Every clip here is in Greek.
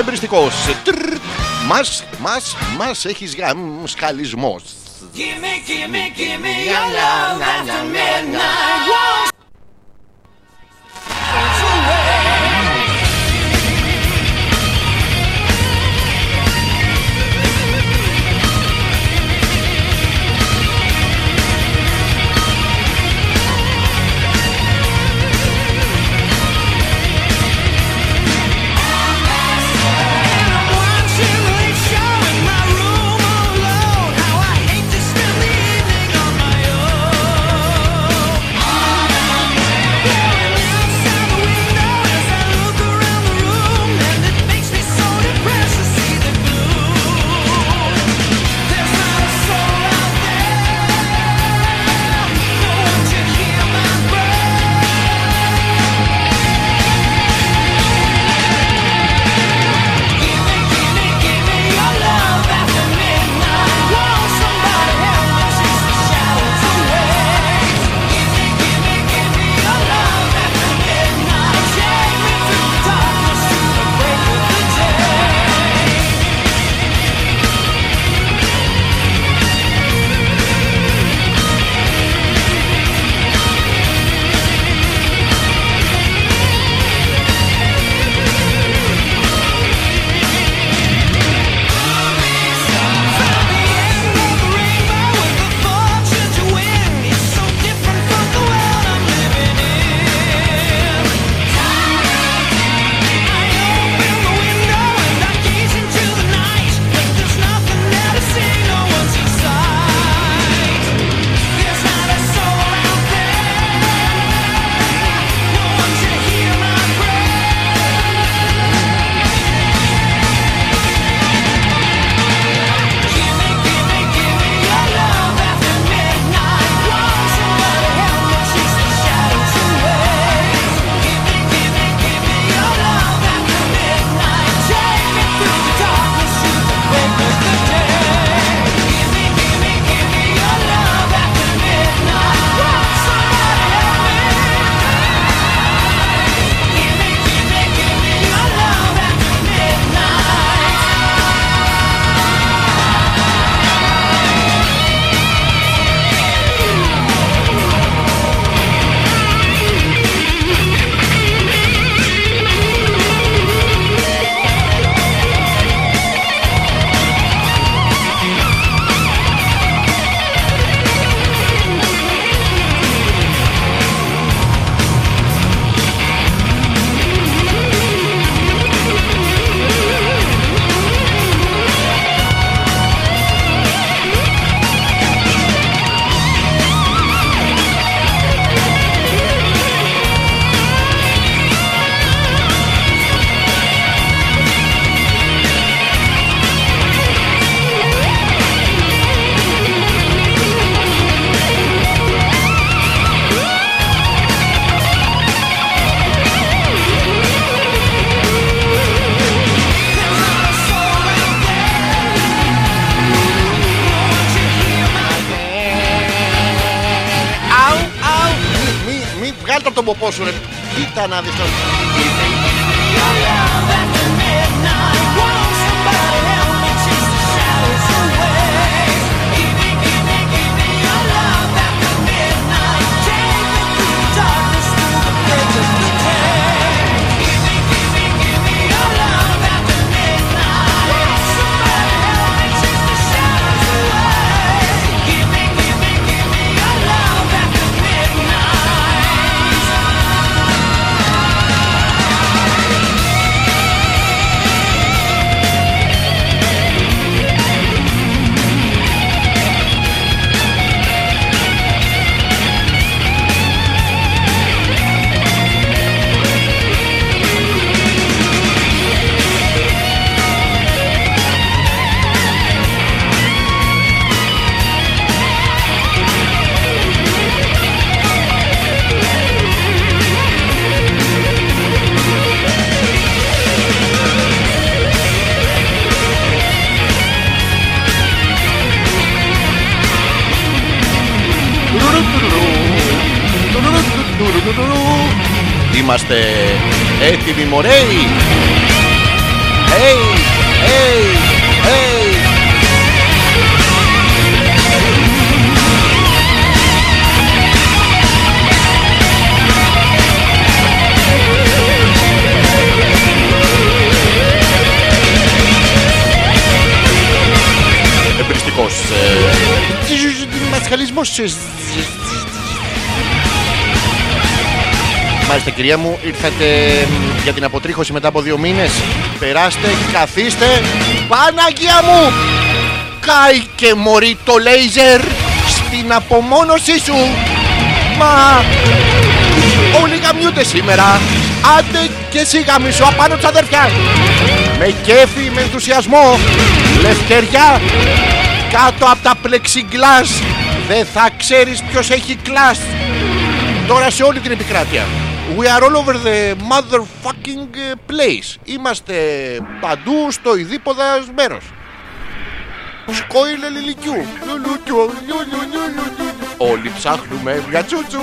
εμπριστικός. Τρρρ. Μας, μας, μας έχεις για μ, σκαλισμός. Μη, τον ποπό σου ρε. Κοίτα να δεις τώρα. Είμαστε έτοιμοι μωρέοι Hey, hey, hey. Εμπριστικός ε, Μασχαλισμός Μάλιστα κυρία μου ήρθατε μ, για την αποτρίχωση μετά από δύο μήνες. Περάστε, καθίστε. Παναγία μου Κάει και μωρή το λέιζερ Στην απομόνωσή σου. Μα Όλοι γαμιούνται σήμερα. Άντε και εσύ γαμίσου απάνω της αδερφιάς. Με κέφι, με ενθουσιασμό Λευτεριά Κάτω από τα πλεξιγκλάς. Δεν θα ξέρεις ποιος έχει κλάς. Τώρα σε όλη την επικράτεια We are all over the motherfucking uh, place. Είμαστε παντού στο ειδήποδα μέρος. Σκόιλε λιλικιού. Λουλουκιού, λουλουλουλουλου. Όλοι ψάχνουμε για τσούτσου.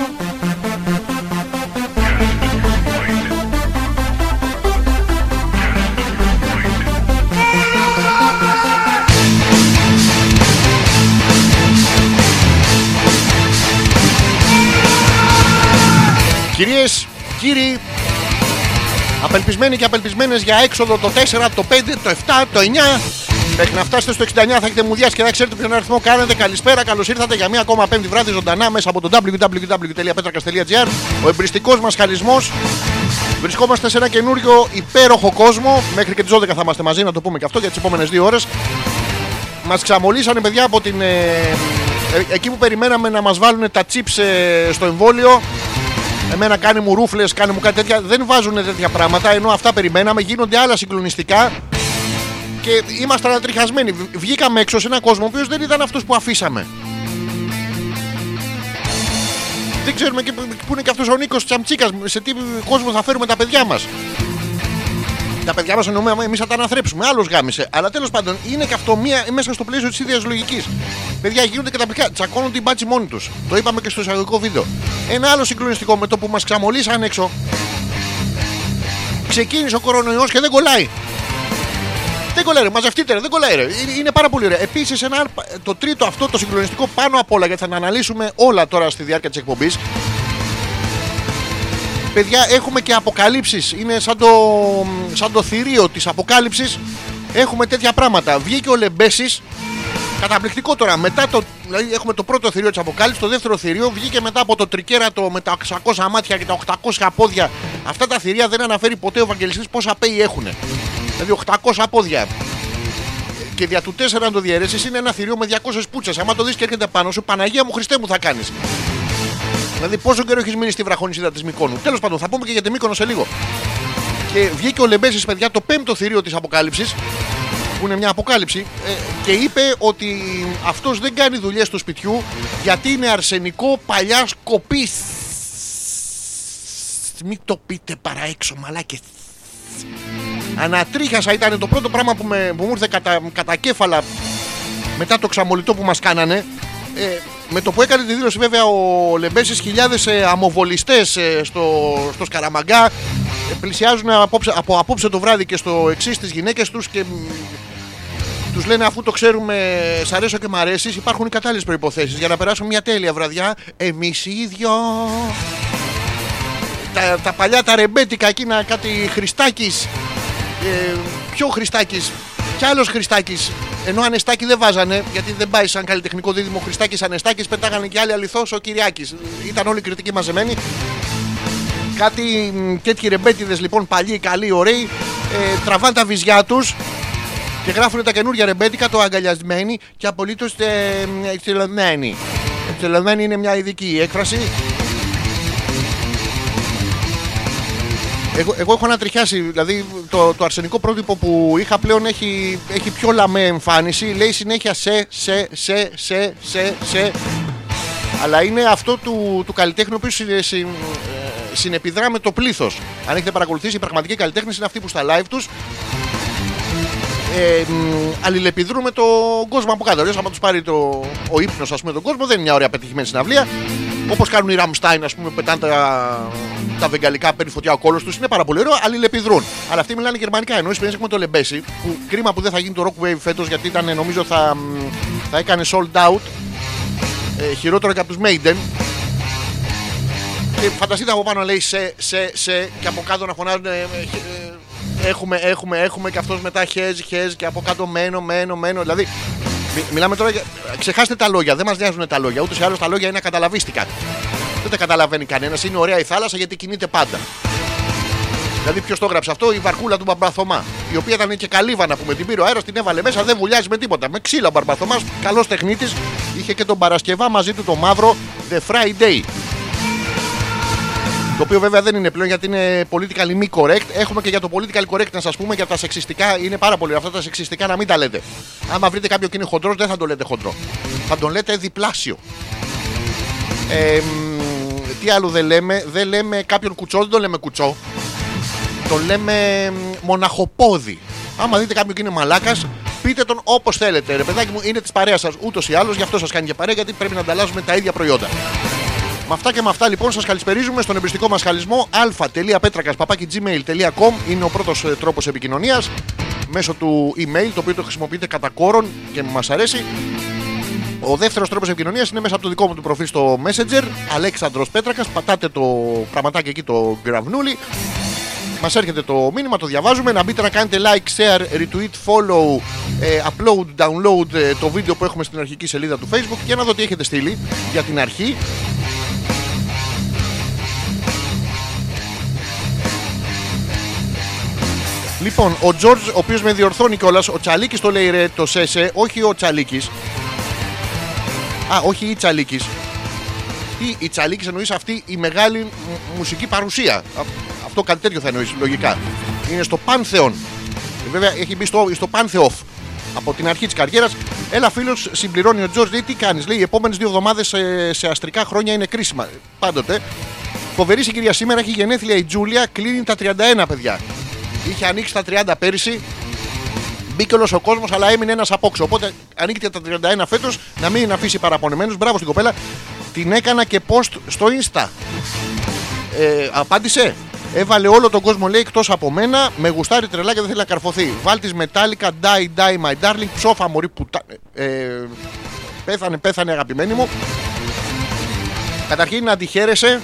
Κυρίες, κύριοι, απελπισμένοι και απελπισμένες για έξοδο το 4, το 5, το 7, το 9. Μέχρι να φτάσετε στο 69 θα έχετε μουδιάσει και θα ξέρετε ποιον αριθμό κάνετε. Καλησπέρα, καλώς ήρθατε για μία ακόμα πέμπτη βράδυ ζωντανά μέσα από το www.petrakas.gr. Ο εμπριστικός μας χαλισμό. Βρισκόμαστε σε ένα καινούριο υπέροχο κόσμο. Μέχρι και τις 12 θα είμαστε μαζί, να το πούμε και αυτό για τις επόμενες δύο ώρες. Μας ξαμολύσανε παιδιά από την. ε, ε, εκεί που περιμέναμε να μας βάλουν τα chips ε, στο εμβόλιο. Εμένα κάνει μου ρούφλες, κάνει μου κάτι τέτοια. Δεν βάζουν τέτοια πράγματα ενώ αυτά περιμέναμε. Γίνονται άλλα συγκλονιστικά. Και είμαστε ανατριχιασμένοι. Β- Βγήκαμε έξω σε έναν κόσμο ο οποίος δεν ήταν αυτός που αφήσαμε. Δεν ξέρουμε και πού είναι και αυτός ο Νίκος Τσαμτσίκας. Σε τι κόσμο θα φέρουμε τα παιδιά μας. Τα παιδιά μας εννοούμε εμείς θα τα αναθρέψουμε. Άλλο γάμισε. Αλλά τέλος πάντων είναι και αυτό μία, μέσα στο πλαίσιο της ίδιας λογικής. Παιδιά γίνονται καταπληκτικά. Τσακώνουν την μπάτση μόνοι τους. Το είπαμε και στο εισαγωγικό βίντεο. Ένα άλλο συγκλονιστικό με το που μας ξαμολύσαν έξω. Ξεκίνησε ο κορονοϊός και δεν κολλάει. Δεν κολλάει, ρε. μαζευτείτε, ρε. δεν κολλάει. Ρε. Είναι, είναι πάρα πολύ ωραία. Επίσης, ένα, άλλο- το τρίτο αυτό, το συγκλονιστικό πάνω απ' όλα, γιατί θα τα αναλύσουμε όλα τώρα στη διάρκεια της εκπομπής. Παιδιά, έχουμε και αποκαλύψεις. Είναι σαν το, σαν το θηρίο της αποκάλυψης. Έχουμε τέτοια πράγματα. Βγήκε ο Λεμπέσης. Καταπληκτικό τώρα. Μετά το, δηλαδή έχουμε το πρώτο θηρίο της αποκάλυψης. Το δεύτερο θηρίο βγήκε μετά από το τρικέρατο με τα 600 μάτια και τα 800 πόδια. Αυτά τα θηρία δεν αναφέρει ποτέ ο Ευαγγελιστής πόσα πέη έχουν. Δηλαδή 800 πόδια. Και δια του 4 να το διαιρέσεις είναι ένα θηρίο με 200 πούτσες. Άμα το δεις και έρχεται πάνω σου, Παναγία μου Χριστέ μου θα κάνεις. Δηλαδή, πόσο καιρό έχεις μείνει στη βραχονισίδα της Μικόνου. Τέλος πάντων, θα πούμε και για τη Μύκονο σε λίγο. Και βγήκε ο Λεμπέση, παιδιά, το πέμπτο θηρίο της Αποκάλυψης, που είναι μια αποκάλυψη, ε, και είπε ότι αυτός δεν κάνει δουλειές του σπιτιού γιατί είναι αρσενικό παλιά κοπή. Μην το πείτε παρά έξω, μαλάκες. Ανατρίχασα ήταν το πρώτο πράγμα που, με, που μου ήρθε κατά, κατά κέφαλα μετά το ξαμολυτό που μας κάνανε ε, με το που έκανε τη δήλωση βέβαια ο Λεμπέσης χιλιάδες ε, αμοβολιστές ε, στο, στο Σκαραμαγκά. Ε, πλησιάζουν απόψε, από απόψε το βράδυ και στο εξής τις γυναίκες τους και μ, τους λένε αφού το ξέρουμε σ' αρέσω και μ' αρέσεις υπάρχουν οι κατάλληλες προϋποθέσεις. Για να περάσουμε μια τέλεια βραδιά εμείς οι ίδιο τα, τα παλιά τα ρεμπέτικα εκείνα κάτι Χριστάκης ε, πιο Χριστάκης κι άλλος Χριστάκης. Ενώ Ανεστάκη δεν βάζανε γιατί δεν πάει σαν καλλιτεχνικό δίδυμο Χριστάκης Ανεστάκης πετάγανε και άλλοι αληθώς ο Κυριάκης. Ήταν όλοι κριτικοί μαζεμένοι. Κάτι μ, τέτοιοι ρεμπέτιδες λοιπόν παλιοί, καλοί, ωραίοι ε, τραβάνε τα βυζιά τους και γράφουν τα καινούργια ρεμπέτικα το αγκαλιασμένοι και απολύτως ε, εξελεγμένοι. Εξελεγμένοι είναι μια ειδική έκφραση Εγώ, εγώ έχω ανατριχιάσει. Δηλαδή το, το αρσενικό πρότυπο που είχα πλέον έχει, έχει πιο λαμέ εμφάνιση. Λέει συνέχεια σε, σε, σε, σε, σε, σε. Αλλά είναι αυτό του, του καλλιτέχνη ο οποίος συνεπιδρά με το πλήθος. Αν έχετε παρακολουθήσει, οι πραγματικοί καλλιτέχνε είναι αυτοί που στα live τους ε, μ, αλληλεπιδρούν με τον κόσμο από κάτω. Αλλιώς, άμα τους πάρει το, ο ύπνος, ας πούμε, τον κόσμο, δεν είναι μια ωραία πετυχημένη συναυλία. Όπως κάνουν οι Ραμστάιν, ας πούμε, πετάνε τα, τα βεγγαλικά, παίρνει φωτιά ο κόλος τους. Είναι πάρα πολύ ωραίο, αλληλεπιδρούν. Αλλά αυτοί μιλάνε γερμανικά. Ενώ οι έχουμε το Λεμπέση, που κρίμα που δεν θα γίνει το Rock Wave φέτος γιατί ήταν, νομίζω, θα, μ, θα έκανε sold out. Ε, χειρότερο και από τους Maiden. Και φανταστείτε από πάνω να λέει σε, σε, σε και από κάτω να φωνάζουν ε, ε, ε, έχουμε, έχουμε, έχουμε και αυτός μετά χέζει, χέζει και από κάτω μένω, μένω, μένω. Δηλαδή, μι- μιλάμε τώρα για... Ξεχάστε τα λόγια, δεν μας νοιάζουν τα λόγια. Ούτως ή άλλως τα λόγια είναι ακαταλαβίστικα. Δεν τα καταλαβαίνει κανένας, είναι ωραία η θάλασσα γιατί κινείται πάντα. Δηλαδή, ποιος το έγραψε αυτό, η βαρκούλα του Μπαρμπαθωμά. Η οποία ήταν και καλύβα να πούμε. Την πήρε ο αέρας, την έβαλε μέσα, δεν βουλιάζει με τίποτα. Με ξύλα ο Μπαρμπαθωμάς, καλός τεχνίτης. Είχε και τον Παρασκευά μαζί του το μαύρο The Friday. Το οποίο βέβαια δεν είναι πλέον γιατί είναι politically mη correct. Έχουμε και για το political correct να σα πούμε για τα σεξιστικά. Είναι πάρα πολύ. Αυτά τα σεξιστικά να μην τα λέτε. Άμα βρείτε κάποιο και είναι χοντρός, δεν θα το λέτε χοντρό. Θα τον λέτε διπλάσιο. Ε, μ, τι άλλο δεν λέμε; Δεν λέμε κάποιον κουτσό, δεν τον λέμε κουτσό. Τον λέμε μ, μοναχοπόδι. Άμα δείτε κάποιον και είναι μαλάκας, πείτε τον όπως θέλετε. Ρε παιδάκι μου, είναι της παρέας σας ούτως ή άλλως, γι' αυτό σας κάνει και παρέα, γιατί πρέπει να ανταλλάσσουμε τα ίδια προϊόντα. Με αυτά και με αυτά λοιπόν σας καλησπερίζουμε στον εμπιστικό μας χαλισμό αλφα.πέτρακα.gmail.com είναι ο πρώτος τρόπος επικοινωνίας μέσω του email το οποίο το χρησιμοποιείτε κατά κόρον και μας αρέσει. Ο δεύτερος τρόπος επικοινωνίας είναι μέσα από το δικό μου το προφίλ στο Messenger. Αλέξανδρος Πέτρακας. Πατάτε το πραγματάκι εκεί το γραβνούλι. Μας έρχεται το μήνυμα, το διαβάζουμε. Να μπείτε να κάνετε like, share, retweet, follow, ε, upload, download ε, το βίντεο που έχουμε στην αρχική σελίδα του Facebook και να δω τι έχετε στείλει για την αρχή. Λοιπόν, ο Τζορτζ, ο οποίος με διορθώνει κιόλας, ο Τσαλίκης το λέει ρε το ΣΕΣΕ, όχι ο Τσαλίκης. Α, όχι η Τσαλίκης. Τι, η Τσαλίκης εννοείς αυτή η μεγάλη μ- μουσική παρουσία. Α, Αυτό κάτι τέτοιο θα εννοείς λογικά. Είναι στο Πάνθεον. Ε, Βέβαια έχει μπει στο, στο Πάνθεοφ από την αρχή της καριέρας. Έλα, φίλος, συμπληρώνει ο Τζορτζ, λέει τι κάνεις. Λέει οι επόμενες δύο εβδομάδες σε, σε αστρικά χρόνια είναι κρίσιμα. Πάντοτε. Φοβερή συγκυρία σήμερα έχει γενέθλια η Τζούλια, κλείνει τα 31 παιδιά. Είχε ανοίξει τα 30 πέρυσι, Μπήκε όλος ο κόσμος, αλλά έμεινε ένας απόξω. Οπότε ανοίγεται τα 31 φέτος να μην αφήσει παραπονεμένους. Μπράβο στην κοπέλα. Την έκανα και post στο Insta. Ε, απάντησε. Έβαλε όλο τον κόσμο λέει εκτός από μένα. Με γουστάρει τρελά και δεν θέλει να καρφωθεί. Βάλτη Metallica, die, die, my darling. Ψόφα μωρή που. Ε, πέθανε, πέθανε αγαπημένη μου. Καταρχήν να τη χαίρεσαι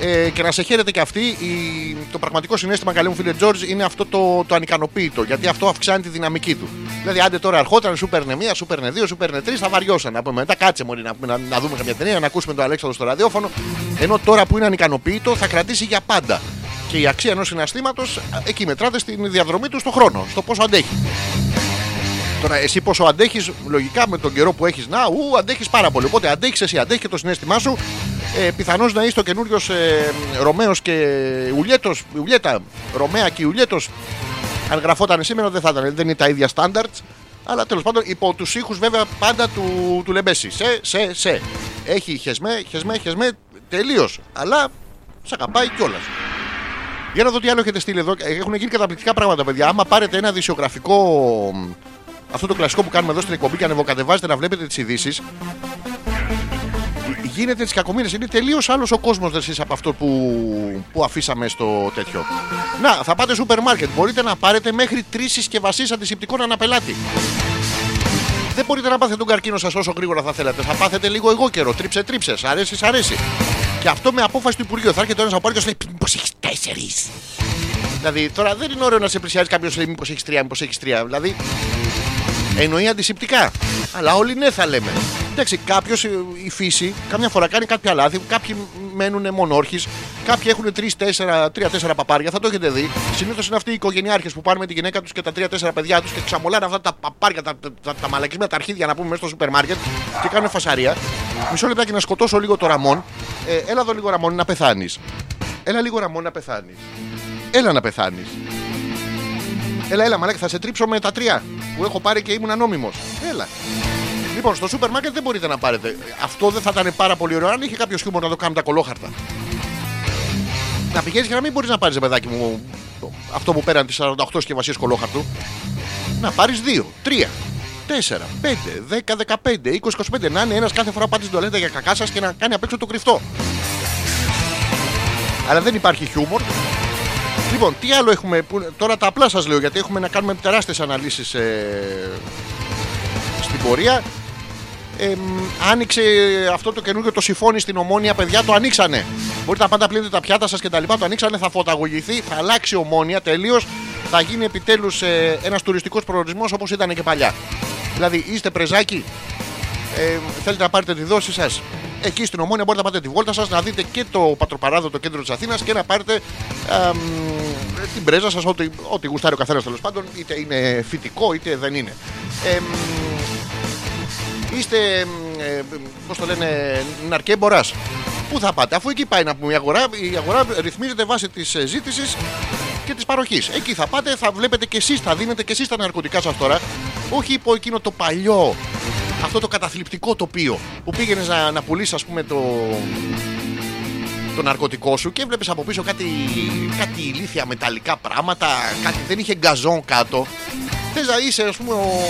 ε, και να σε χαίρεται και αυτή. Η, το πραγματικό συνέστημα, καλή μου φίλε Τζόρτζ, είναι αυτό το, το ανικανοποίητο. Γιατί αυτό αυξάνει τη δυναμική του. Δηλαδή, άντε τώρα ερχόταν, σου παίρνε μία, σου παίρνε δύο, σου παίρνε τρεις, θα βαριώσαν. Να πούμε μετά, κάτσε μόλι να, να, να δούμε καμιά ταινία, να ακούσουμε τον Αλέξανδρο στο ραδιόφωνο. Ενώ τώρα που είναι ανικανοποίητο, θα κρατήσει για πάντα. Και η αξία ενός συναισθήματο εκεί μετράται στην διαδρομή του στον χρόνο, στο πόσο αντέχει. Τώρα, εσύ πόσο αντέχεις, λογικά με τον καιρό που έχεις, να, ου, αντέχεις πάρα πολύ. Οπότε αντέχεις εσύ, αντέχει και το συνέστημά σου. Ε, Πιθανώς να είσαι ο καινούριος ε, Ρωμαίος και Ουλιέτο, Ουλιέτα, Ρωμαία και Ουλιέτο. Αν γραφόταν σήμερα δεν θα ήταν, δεν είναι τα ίδια standards. Αλλά τέλος πάντων υπό τους ήχους βέβαια πάντα του, του Λεμπέση. Σε, σε, σε. Έχει χεσμέ, χεσμέ, χεσμέ, τελείως. Αλλά σε αγαπάει κιόλας. Για να δω τι άλλο έχετε στείλει εδώ. Έχουν γίνει καταπληκτικά πράγματα, παιδιά. Άμα πάρετε ένα δισιογραφικό. Αυτό το κλασικό που κάνουμε εδώ στην εκπομπή και ανεβοκατεβάζετε να βλέπετε τις ειδήσεις. Γίνεται τις κακομοίρες. Είναι τελείως άλλος ο κόσμος από αυτό που, που αφήσαμε στο τέτοιο. Να, θα πάτε σούπερ μάρκετ. Μπορείτε να πάρετε μέχρι τρεις συσκευασίες αντισηπτικών αναπελάτη. Δεν μπορείτε να πάθετε τον καρκίνο σας όσο γρήγορα θα θέλατε. Θα πάθετε λίγο εγώ καιρό. Τρίψε, τρίψε. Σ' αρέσει, σ' αρέσει. Και αυτό με απόφαση του Υπουργείου. Θα έρχεται ο ένας από και σου λέει Μήπως έχεις τέσσερις; Δηλαδή τώρα δεν είναι ωραίο να σε πλησιάζει κάποιος λέει Μήπως έχεις τρία, μήπως έχεις τρία. Δηλαδή εννοεί αντισηπτικά. Αλλά όλοι ναι θα λέμε. Εντάξει, κάποιος η φύση καμιά φορά κάνει κάποια λάθη. Κάποιοι μένουν μονόρχης. Κάποιοι έχουν τρία-τέσσερα παπάρια. Θα το έχετε δει. Συνήθως είναι αυτοί οι οικογενειάρχες που πάνε με τη γυναίκα τους και τα τρία-τέσσερα παιδιά τους και ξαμολάνε αυτά τα παπάρια, τα, τα, τα μαλακισμένα τα αρχίδια να πούμε μέσα στο σούπερ μάρκετ και κάνουν φασαρία. Μισό λεπτάκι να σκοτώσω λίγο το Ραμόν. Ε, έλα εδώ λίγο Ραμόν να πεθάνεις. Έλα λίγο Ραμόν να πεθάνεις. Έλα να πεθάνεις. Έλα, έλα, μαλάκα, θα σε τρίψω με τα τρία που έχω πάρει και ήμουν ανώμημο. Έλα. Λοιπόν, στο σούπερ μάρκετ δεν μπορείτε να πάρετε. Αυτό δεν θα ήταν πάρα πολύ ωραίο αν είχε κάποιος χιούμορ να το κάνουμε τα κολόχαρτα. Να πηγαίνεις και να μην μπορείς να πάρεις, παιδάκι μου, αυτό που πέραν τι 48 συσκευασίες κολόχαρτου. να πάρεις 2, 3, 4, 5, 10, 15, 20, 25. Να είναι ένας κάθε φορά πάτε στην τουαλέτα για κακά σας και να κάνει απ' έξω το κρυφτό. Αλλά δεν υπάρχει χιούμορ. Λοιπόν, τι άλλο έχουμε. Που, τώρα τα απλά σας λέω γιατί έχουμε να κάνουμε τεράστιες αναλύσεις ε, στην πορεία. Ε, άνοιξε αυτό το καινούργιο το συμφώνη στην ομόνια, παιδιά το ανοίξανε. Μπορείτε να πάντα πλύνετε τα πιάτα σας και τα λοιπά. Το ανοίξανε, θα φωταγωγηθεί, θα αλλάξει ομόνια τελείως. Θα γίνει επιτέλους ε, ένας τουριστικός προορισμός όπως ήταν και παλιά. Δηλαδή είστε πρεζάκι, ε, θέλετε να πάρετε τη δόση σας εκεί στην Ομόνια, μπορείτε να πάτε τη βόλτα σας, να δείτε και το πατροπαράδοτο κέντρο της Αθήνας και να πάρετε ε, την πρέζα σας, ό,τι, ό,τι γουστάρει ο καθένας τέλος πάντων, είτε είναι φυτικό είτε δεν είναι. Ε, είστε, ε, πώς το λένε, ναρκέμπορας. Πού θα πάτε, αφού εκεί πάει να πούμε η αγορά, η αγορά ρυθμίζεται βάσει της ζήτησης και της παροχής. Εκεί θα πάτε, θα βλέπετε και εσείς, θα δίνετε και εσείς τα ναρκωτικά σας τώρα. Όχι υπό εκείνο το παλιό, αυτό το καταθλιπτικό τοπίο που πήγαινες να, να πουλήσεις, ας πούμε, το, το ναρκωτικό σου και βλέπεις από πίσω κάτι, κάτι ηλίθια μεταλλικά πράγματα, κάτι δεν είχε γκαζόν κάτω. Θες να είσαι, ας πούμε, ο,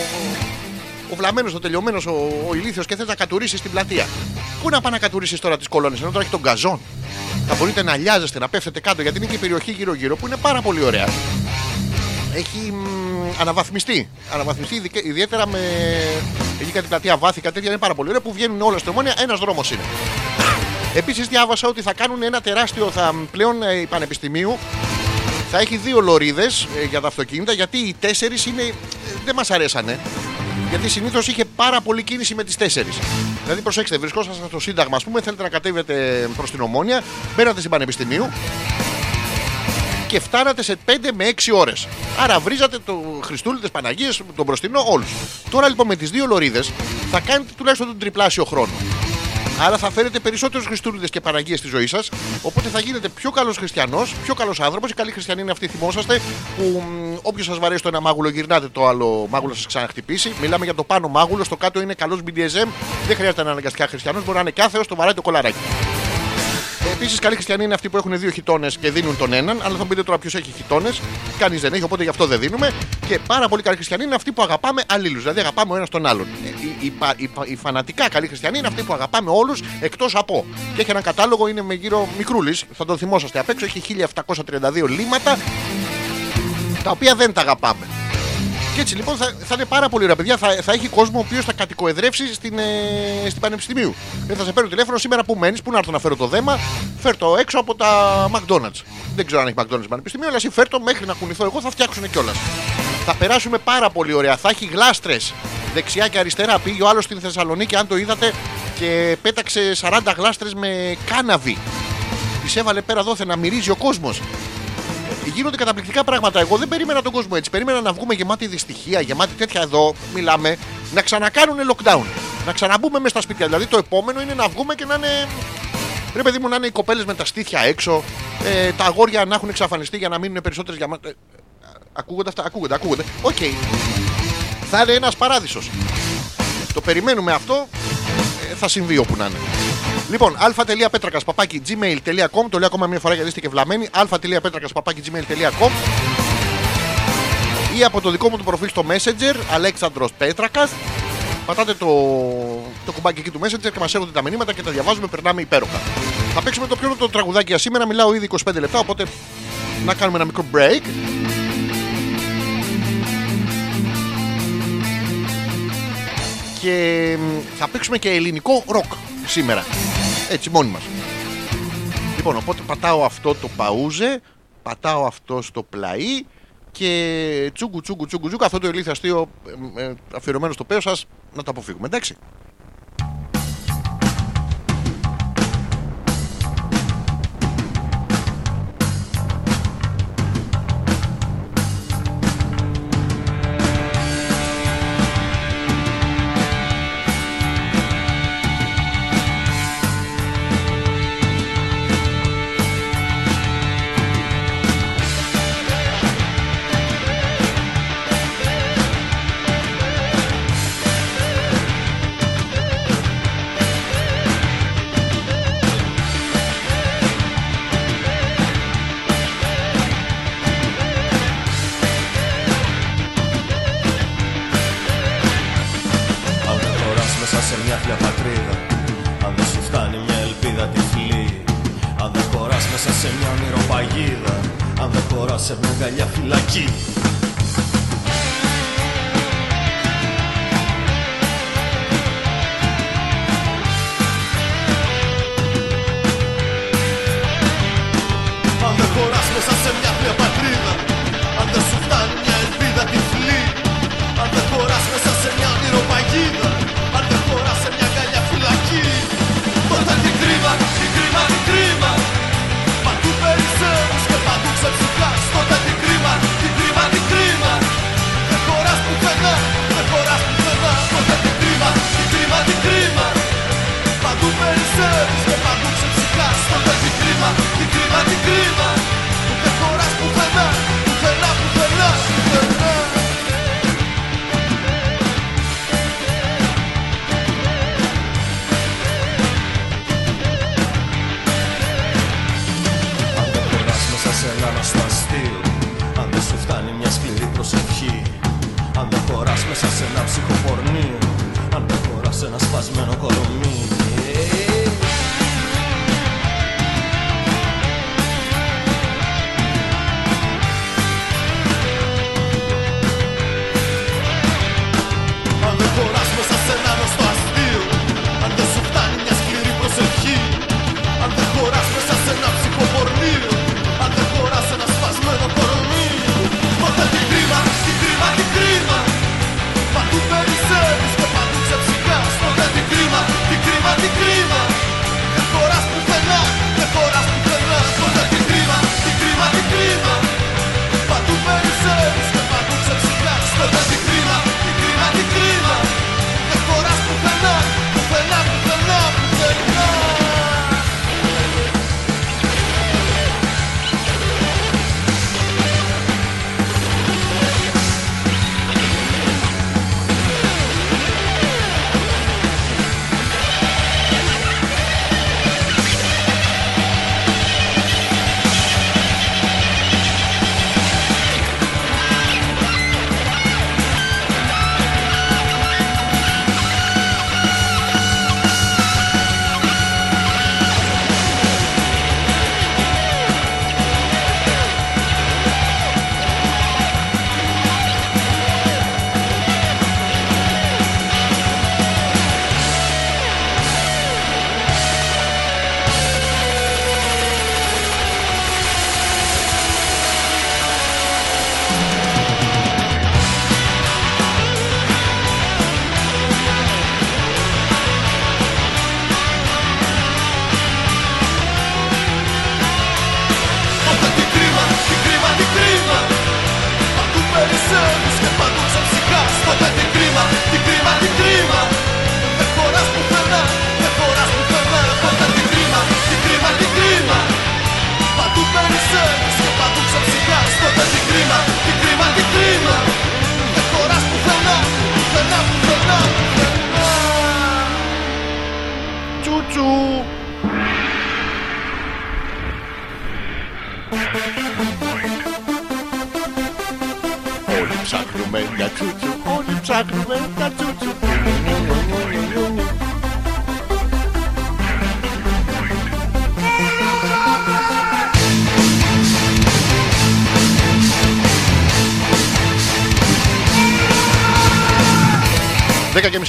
ο βλαμμένος, ο τελειωμένος, ο, ο ηλίθιος και θες να κατουρίσεις την πλατεία. Πού να πάει να κατουρίσεις τώρα τις κολόνες, ενώ τώρα έχει τον γκαζόν; Θα μπορείτε να λιάζεστε, να πέφτετε κάτω, γιατί είναι και η περιοχή γύρω-γύρω που είναι πάρα πολύ ωραία. Έχει μ, αναβαθμιστεί. Αναβαθμιστεί ειδικ- ιδιαίτερα με. Εκεί κάτι πλατεία βάθη, κάτι τέτοια είναι πάρα πολύ ωραία που βγαίνουν όλα στην ομόνια. Ένας δρόμος είναι. Επίσης διάβασα ότι θα κάνουν ένα τεράστιο. Θα, πλέον ε, η Πανεπιστημίου θα έχει δύο λωρίδες για τα αυτοκίνητα γιατί οι τέσσερις είναι. ε, δεν μας αρέσανε. Γιατί συνήθως είχε πάρα πολύ κίνηση με τις τέσσερις. Δηλαδή, προσέξτε, βρισκόσασταν στο Σύνταγμα, ας πούμε, θέλετε να κατέβετε προς την Ομόνια, μπαίνατε στην Πανεπιστημίου και φτάνατε σε 5 με 6 ώρες. Άρα βρίζατε το Χριστούλη, τι Παναγίε, τον μπροστινό, όλους. Τώρα λοιπόν με τις δύο λωρίδες θα κάνετε τουλάχιστον τον τριπλάσιο χρόνο. Άρα θα φέρετε περισσότερους Χριστούλιδε και Παναγίες στη ζωή σας. Οπότε θα γίνετε πιο καλός χριστιανός, πιο καλός άνθρωπος. Οι καλοί χριστιανοί είναι αυτοί, θυμόσαστε, που όποιος σας βαρέσει το ένα μάγουλο, γυρνάτε το άλλο μάγουλο σας ξαναχτυπήσει. Μιλάμε για το πάνω μάγουλο, στο κάτω είναι καλός BDSM. Δεν χρειάζεται να είναι αναγκαστικά χριστιανός, μπορεί να είναι κάθε το βαράει το κολαράκι. Επίσης, καλοί χριστιανοί είναι αυτοί που έχουν δύο χιτώνες και δίνουν τον έναν. Αλλά θα μου πείτε τώρα ποιος έχει χιτώνες. Κανείς δεν έχει, οπότε γι' αυτό δεν δίνουμε. Και πάρα πολύ καλοί χριστιανοί είναι αυτοί που αγαπάμε αλλήλους. Δηλαδή, αγαπάμε ο ένας τον άλλον. Ε, Οι, οι, πα- οι, πα- οι φανατικά καλοί χριστιανοί είναι αυτοί που αγαπάμε όλους εκτός από. Και έχει έναν κατάλογο, είναι με γύρω μικρούλης. Θα τον θυμόσαστε απ' έξω. Έχει 1732 λίματα τα οποία δεν τα αγαπάμε. Και έτσι λοιπόν θα, θα είναι πάρα πολύ ωραία παιδιά. Θα, θα έχει κόσμο ο οποίος θα κατοικοεδρεύσει στην, ε, στην Πανεπιστημίου. Δεν θα σε παίρνω τηλέφωνο σήμερα που μένεις, πού να έρθω να φέρω το δέμα. Φέρ το έξω από τα McDonald's. Δεν ξέρω αν έχει McDonald's στην Πανεπιστημίου, αλλά εσύ φέρ το μέχρι να κουνηθώ εγώ, θα φτιάξουν κιόλας. Θα περάσουμε πάρα πολύ ωραία. Θα έχει γλάστρες δεξιά και αριστερά. Πήγε ο άλλος στην Θεσσαλονίκη, αν το είδατε, και πέταξε 40 γλάστρες με κάναβη. Τις έβαλε πέρα δόθε να μυρίζει ο κόσμος γίνονται καταπληκτικά πράγματα. Εγώ δεν περίμενα τον κόσμο έτσι. Περίμενα να βγούμε γεμάτη δυστυχία, γεμάτη τέτοια εδώ. Μιλάμε να ξανακάνουν lockdown. Να ξαναμπούμε μέσα στα σπίτια. Δηλαδή το επόμενο είναι να βγούμε και να είναι. Ρε παιδί μου, να είναι οι κοπέλες με τα στήθια έξω. Ε, τα αγόρια να έχουν εξαφανιστεί για να μείνουν περισσότερες γεμάτε. Ε, ακούγονται αυτά, ακούγονται, ακούγονται. Οκ. Θα είναι ένας παράδεισος. Το περιμένουμε αυτό. Ε, θα συμβεί όπου να είναι. Λοιπόν, α.πέτρακα παπάκι gmail.com. Το λέω ακόμα μια φορά γιατί είστε και βλαμμένοι. α.πέτρακα παπάκι gmail.com ή από το δικό μου το προφίλ στο Messenger, Αλέξανδρος Πέτρακας. Πατάτε το, το κουμπάκι εκεί του Messenger και μας έρχονται τα μηνύματα και τα διαβάζουμε, περνάμε υπέροχα. Θα παίξουμε το πιο το τραγουδάκι για σήμερα. Μιλάω ήδη 25 λεπτά, οπότε να κάνουμε ένα μικρό break. Και μ, θα παίξουμε και ελληνικό ροκ σήμερα. Έτσι μόνοι μας. Λοιπόν, οπότε πατάω αυτό το παούζε, πατάω αυτό στο πλαί και τσούγκου τσούγκου τσούγκου τσούγκου αυτό το ηλίθιο αστείο ε, ε, αφιερωμένο στο πέος σας να το αποφύγουμε, εντάξει.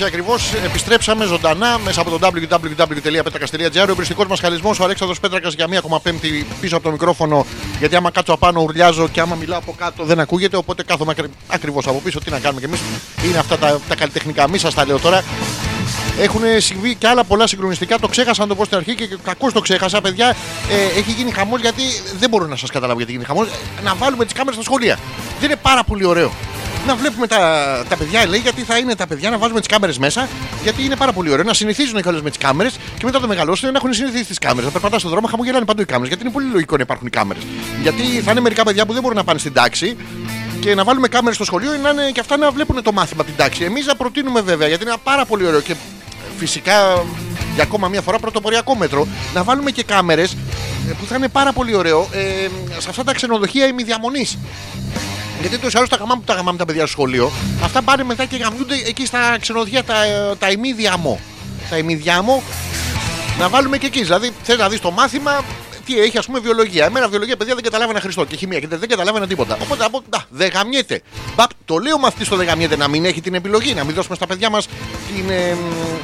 10 και μισή ακριβώς επιστρέψαμε ζωντανά μέσα από το www.petrakas.gr. Ο εμπριστικό μας χαλισμός, ο Αλέξανδρος Πέτρακας για μία ακόμα πέμπτη πίσω από το μικρόφωνο. Γιατί άμα κάτσω απάνω ουρλιάζω και άμα μιλάω από κάτω δεν ακούγεται. Οπότε κάθομαι ακριβώς από πίσω. Τι να κάνουμε κι εμείς. Είναι αυτά τα, τα καλλιτεχνικά. Μη σας τα λέω τώρα. Έχουν συμβεί και άλλα πολλά συγκλονιστικά. Το ξέχασα να το πω στην αρχή και κακώς το ξέχασα, παιδιά. Ε, έχει γίνει χαμός γιατί δεν μπορώ να σας καταλάβω γιατί γίνει χαμός. Να βάλουμε τις κάμερες στα σχολεία. Δεν είναι πάρα πολύ ωραίο. Να βλέπουμε τα, τα παιδιά, λέει, γιατί θα είναι τα παιδιά να βάζουμε τις κάμερες μέσα. Γιατί είναι πάρα πολύ ωραίο να συνηθίζουν κιόλας με τις κάμερες και μετά το μεγαλώσουν να έχουν συνηθίσει τις κάμερες. Να περπατάς στον δρόμο, χαμογελάνε παντού οι κάμερες. Γιατί είναι πολύ λογικό να υπάρχουν οι κάμερες. Γιατί θα είναι μερικά παιδιά που δεν μπορούν να πάνε στην τάξη και να βάλουμε κάμερες στο σχολείο να είναι και αυτά να βλέπουν το μάθημα την τάξη. Εμείς να προτείνουμε βέβαια γιατί είναι πάρα πολύ ωραίο και φυσικά για ακόμα μια φορά πρωτοποριακό μέτρο να βάλουμε και κάμερες που θα είναι πάρα πολύ ωραίο ε, σε αυτά τα ξενοδοχεία ημιδιαμονής. Γιατί τόσο άλλο τα γαμάμε που τα γαμάμε τα παιδιά στο σχολείο, αυτά πάνε μετά και γαμιούνται εκεί στα ξενοδοχεία τα, ε, τα ημίδιαμο. Τα ημίδιαμο να βάλουμε και εκεί. Δηλαδή, θες να δεις το μάθημα, τι έχει, ας πούμε, βιολογία. Εμένα βιολογία, παιδιά, δεν καταλάβαινα Χριστό και χημία και δεν, δεν καταλάβαινα τίποτα. Οπότε από. Να, δεν γαμιέται. Μπαπ, το λέω μαθητής στο δεν γαμιέται να μην έχει την επιλογή, να μην δώσουμε στα παιδιά μας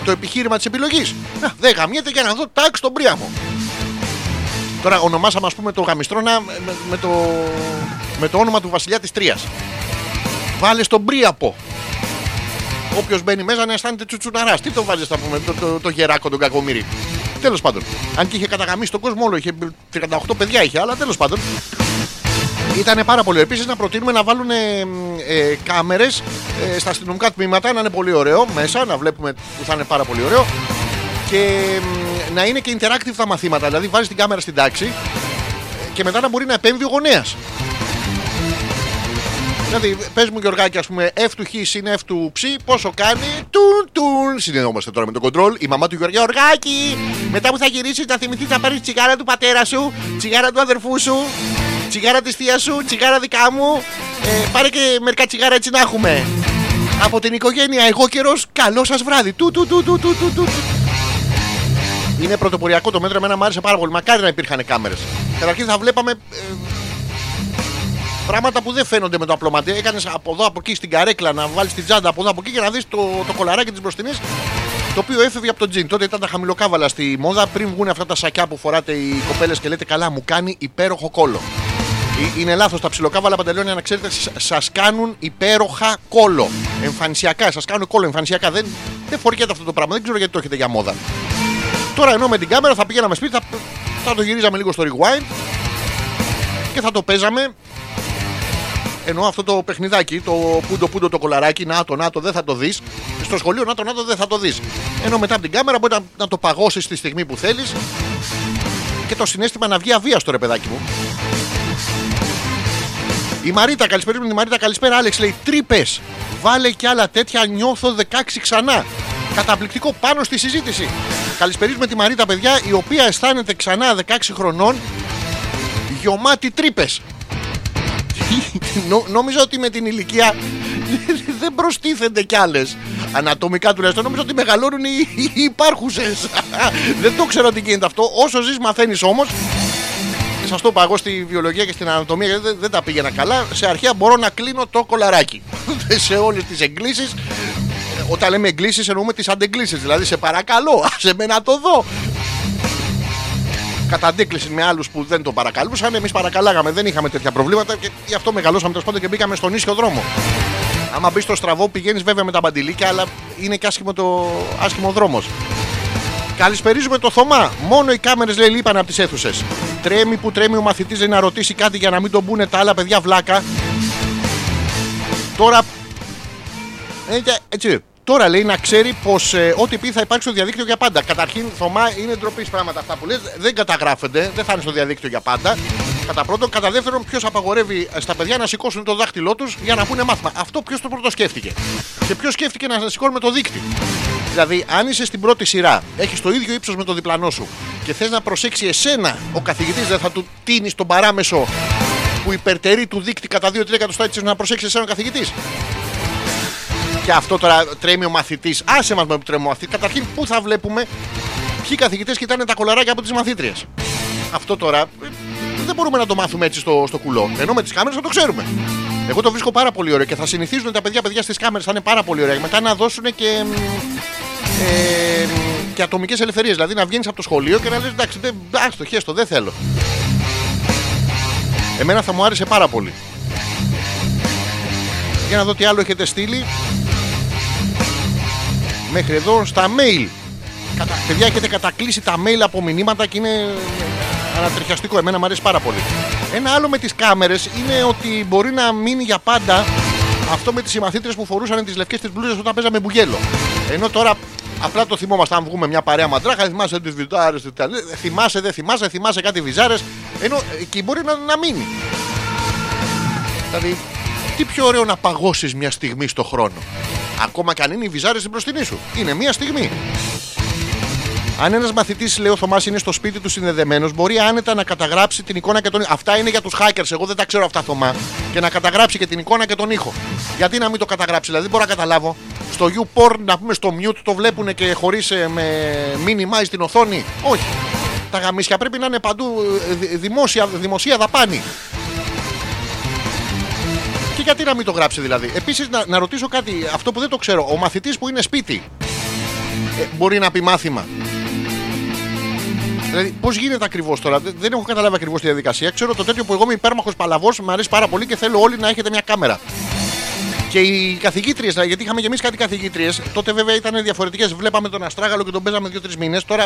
το επιχείρημα της επιλογής. Να, δεν γαμιέται για να δω τάξη στον πρίαμο. Τώρα ονομάσαμε, ας πούμε, το γαμιστρώνα με, με το, με το όνομα του βασιλιά της Τρίας. Βάλε στον πρίαπο. Όποιος μπαίνει μέσα να αισθάνεται τσουτσουναράς. Τι το βάζεις, θα πούμε, το, το, το γεράκο, τον κακομίρι. Τέλος πάντων. Αν και είχε καταγαμίσει τον κόσμο όλο, είχε 38 παιδιά είχε, αλλά τέλος πάντων. Ήταν πάρα πολύ. Επίσης να προτείνουμε να βάλουν ε, ε, κάμερες ε, στα αστυνομικά τμήματα, να είναι πολύ ωραίο μέσα, να βλέπουμε που θα είναι πάρα πολύ ωραίο. Και μ, να είναι και interactive τα μαθήματα. Δηλαδή βάζεις την κάμερα στην τάξη και μετά να μπορεί να επέμβει ο γονέας. Δηλαδή, πες μου Γιωργάκη, ας πούμε, F του Χ συν F του Ψ, πόσο κάνει. Τουν, τουν. Συνεννόμαστε τώρα με το control. Η μαμά του Γιωργάκη, Γιωργάκη, μετά που θα γυρίσει, θα θυμηθεί να πάρει τσιγάρα του πατέρα σου, τσιγάρα του αδερφού σου, τσιγάρα της θεία σου, τσιγάρα δικά μου. Ε, πάρε και μερικά τσιγάρα έτσι να έχουμε. Από την οικογένεια, εγώ καιρός, καλό σας βράδυ. Του, του, του, του, του, του, του. Είναι πρωτοποριακό το μέτρο, εμένα μου άρεσε πάρα πολύ. Μακάρι να υπήρχαν κάμερες. Καταρχήν θα βλέπαμε ε, Πράγματα που δεν φαίνονται με το απλό μάτι. Έκανες από εδώ από εκεί στην καρέκλα να βάλεις την τσάντα από εδώ από εκεί και να δεις το, το κολαράκι της μπροστινής. Το οποίο έφευγε από το τζιν. Τότε ήταν τα χαμηλοκάβαλα στη μόδα πριν βγουν αυτά τα σακιά που φοράτε οι κοπέλες και λέτε καλά, μου κάνει υπέροχο κόλο. Ε, Είναι λάθος. Τα ψιλοκάβαλα παντελόνια, να ξέρετε, σας κάνουν υπέροχα κόλο. Εμφανισιακά, σας κάνουν κόλο εμφανισιακά. Δεν, δεν φοριέται αυτό το πράγμα. Δεν ξέρω γιατί το έχετε για μόδα. Τώρα ενώ με την κάμερα θα πηγαίναμε σπίτι, θα, θα το γυρίζαμε λίγο στο rewind και θα το παίζαμε ενώ αυτό το παιχνιδάκι, το πούντο πούντο το κολαράκι, να το, να το, δεν θα το δεις. Στο σχολείο, να το, να το, δεν θα το δεις. Ενώ μετά από την κάμερα μπορεί να, να το παγώσεις τη στιγμή που θέλεις και το συνέστημα να βγει αβίαστο, ρε παιδάκι μου. Η Μαρίτα, καλησπέρα με τη Μαρίτα, καλησπέρα. Άλεξ λέει τρύπες. Βάλε κι άλλα τέτοια, νιώθω 16 ξανά. Καταπληκτικό πάνω στη συζήτηση. Καλησπερίζουμε τη Μαρίτα, παιδιά, η οποία αισθάνεται ξανά 16 χρονών γεωμάτι τρύπες. Νο, νόμιζα ότι με την ηλικία δεν προστίθενται κι άλλες. Ανατομικά τουλάχιστον νόμιζα ότι μεγαλώνουν οι, οι υπάρχουσες. δεν το ξέρω τι γίνεται αυτό. Όσο ζεις, μαθαίνεις όμως. Σας το είπα εγώ στη βιολογία και στην ανατομία γιατί δεν, δεν τα πήγαινα καλά. Σε αρχαία μπορώ να κλείνω το κολαράκι. σε όλες τις εγκλήσεις. Όταν λέμε εγκλήσεις εννοούμε τις αντεγκλήσεις. Δηλαδή σε παρακαλώ, σε μένα το δω κατά αντίκληση με άλλους που δεν το παρακαλούσαν. Εμείς παρακαλάγαμε, δεν είχαμε τέτοια προβλήματα και γι' αυτό μεγαλώσαμε τέλος πάντων και μπήκαμε στον ίσιο δρόμο. Άμα μπεις στο στραβό, πηγαίνεις βέβαια με τα μπαντιλίκια, αλλά είναι και άσχημο το άσχημο δρόμος. Καλησπερίζουμε το Θωμά. Μόνο οι κάμερες λέει λείπαν από τις αίθουσες. Τρέμει που τρέμει ο μαθητής να ρωτήσει κάτι για να μην τον πούνε τα άλλα παιδιά βλάκα. Τώρα. Ε, και- έτσι. Τώρα λέει να ξέρει πως ε, ό,τι πει θα υπάρξει στο διαδίκτυο για πάντα. Καταρχήν, Θωμά, είναι ντροπή πράγματα αυτά που λες. Δεν καταγράφονται, δεν θα είναι στο διαδίκτυο για πάντα. Κατά πρώτον. Κατά δεύτερον, ποιος απαγορεύει στα παιδιά να σηκώσουν το δάχτυλό τους για να πούνε μάθημα. Αυτό ποιος το πρώτο σκέφτηκε. Και ποιος σκέφτηκε να σηκώνουμε το δίκτυο. Δηλαδή, αν είσαι στην πρώτη σειρά, έχεις το ίδιο ύψος με το διπλανό σου και θες να προσέξει εσένα ο καθηγητής, δεν θα του τίνει τον παράμεσο που υπερτερεί του δίκτυ κατά 2-3 εκατοστά έτσι ώστε να προσέξεις εσένα ο καθηγητής. Και αυτό τώρα τρέμει ο μαθητής. Άσε μας με που τρέμει ο μαθητής. Καταρχήν, πού θα βλέπουμε ποιοι καθηγητές κοιτάνε τα κολαράκια από τις μαθήτριες. Αυτό τώρα ε, δεν μπορούμε να το μάθουμε έτσι στο, στο κουλό. Ενώ με τις κάμερες θα το ξέρουμε. Εγώ το βρίσκω πάρα πολύ ωραίο και θα συνηθίζουν τα παιδιά, παιδιά στις κάμερες θα είναι πάρα πολύ ωραία. Μετά να δώσουν και. μ, Ε, μ, και ατομικές ελευθερίες. Δηλαδή να βγαίνεις από το σχολείο και να λες εντάξει, δεν, άστο, χέστο, δεν θέλω. Εμένα θα μου άρεσε πάρα πολύ. Για να δω τι άλλο έχετε στείλει. Μέχρι εδώ στα mail. Κατα... Παιδιά, έχετε κατακλείσει τα mail από μηνύματα και είναι ανατριχιαστικό. Εμένα μου αρέσει πάρα πολύ. Ένα άλλο με τις κάμερες είναι ότι μπορεί να μείνει για πάντα αυτό με τις συμμαθήτρε που φορούσαν τις λευκές τι μπλούζες όταν παίζαμε μπουγέλο. Ενώ τώρα απλά το θυμόμαστε αν βγούμε μια παρέα μαντράχα, θυμάσαι τις βιτάρε, θυμάσαι, δεν θυμάσαι, θυμάσαι κάτι βυζάρες. Ενώ εκεί μπορεί να, να μείνει. Δηλαδή, τι πιο ωραίο να παγώσεις μια στιγμή στο χρόνο; Ακόμα και αν είναι οι βυζάρες στην μπροστινή σου. Είναι μια στιγμή. Αν ένας μαθητής, λέει ο Θωμάς, είναι στο σπίτι του συνδεδεμένος, μπορεί άνετα να καταγράψει την εικόνα και τον ήχο. Αυτά είναι για τους hackers. Εγώ δεν τα ξέρω αυτά, Θωμά. Και να καταγράψει και την εικόνα και τον ήχο. Γιατί να μην το καταγράψει, δηλαδή δεν μπορώ να καταλάβω. Στο YouPorn, να πούμε στο mute, το βλέπουν και χωρίς με minimize την οθόνη; Όχι. Τα γαμίσια πρέπει να είναι παντού ε, δη- δημόσια, δημοσία δαπάνη. Και γιατί να μην το γράψει δηλαδή. Επίσης, να, να ρωτήσω κάτι, αυτό που δεν το ξέρω. Ο μαθητής που είναι σπίτι ε, μπορεί να πει μάθημα; Δηλαδή, πώς γίνεται ακριβώς τώρα, δεν, δεν έχω καταλάβει ακριβώς τη διαδικασία. Ξέρω το τέτοιο που εγώ είμαι υπέρμαχος παλαβός, μου αρέσει πάρα πολύ και θέλω όλοι να έχετε μια κάμερα. Και οι καθηγήτριες, γιατί είχαμε και εμείς κάτι καθηγήτριες, τότε βέβαια ήταν διαφορετικές. Βλέπαμε τον Αστράγαλο και τον παίζαμε δύο-τρεις μήνες. Τώρα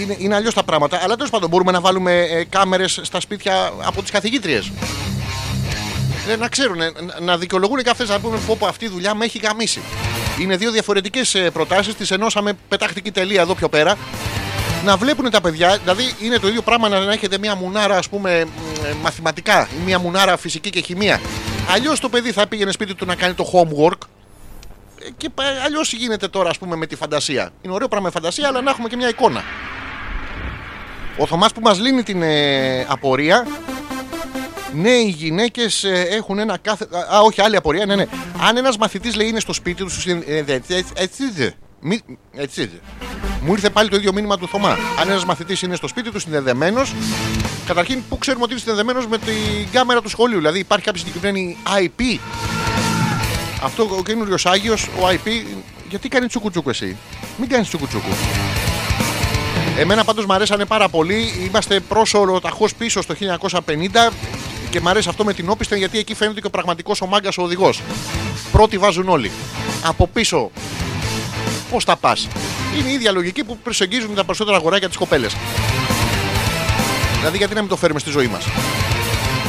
είναι, είναι αλλιώς τα πράγματα. Αλλά τέλος πάντων μπορούμε να βάλουμε ε, κάμερες στα σπίτια από τις καθηγήτριες. Ε, να ξέρουν, ε, να, να δικαιολογούν και αυτέ να πούμε πω, πω αυτή η δουλειά με έχει γαμίσει. Είναι δύο διαφορετικές προτάσεις, τις ενώσαμε πετάχτηκε τελεία εδώ πιο πέρα. Να βλέπουν τα παιδιά, δηλαδή είναι το ίδιο πράγμα να έχετε μια μουνάρα ας πούμε μ, ε, μαθηματικά ή μια μουνάρα φυσική και χημεία. Αλλιώς το παιδί θα πήγαινε σπίτι του να κάνει το homework ε, και αλλιώς γίνεται τώρα ας πούμε με τη φαντασία. Είναι ωραίο πράγμα η φαντασία, αλλά να έχουμε και μια εικόνα. Ο Θωμάς που μας λύνει την ε, απορία ναι, οι γυναίκες έχουν ένα κάθε. Α, όχι, άλλη απορία. Ναι, ναι. Αν ένας μαθητής λέει είναι στο σπίτι του, σου ε, δε- έτσι, έτσι, δε. Μη- έτσι. δε. Μου ήρθε πάλι το ίδιο μήνυμα του Θωμά. Αν ένας μαθητής είναι στο σπίτι του συνδεδεμένος, καταρχήν πού ξέρουμε ότι είναι συνδεδεμένος με την κάμερα του σχολείου. Δηλαδή υπάρχει κάποια συγκεκριμένη IP. Αυτό ο καινούριος Άγιος, ο IP. Γιατί κάνει τσουκουτσούκου εσύ; Μην κάνεις τσουκουτσούκου. Εμένα πάντως μου αρέσανε πάρα πολύ. Είμαστε πρόσωρο ταχώς πίσω στο 1950 και μου αρέσει αυτό με την όπισθεν γιατί εκεί φαίνεται και ο πραγματικός ο μάγκας ο οδηγός. Πρώτοι βάζουν όλοι. Από πίσω πώς θα πας; Είναι η ίδια λογική που προσεγγίζουν τα περισσότερα αγοράκια τις κοπέλες. Δηλαδή γιατί να μην το φέρουμε στη ζωή μας;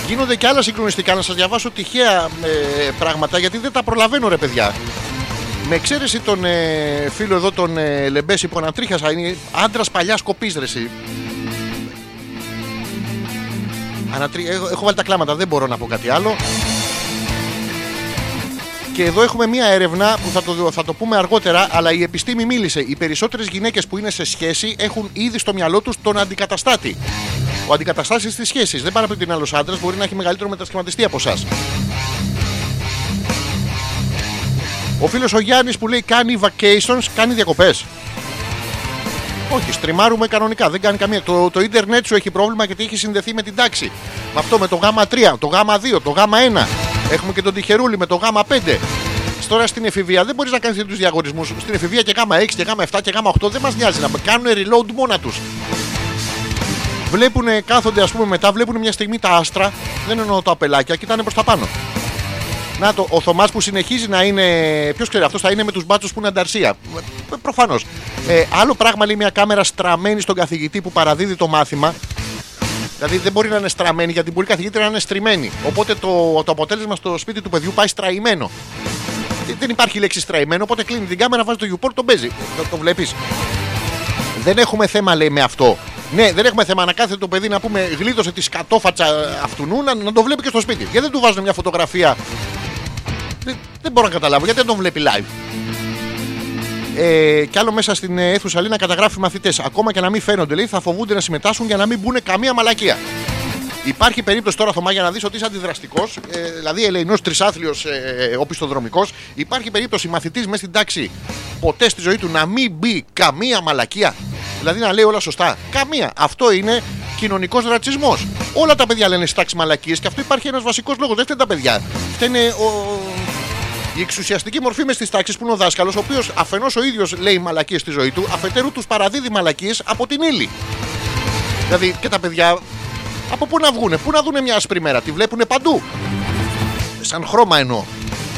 Γίνονται και άλλα συγκλονιστικά να σας διαβάσω τυχαία ε, πράγματα γιατί δεν τα προλαβαίνω ρε παιδιά. Με εξαίρεση τον ε, φίλο εδώ, τον ε, Λεμπέση που ανατρίχιασα, είναι άντρας παλιάς κοπής ρε. εσύ. Ανατρί... Έχω, έχω βάλει τα κλάματα, δεν μπορώ να πω κάτι άλλο. Και εδώ έχουμε μία έρευνα που θα το, θα το πούμε αργότερα, αλλά η επιστήμη μίλησε. Οι περισσότερες γυναίκες που είναι σε σχέση έχουν ήδη στο μυαλό τους τον αντικαταστάτη. Ο αντικαταστάτη της σχέσης. Δεν πάρα την άλλος άντρας μπορεί να έχει μεγαλύτερο μετασχηματιστή από εσά. Ο φίλος ο Γιάννης που λέει κάνει vacations, κάνει διακοπές. Όχι, στριμάρουμε κανονικά. Δεν κάνει καμία. Το, το ίντερνετ σου έχει πρόβλημα γιατί έχει συνδεθεί με την τάξη. Με αυτό, με το γάμα 3, το γάμα 2, το γάμα 1. Έχουμε και τον τυχερούλι με το γάμα 5. Τώρα στην εφηβεία δεν μπορείς να κάνεις του διαγωνισμούς. Στην εφηβεία και γάμα 6 και γάμα 7 και γάμα 8 δεν μας νοιάζει να κάνουν reload μόνα τους. Βλέπουν, κάθονται ας πούμε μετά, βλέπουν μια στιγμή τα άστρα. Δεν εννοώ τα απελάκια, κοιτάνε προς τα πάνω. Να το, ο Θωμάς που συνεχίζει να είναι. Ποιος ξέρει, αυτός θα είναι με τους μπάτσους που είναι ανταρσία. Προφανώς. Ε, άλλο πράγμα λέει μια κάμερα στραμμένη στον καθηγητή που παραδίδει το μάθημα. Δηλαδή δεν μπορεί να είναι στραμμένη γιατί μπορεί η καθηγήτρια να είναι στριμμένη. Οπότε το, το αποτέλεσμα στο σπίτι του παιδιού πάει στραϊμένο. Ε, Δεν υπάρχει λέξη στραϊμένο, οπότε κλείνει την κάμερα, βάζει το YouPort, τον παίζει. Το, το βλέπεις. Δεν έχουμε θέμα, λέει, με αυτό. Ναι, δεν έχουμε θέμα να κάθεται το παιδί να πούμε γλίτωσε τη σκατόφατσα αυτού να, να το βλέπει και στο σπίτι. Γιατί δεν του βάζουν μια φωτογραφία; Δεν, δεν μπορώ να καταλάβω γιατί δεν τον βλέπει live; Ε, κι άλλο μέσα στην ε, αίθουσα λέει να καταγράφει μαθητές. Ακόμα και να μην φαίνονται, λέει, θα φοβούνται να συμμετάσχουν για να μην μπουν καμία μαλακία. Υπάρχει περίπτωση τώρα, Θωμά, για να δεις ότι είσαι αντιδραστικός, ε, δηλαδή ελεηνός τρισάθλιος ε, οπισθοδρομικό. Υπάρχει περίπτωση μαθητής μέσα στην τάξη ποτέ στη ζωή του να μην μπει καμία μαλακία; Δηλαδή να λέει όλα σωστά. Καμία. Αυτό είναι κοινωνικός ρατσισμός. Όλα τα παιδιά λένε στη τάξη μαλακίες και αυτό υπάρχει ένας βασικός λόγος. Δεν φταίνε τα παιδιά. Φταίνε ο, η εξουσιαστική μορφή μες στις τάξεις που είναι ο δάσκαλος, ο οποίος αφενός ο ίδιος λέει μαλακίες στη ζωή του, αφετέρου τους παραδίδει μαλακίες από την ύλη. Δηλαδή και τα παιδιά από πού να βγούνε, πού να δούνε μια άσπρη μέρα, τη βλέπουνε παντού. Σαν χρώμα εννοώ.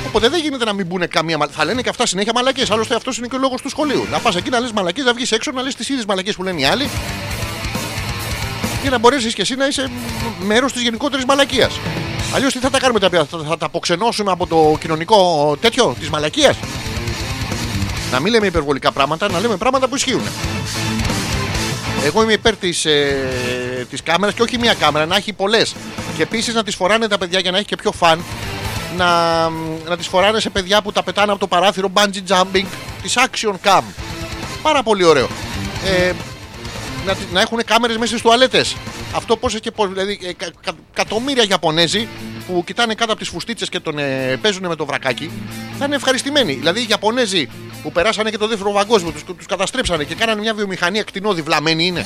Οπότε δεν γίνεται να μην μπουν καμία μαλακία. Θα λένε και αυτά συνέχεια μαλακίε. Άλλωστε αυτός είναι και ο λόγος του σχολείου. Να πας εκεί να λες μαλακίε, να βγεις έξω να λες τις ίδιες μαλακίε που λένε οι άλλοι. Για να μπορέσεις και εσύ να είσαι μέρος της γενικότερης μαλακίας. Αλλιώς τι θα τα κάνουμε τα παιδιά, θα, θα τα αποξενώσουμε από το κοινωνικό τέτοιο της μαλακίας; Να μην λέμε υπερβολικά πράγματα, να λέμε πράγματα που ισχύουν. Εγώ είμαι υπέρ της ε, της κάμερας και όχι μία κάμερα, να έχει πολλές. Και επίσης να τις φοράνε τα παιδιά για να έχει και πιο φαν. Να, να τις φοράνε σε παιδιά που τα πετάνε από το παράθυρο bungee jumping της Action Cam. Πάρα πολύ ωραίο. Ε, να, να έχουν κάμερες μέσα στις τουαλέτες. Αυτό πώς και πώς. Δηλαδή, ε, κα, κα, εκατομμύρια Ιαπωνέζοι που κοιτάνε κάτω από τις φουστίτσες και τον ε, παίζουν με το βρακάκι θα είναι ευχαριστημένοι. Δηλαδή οι Ιαπωνέζοι που περάσανε και το δεύτερο παγκόσμιο, τους τους καταστρέψανε και κάνανε μια βιομηχανία κτηνόδη, βλαμμένοι είναι.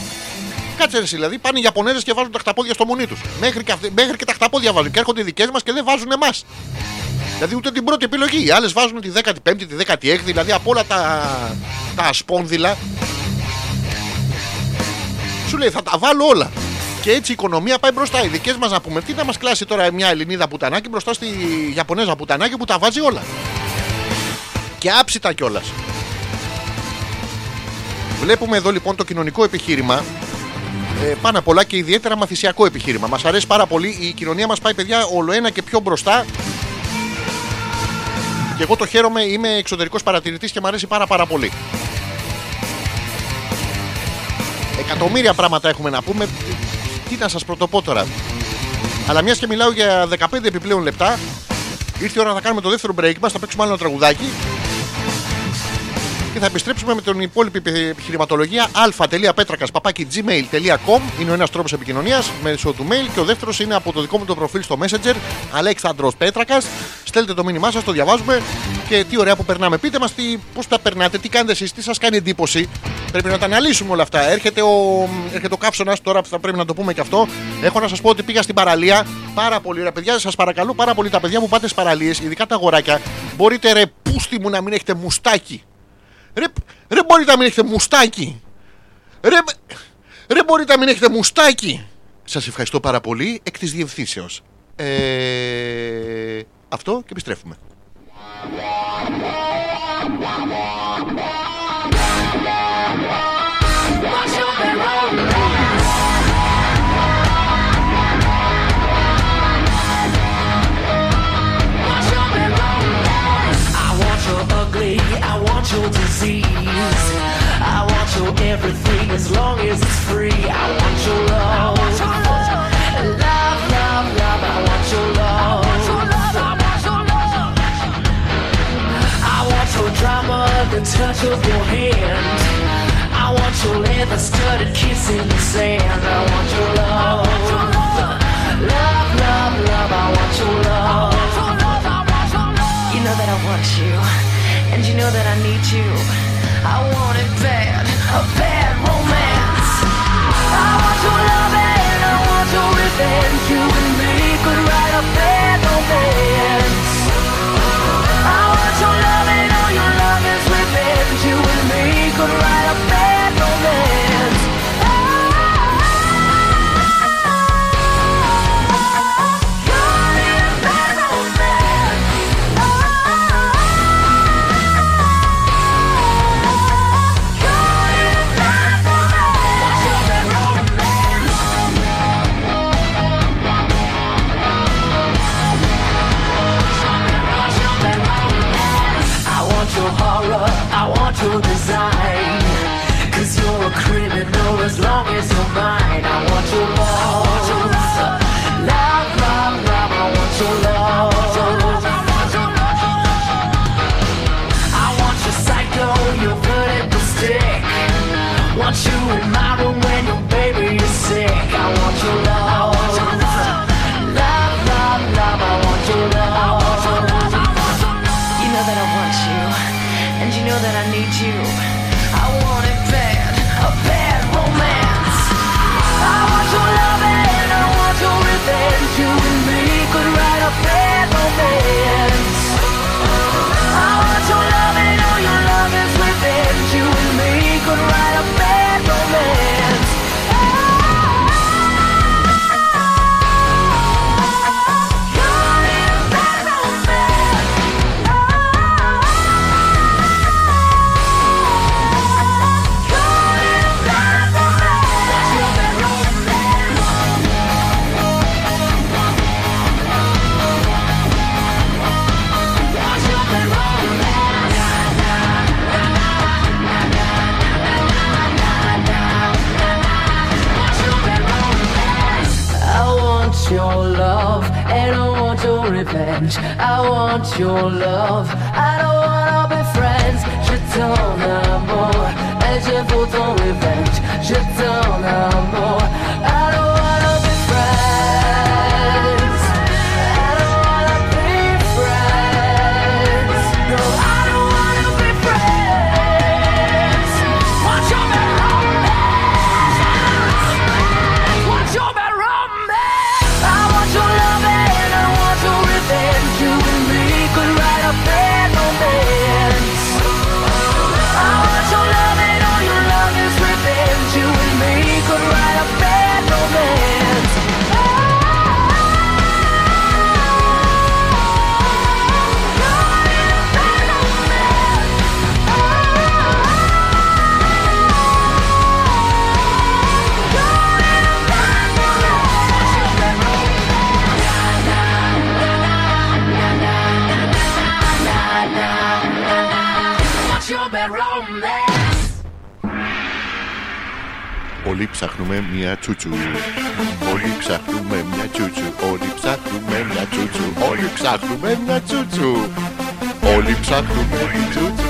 Κάτσε ρε, εσύ, δηλαδή πάνε οι Ιαπωνέζες και βάζουν τα χταπόδια στο μουνί τους. Μέχρι, και αυτοί- μέχρι και τα χταπόδια βάζουν. Και έρχονται οι δικές μας και δεν βάζουν εμάς. Δηλαδή ούτε την πρώτη επιλογή. Οι άλλες βάζουν τη 15η, τη 16η, δηλαδή από όλα τα, τα ασπόνδυλα. Σου λέει θα τα βάλω όλα. Και έτσι η οικονομία πάει μπροστά. Οι δικές μας να πούμε, τι να μας κλάσει τώρα μια Ελληνίδα πουτανάκι μπροστά στη Ιαπωνέζα πουτανάκι που τα βάζει όλα. Και άψητα κιόλας. Βλέπουμε εδώ λοιπόν το κοινωνικό επιχείρημα ε, πάνω απ' όλα και ιδιαίτερα μαθησιακό επιχείρημα. Μας αρέσει πάρα πολύ. Η κοινωνία μας πάει, παιδιά, όλο ένα και πιο μπροστά. Και εγώ το χαίρομαι, είμαι εξωτερικός παρατηρητής και μου αρέσει πάρα, πάρα πολύ. Εκατομμύρια πράγματα έχουμε να πούμε. Τι να σας πρωτοπώ τώρα. Αλλά μιας και μιλάω για 15 επιπλέον λεπτά, ήρθε η ώρα να κάνουμε το δεύτερο break μας. Θα παίξουμε άλλο ένα τραγουδάκι και θα επιστρέψουμε με την υπόλοιπη επι- επιχειρηματολογία α.πέτρακα.gmail.com είναι ο ένας τρόπος επικοινωνίας μέσω του mail και ο δεύτερος είναι από το δικό μου το προφίλ στο Messenger Αλέξανδρος Πέτρακας. Στέλνετε το μήνυμά σας, το διαβάζουμε και τι ωραία που περνάμε. Πείτε μας πώς τα περνάτε, τι κάνετε εσείς, τι σας κάνει εντύπωση. Πρέπει να τα αναλύσουμε όλα αυτά. Έρχεται ο, έρχεται ο καύσωνα τώρα που θα πρέπει να το πούμε και αυτό. Έχω να σας πω ότι πήγα στην παραλία. Πάρα πολύ ωραία παιδιά. Σας παρακαλώ πάρα πολύ τα παιδιά που πάτε στις παραλίες, ειδικά τα αγοράκια. Μπορείτε ρε πούστη μου να μην έχετε μουστάκι. Ρε, ρε μπορείτε να μην έχετε μουστάκι. Ρε, ρε μπορείτε να μην έχετε μουστάκι. Σας ευχαριστώ πάρα πολύ εκ της διευθύνσεως. Ε, αυτό και επιστρέφουμε. Your disease. I want your everything as long as it's free. I want your love. Love, love, love, I want your love. I want your drama, the touch of your hand. I want your leather studded kiss in the sand. I want your love. Love, love, love, I want your love. You know that I want you, and you know that I need you. I want it bad, a bad romance. I want your love and I want your revenge. You and me could write a bad is your mind. Want your love. I don't wanna be friends. Je t'en amour et je ton revenge. Je t'en amour. Όλοι ψάχνουμε μια τσούτσου. Όλοι ψάχνουμε μια τσούτσου. Όλοι ψάχνουμε μια τσούτσου. Όλοι ψάχνουμε μια τσούτσου. Όλοι ψάχνουμε μια τσούτσου.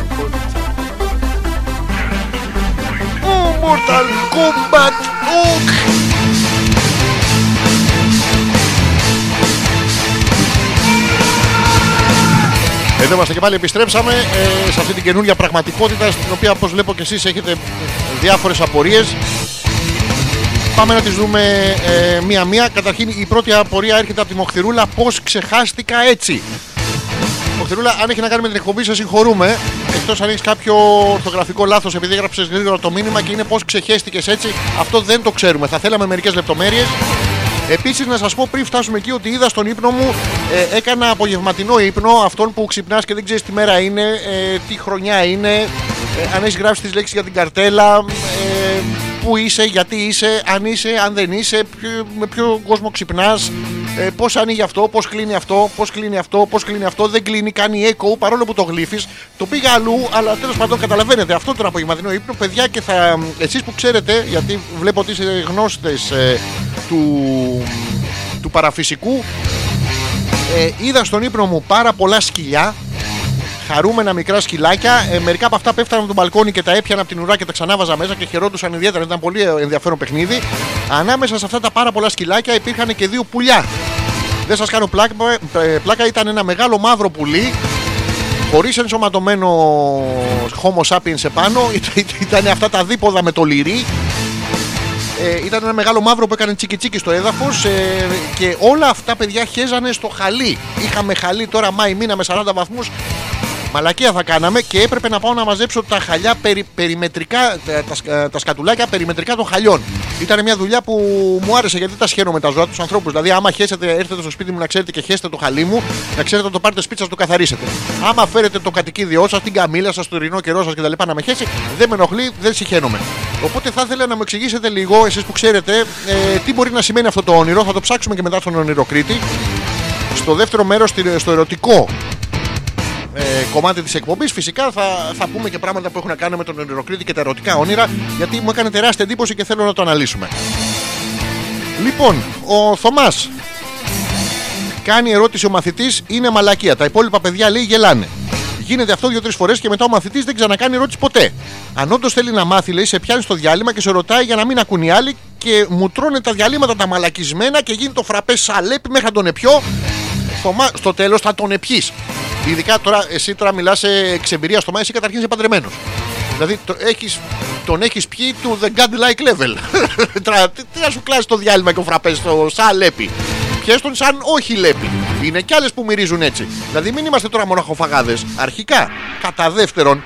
Ω, Mortal Kombat! OK! Εδώ είμαστε και πάλι επιστρέψαμε ε, σε αυτή την καινούργια πραγματικότητα στην οποία όπως βλέπω και εσείς έχετε διάφορες απορίες Πάμε να τις δούμε ε, μία-μία. Καταρχήν η πρώτη απορία έρχεται από τη Μοχθηρούλα. Πώς ξεχάστηκα έτσι; Μοχθηρούλα αν έχει να κάνει με την εκπομπή σε συγχωρούμε. Εκτός αν έχεις κάποιο ορθογραφικό λάθος επειδή έγραψες γρήγορα το μήνυμα Και είναι πώς ξεχέστηκες έτσι Αυτό δεν το ξέρουμε. Θα θέλαμε μερικές λεπτομέρειες. Επίσης, να σας πω πριν φτάσουμε εκεί ότι είδα στον ύπνο μου, ε, έκανα απογευματινό ύπνο, αυτόν που ξυπνάς και δεν ξέρεις τι μέρα είναι, ε, τι χρονιά είναι, ε, αν έχεις γράψει τις λέξεις για την καρτέλα, ε, πού είσαι, γιατί είσαι, αν είσαι, αν δεν είσαι, ποιο- με ποιο κόσμο ξυπνάς, ε, πώς ανοίγει αυτό, πώς κλείνει αυτό, πώς κλείνει αυτό, πώς κλείνει αυτό, δεν κλείνει, κάνει echo παρόλο που το γλύφεις. Το πήγα αλλού, αλλά τέλος πάντων καταλαβαίνετε αυτό τον απογευματινό ύπνο, παιδιά, και θα. Εσείς που ξέρετε, γιατί βλέπω ότι είστε γνώστες ε, του, του παραφυσικού, ε, είδα στον ύπνο μου πάρα πολλά σκυλιά χαρούμενα μικρά σκυλάκια. Ε, μερικά από αυτά πέφτανε από τον μπαλκόνι και τα έπιανα από την ουρά και τα ξανάβαζα μέσα και χαιρόντουσαν ιδιαίτερα. Ήταν πολύ ενδιαφέρον παιχνίδι. Ανάμεσα σε αυτά τα πάρα πολλά σκυλάκια υπήρχαν και δύο πουλιά. Δεν σας κάνω πλάκα, ε, πλάκα, ήταν ένα μεγάλο μαύρο πουλί. Χωρίς ενσωματωμένο Homo sapiens επάνω, ήταν αυτά τα δίποδα με το λυρί. Ε, ήταν ένα μεγάλο μαύρο που έκανε τσίκι τσίκι στο έδαφος ε, και όλα αυτά παιδιά χέζανε στο χαλί. Είχαμε χαλί τώρα Μάη μήνα με 40 βαθμούς. Μαλακία θα κάναμε και έπρεπε να πάω να μαζέψω τα χαλιά περι, περιμετρικά, τα, τα, σκα- τα σκατουλάκια περιμετρικά των χαλιών. Ήταν μια δουλειά που μου άρεσε γιατί τα σχένω με τα ζώα τους ανθρώπους. Δηλαδή, άμα χέσετε, έρθετε στο σπίτι μου να ξέρετε και χέσετε το χαλί μου, να ξέρετε να το πάρετε σπίτι σας το καθαρίσετε. Άμα φέρετε το κατοικίδιό σας, την καμίλα σας, το ειρηνό καιρό σας κτλ. να με χέσει, δεν με ενοχλεί, δεν συχαίνομαι. Οπότε θα ήθελα να μου εξηγήσετε λίγο, εσείς που ξέρετε, ε, τι μπορεί να σημαίνει αυτό το όνειρο. Θα το ψάξουμε και μετά στον ονειροκρίτη. Στο δεύτερο μέρος, στο ερωτικό ε, κομμάτι της εκπομπής. Φυσικά θα, θα πούμε και πράγματα που έχουν να κάνουν με τον ονειροκρίτη και τα ερωτικά όνειρα, γιατί μου έκανε τεράστια εντύπωση και θέλω να το αναλύσουμε. Λοιπόν, ο Θωμάς κάνει ερώτηση ο μαθητής, είναι μαλακία. Τα υπόλοιπα παιδιά λέει γελάνε. Γίνεται αυτό δύο-τρεις φορές και μετά ο μαθητής δεν ξανακάνει ερώτηση ποτέ. Αν όντως θέλει να μάθει, λέει, σε πιάνει στο διάλειμμα και σε ρωτάει για να μην ακούν οι άλλοι και μου τρώνε τα διαλύματα τα μαλακισμένα και γίνει το φραπέ σαλέπι μέχρι να τον επιώ. Θωμά, στο τέλος θα τον επιείς. Ειδικά τώρα, εσύ τώρα μιλάς σε εξεμπειρία στο εσύ καταρχήν είσαι παντρεμένος. Δηλαδή το έχεις, τον έχεις πιει του the godlike level. Τώρα, τι, τι να σου κλάσει το διάλειμμα και ο φραπές στο σαν λέπι. Πιες τον σαν όχι λέπι. Είναι κι άλλες που μυρίζουν έτσι. Δηλαδή μην είμαστε τώρα μοναχοφαγάδες. Αρχικά. Κατά δεύτερον,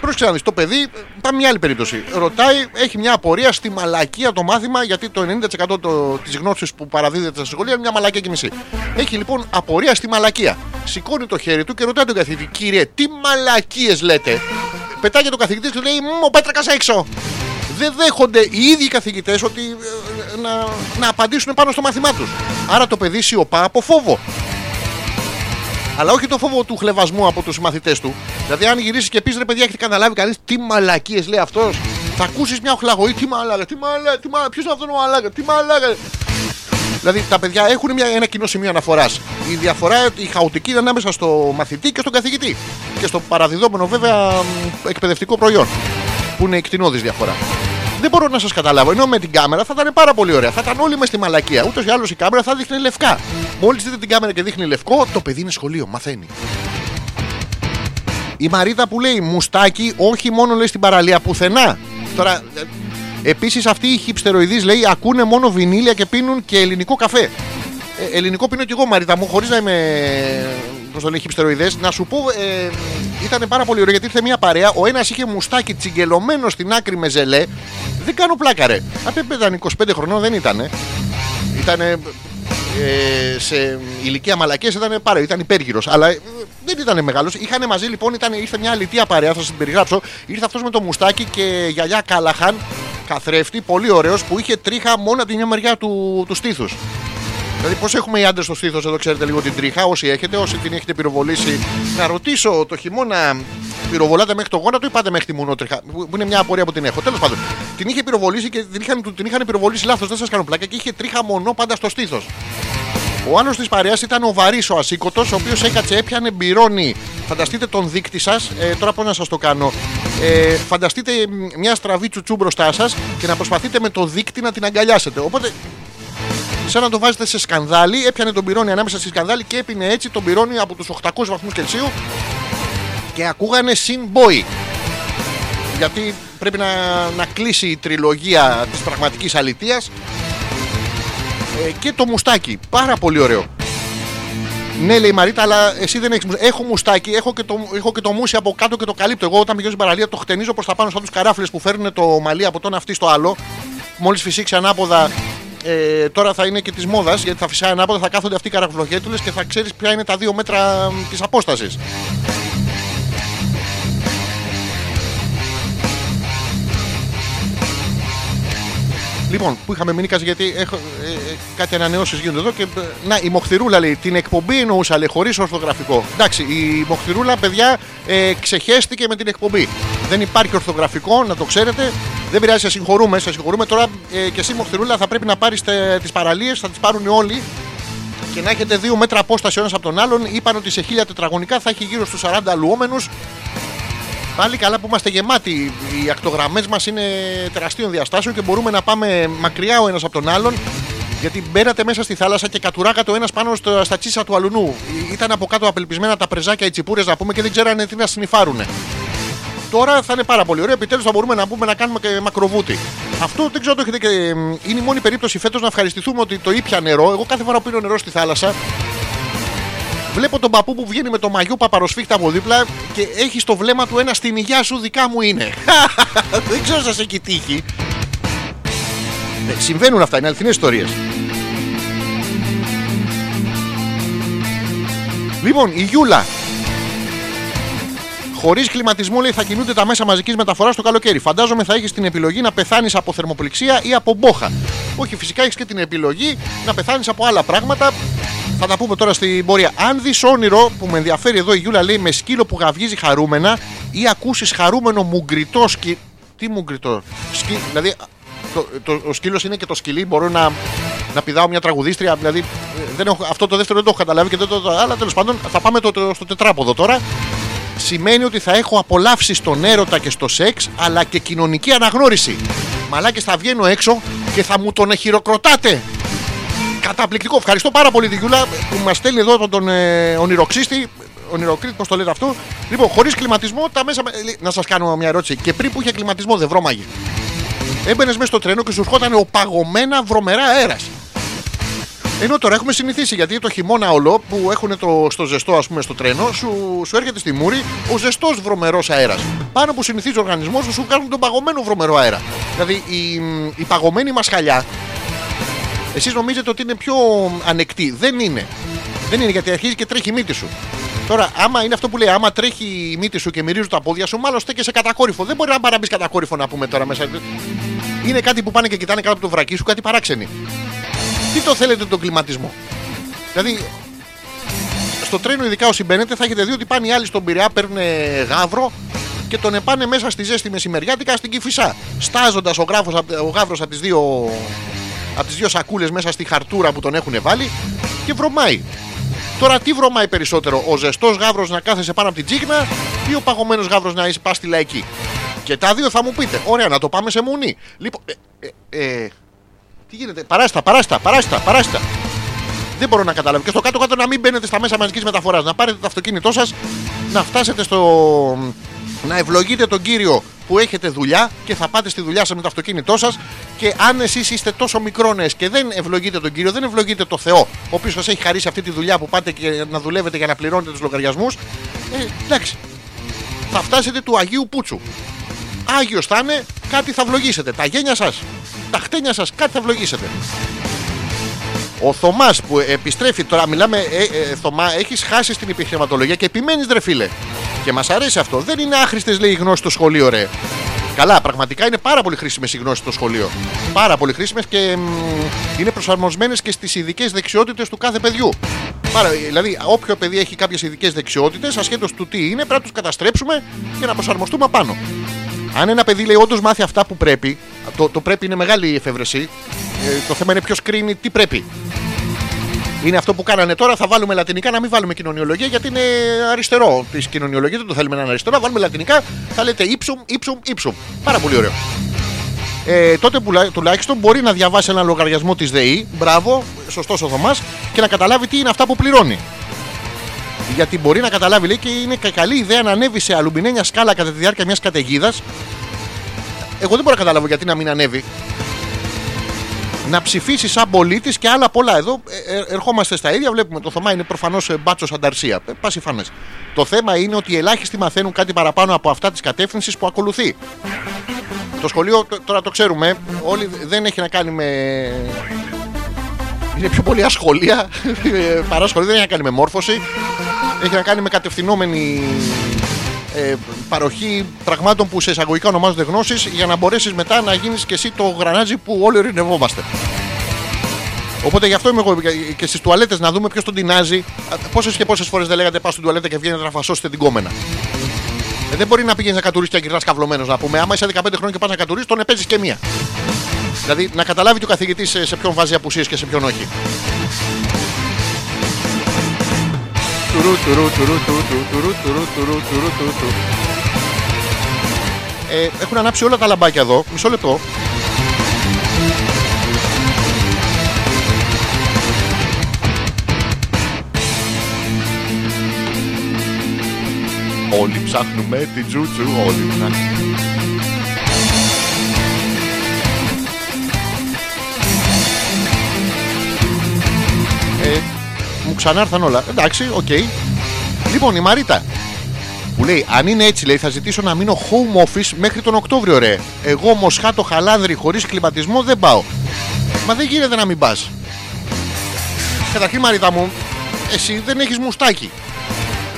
Πρόσεξε να δεις, το παιδί, πάμε μια άλλη περίπτωση. Ρωτάει, έχει μια απορία στη μαλακία το μάθημα, γιατί το 90% το, της γνώσης που παραδίδεται στα σχολεία είναι μια μαλακία και μισή. Έχει λοιπόν απορία στη μαλακία. Σηκώνει το χέρι του και ρωτάει τον καθηγητή, κύριε, τι μαλακίες λέτε; Πετάει και το καθηγητή και του λέει, Μου πέτρακας έξω. Δεν δέχονται οι ίδιοι οι καθηγητές ότι ε, να, να απαντήσουν πάνω στο μάθημά τους. Άρα το παιδί σιωπά από φόβο. Αλλά όχι το φόβο του χλεβασμού από τους μαθητές του. Δηλαδή, αν γυρίσεις και πεις ρε παιδιά, έχετε καταλάβει κανείς τι μαλακίες λέει αυτός, θα ακούσεις μια οχλαγωγή. Τι μαλάκα, τι μαλάκα, τι μαλάκα, ποιος είναι αυτό ο μαλάκα, τι μαλάκα; Δηλαδή, τα παιδιά έχουν μια, ένα κοινό σημείο αναφοράς. Η διαφορά, η χαοτική είναι ανάμεσα στο μαθητή και στον καθηγητή. Και στο παραδιδόμενο, βέβαια, μ, εκπαιδευτικό προϊόν. Που είναι εκτινώδη διαφορά. Δεν μπορώ να σας καταλάβω. Ενώ με την κάμερα θα ήταν πάρα πολύ ωραία. Θα ήταν όλοι μες στη μαλακία. Ούτως ή άλλως η κάμερα θα δείχνει λευκά. Μόλις δείτε την κάμερα και δείχνει λευκό, το παιδί είναι σχολείο, μαθαίνει. Η Μαρίτα που λέει μουστάκι, όχι μόνο λέει στην παραλία, πουθενά. Τώρα, επίσης αυτοί οι χυψτεροειδεί λέει ακούνε μόνο βινίλια και πίνουν και ελληνικό καφέ. Ε, ελληνικό πίνω κι εγώ, Μαρίτα μου, χωρίς να είμαι. Πώ το λέει, χυψτεροειδέ. Να σου πω, ε, ήταν πάρα πολύ ωραίο γιατί ήρθε μια παρέα. Ο ένας είχε μουστάκι τσιγκελωμένο στην άκρη με ζελέ. Δεν κάνω πλάκα, ρε. Αυτό ήταν 25 χρονών, δεν ήταν. Ήταν σε ηλικία μαλακές ήταν πάρα, ήταν υπέργυρος αλλά ε, δεν ήταν μεγάλος είχαν μαζί λοιπόν, ήταν, ήρθε μια αλητία παρέα θα σας την περιγράψω ήρθε αυτός με το μουστάκι και γιαγιά Κάλαχαν καθρέφτη, πολύ ωραίος που είχε τρίχα μόνο από την μια μεριά του, του στήθους Δηλαδή, πώς έχουμε οι άντρες στο στήθος εδώ, ξέρετε λίγο την τρίχα. Όσοι έχετε, όσοι την έχετε πυροβολήσει. Να ρωτήσω το χειμώνα, πυροβολάτε μέχρι το γόνατο ή πάτε μέχρι τη μουνότριχα. Που που είναι μια απορία που την έχω. Τέλος πάντων, την είχε πυροβολήσει και την είχαν, την είχαν πυροβολήσει λάθος. Δεν σας κάνω πλάκα και είχε τρίχα μονό πάντα στο στήθος. Ο άλλος της παρέας ήταν ο βαρύς ο ασήκωτο, ο οποίος έκατσε, έπιανε μπυρώνει. Φανταστείτε τον δείκτη σας, ε, τώρα πώς να σας το κάνω. Ε, φανταστείτε μ, μια στραβή τσουτσού μπροστά σας και να προσπαθείτε με το δείκτη να την αγκαλιάσετε. Οπότε, σαν να το βάζετε σε σκανδάλι, έπιανε τον πυρώνει ανάμεσα στη σκανδάλι και έπινε έτσι τον πυρώνει από τους 800 βαθμούς Κελσίου και ακούγανε συν boy. Γιατί πρέπει να, να κλείσει η τριλογία της πραγματικής αλητείας ε, και το μουστάκι. Πάρα πολύ ωραίο. Ναι, λέει η Μαρίτα, αλλά εσύ δεν έχεις μουστάκι. Έχω μουστάκι, έχω και, το, έχω και το μουσι από κάτω και το καλύπτω. Εγώ όταν πηγαίνω στην παραλία το χτενίζω προς τα πάνω σαν τους καράφλε που φέρνουν το μαλλί από το ένα αυτή στο άλλο. Μόλις φυσήξει ανάποδα, ε, τώρα θα είναι και της μόδας γιατί θα φυσάει ανάποδα, θα κάθονται αυτοί οι καραφλοχέτουλε και θα ξέρεις ποια είναι τα δύο μέτρα της απόστασης. Λοιπόν, που είχαμε μείνει Κάτσε, γιατί έχω, ε, ε, κάτι ανανεώσεις γίνονται εδώ. Και, ε, να, η Μοχθηρούλα λέει την εκπομπή εννοούσα, λέει χωρίς ορθογραφικό. Εντάξει, η Μοχθηρούλα, παιδιά, ε, ξεχέστηκε με την εκπομπή. Δεν υπάρχει ορθογραφικό, να το ξέρετε. Δεν πειράζει, σε συγχωρούμε. Σε συγχωρούμε. Τώρα ε, και εσύ, Μοχθηρούλα, θα πρέπει να πάρεις τις παραλίες, θα τις πάρουν όλοι και να έχετε δύο μέτρα απόσταση ο ένας από τον άλλον. Είπαν ότι σε χίλια τετραγωνικά θα έχει γύρω στους 40 αλουόμενους. Πάλι καλά που είμαστε γεμάτοι. Οι ακτογραμμές μας είναι τεραστίων διαστάσεων και μπορούμε να πάμε μακριά ο ένας από τον άλλον. Γιατί μπαίνατε μέσα στη θάλασσα και κατουράγατε ο ένας πάνω στο, στα τσίσα του αλουνού. Ήταν από κάτω απελπισμένα τα πρεζάκια, οι τσιπούρες να πούμε και δεν ξέρανε τι να συνυφάρουνε. Τώρα θα είναι πάρα πολύ ωραίο. Επιτέλους θα μπορούμε να πούμε να κάνουμε και μακροβούτι. Αυτό δεν ξέρω αν το έχετε και. Είναι η μόνη περίπτωση φέτος να ευχαριστηθούμε ότι το ήπια νερό. Εγώ κάθε φορά που πίνω νερό στη θάλασσα Βλέπω τον παππού που βγαίνει με το μαγιό παπαροσφίχτα από δίπλα και έχει στο βλέμμα του ένα στην υγεία σου δικά μου είναι. Δεν ξέρω αν σας έχει τύχει. Ε, συμβαίνουν αυτά, είναι αληθινές ιστορίες. Λοιπόν, η Γιούλα. Χωρίς κλιματισμό λέει θα κινούνται τα μέσα μαζικής μεταφοράς το καλοκαίρι. Φαντάζομαι θα έχεις την επιλογή να πεθάνεις από θερμοπληξία ή από μπόχα. Όχι, φυσικά έχεις και την επιλογή να πεθάνεις από άλλα πράγματα. Θα τα πούμε τώρα στην πορεία. Αν δεις όνειρο που με ενδιαφέρει εδώ η Γιούλα λέει με σκύλο που γαυγίζει χαρούμενα ή ακούσεις χαρούμενο μουγκριτό σκι... Τι μουγκριτό. Σκι... Δηλαδή το, το, ο σκύλος είναι και το σκυλί. Μπορώ να, να πηδάω μια τραγουδίστρια. Δηλαδή ε, δεν έχω, αυτό το δεύτερο δεν το έχω καταλάβει και δεν το. Αλλά τέλος πάντων θα πάμε το, το- στο τετράποδο τώρα. Σημαίνει ότι θα έχω απολαύσει στον έρωτα και στο σεξ αλλά και κοινωνική αναγνώριση. Μαλάκες θα βγαίνω έξω και θα μου τον χειροκροτάτε. Καταπληκτικό. Ευχαριστώ πάρα πολύ τη Γιούλα που μας στέλνει εδώ τον, τον ε, ονειροξύστη. Ονειροκρίτη, πώς το λέτε αυτό. Λοιπόν, χωρίς κλιματισμό, τα μέσα. ε, Να σας κάνω μια ερώτηση. Και πριν που είχε κλιματισμό, δεν βρώμαγε. Έμπαινες μέσα στο τρένο και σου ερχόταν ο παγωμένα βρωμερά αέρας. Ενώ τώρα έχουμε συνηθίσει γιατί το χειμώνα όλο που έχουν το, στο ζεστό, ας πούμε, στο τρένο, σου, σου έρχεται στη μούρη ο ζεστός βρωμερός αέρας. Πάνω που συνηθίζει ο οργανισμός σου, σου κάνουν τον παγωμένο βρωμερό αέρα. Δηλαδή η, η παγωμένη μα χαλιά εσείς νομίζετε ότι είναι πιο ανεκτή. Δεν είναι. Δεν είναι γιατί αρχίζει και τρέχει η μύτη σου. Τώρα, άμα είναι αυτό που λέει, άμα τρέχει η μύτη σου και μυρίζουν τα πόδια σου, μάλλον στέκεσαι κατακόρυφο. Δεν μπορεί να παραμπεί κατακόρυφο να πούμε τώρα μέσα. Είναι κάτι που πάνε και κοιτάνε κάτω από το βρακί σου, κάτι παράξενοι. Τι το θέλετε τον κλιματισμό; Δηλαδή, στο τρένο, ειδικά όσοι μπαίνετε, θα έχετε δει ότι πάνε οι άλλοι στον Πειραιά, παίρνουν γάβρο και τον επάνε μέσα στη ζέστη μεσημεριάτικα στην Κυφισά. Στάζοντας ο, γράφος, απ- ο γάβρος από τις δύο, απ' τις δύο σακούλες μέσα στη χαρτούρα που τον έχουν βάλει και βρωμάει. Τώρα τι βρωμάει περισσότερο, ο ζεστός γάβρος να κάθεσαι πάνω από την τσίγνα ή ο παγωμένος γάβρος να είσαι πα στη λαϊκή; Και τα δύο θα μου πείτε. Ωραία, να το πάμε σε μουνί. Λοιπόν, ε, ε, ε, τι γίνεται, παράστα, παράστα, παράστα, παράστα. Δεν μπορώ να καταλάβω. Και στο κάτω-κάτω να μην μπαίνετε στα μέσα μαζικής μεταφοράς. Να πάρετε το αυτοκίνητό σας, να φτάσετε στο. να ευλογείτε τον κύριο που έχετε δουλειά και θα πάτε στη δουλειά σας με το αυτοκίνητό σας. Και αν εσείς είστε τόσο μικρόνες και δεν ευλογείτε τον κύριο, δεν ευλογείτε το Θεό, ο οποίος σας έχει χαρίσει αυτή τη δουλειά που πάτε και να δουλεύετε για να πληρώνετε τους λογαριασμούς. Ε, εντάξει. Θα φτάσετε του Αγίου Πούτσου. Άγιος θα είναι, κάτι θα ευλογήσετε. Τα γένια σας, τα χτένια σας, κάτι θα ευλογήσετε. Ο Θωμάς που επιστρέφει τώρα, μιλάμε, ε, ε, Θωμά, έχεις χάσει στην επιχειρηματολογία και επιμένεις, ρε φίλε. Και μας αρέσει αυτό. Δεν είναι άχρηστες, λέει, οι γνώσεις στο σχολείο, ρε. Καλά, πραγματικά είναι πάρα πολύ χρήσιμες οι γνώσεις στο σχολείο. Πάρα πολύ χρήσιμες και μ, είναι προσαρμοσμένες και στις ειδικές δεξιότητες του κάθε παιδιού. Πάρα, δηλαδή, όποιο παιδί έχει κάποιες ειδικές δεξιότητες, ασχέτως του τι είναι, πρέπει να τους καταστρέψουμε και να προσαρμοστούμε απάνω. Αν ένα παιδί λέει όντως μάθει αυτά που πρέπει, το, το πρέπει είναι μεγάλη εφεύρεση. Ε, το θέμα είναι ποιος κρίνει τι πρέπει. Είναι αυτό που κάνανε τώρα. Θα βάλουμε λατινικά, να μην βάλουμε κοινωνιολογία γιατί είναι αριστερό. Της κοινωνιολογίας δεν το θέλουμε να είναι αριστερό. Θα βάλουμε λατινικά, θα λέτε ύψουμ, ύψουμ, ύψουμ. Πάρα πολύ ωραίο. Ε, τότε που, τουλάχιστον μπορεί να διαβάσει ένα λογαριασμό της ΔΕΗ. Μπράβο, σωστός ο Θωμάς, και να καταλάβει τι είναι αυτά που πληρώνει. Γιατί μπορεί να καταλάβει, λέει, και είναι κα- καλή ιδέα να ανέβει σε αλουμινένια σκάλα κατά τη διάρκεια μιας καταιγίδας. Εγώ δεν μπορώ να καταλάβω γιατί να μην ανέβει. Να ψηφίσει σαν πολίτης και άλλα πολλά. Εδώ ε, ε, ερχόμαστε στα ίδια. Βλέπουμε το Θωμά είναι προφανώς μπάτσος ανταρσία. Ε, πάση φάνες. Το θέμα είναι ότι οι ελάχιστοι μαθαίνουν κάτι παραπάνω από αυτά της κατεύθυνσης που ακολουθεί. Το σχολείο τ- τώρα το ξέρουμε. Όλοι δεν έχει να κάνει με. Είναι πιο πολύ ασχολία ε, παρά σχολείο. Δεν έχει να κάνει με μόρφωση. Έχει να κάνει με κατευθυνόμενη ε, παροχή πραγμάτων που σε εισαγωγικά ονομάζονται γνώσεις για να μπορέσεις μετά να γίνεις και εσύ το γρανάζι που όλοι ειρηνευόμαστε. Οπότε γι' αυτό είμαι εγώ και στις τουαλέτες να δούμε ποιος τον τεινάζει. Πόσες και πόσες φορές δεν λέγατε πας στην τουαλέτα και βγαίνετε να φασώσετε την κόμενα. Ε, δεν μπορεί να πηγαίνεις να κατουρίσει και να γυρνάς καυλωμένος να πούμε. Άμα είσαι 15 χρόνια και πας να κατουρίσει, τον επέζεις και μία. Δηλαδή να καταλάβει του ο καθηγητής σε, ποιον βάζει απουσίες και σε ποιον όχι. Ε, έχουν ανάψει όλα τα λαμπάκια εδώ. Μισό λεπτό. Όλοι ψάχνουμε την τζούτζου, όλοι ψάχνουμε. Μου ξανάρθαν όλα. Εντάξει, οκ. Λοιπόν, η Μαρίτα που λέει: Αν είναι έτσι, λέει, θα ζητήσω να μείνω home office μέχρι τον Οκτώβριο, ρε. Εγώ μοσχάτο χαλάνδρι χωρίς κλιματισμό δεν πάω. Μα δεν γίνεται να μην πας. Καταρχήν, Μαρίτα μου, εσύ δεν έχεις μουστάκι.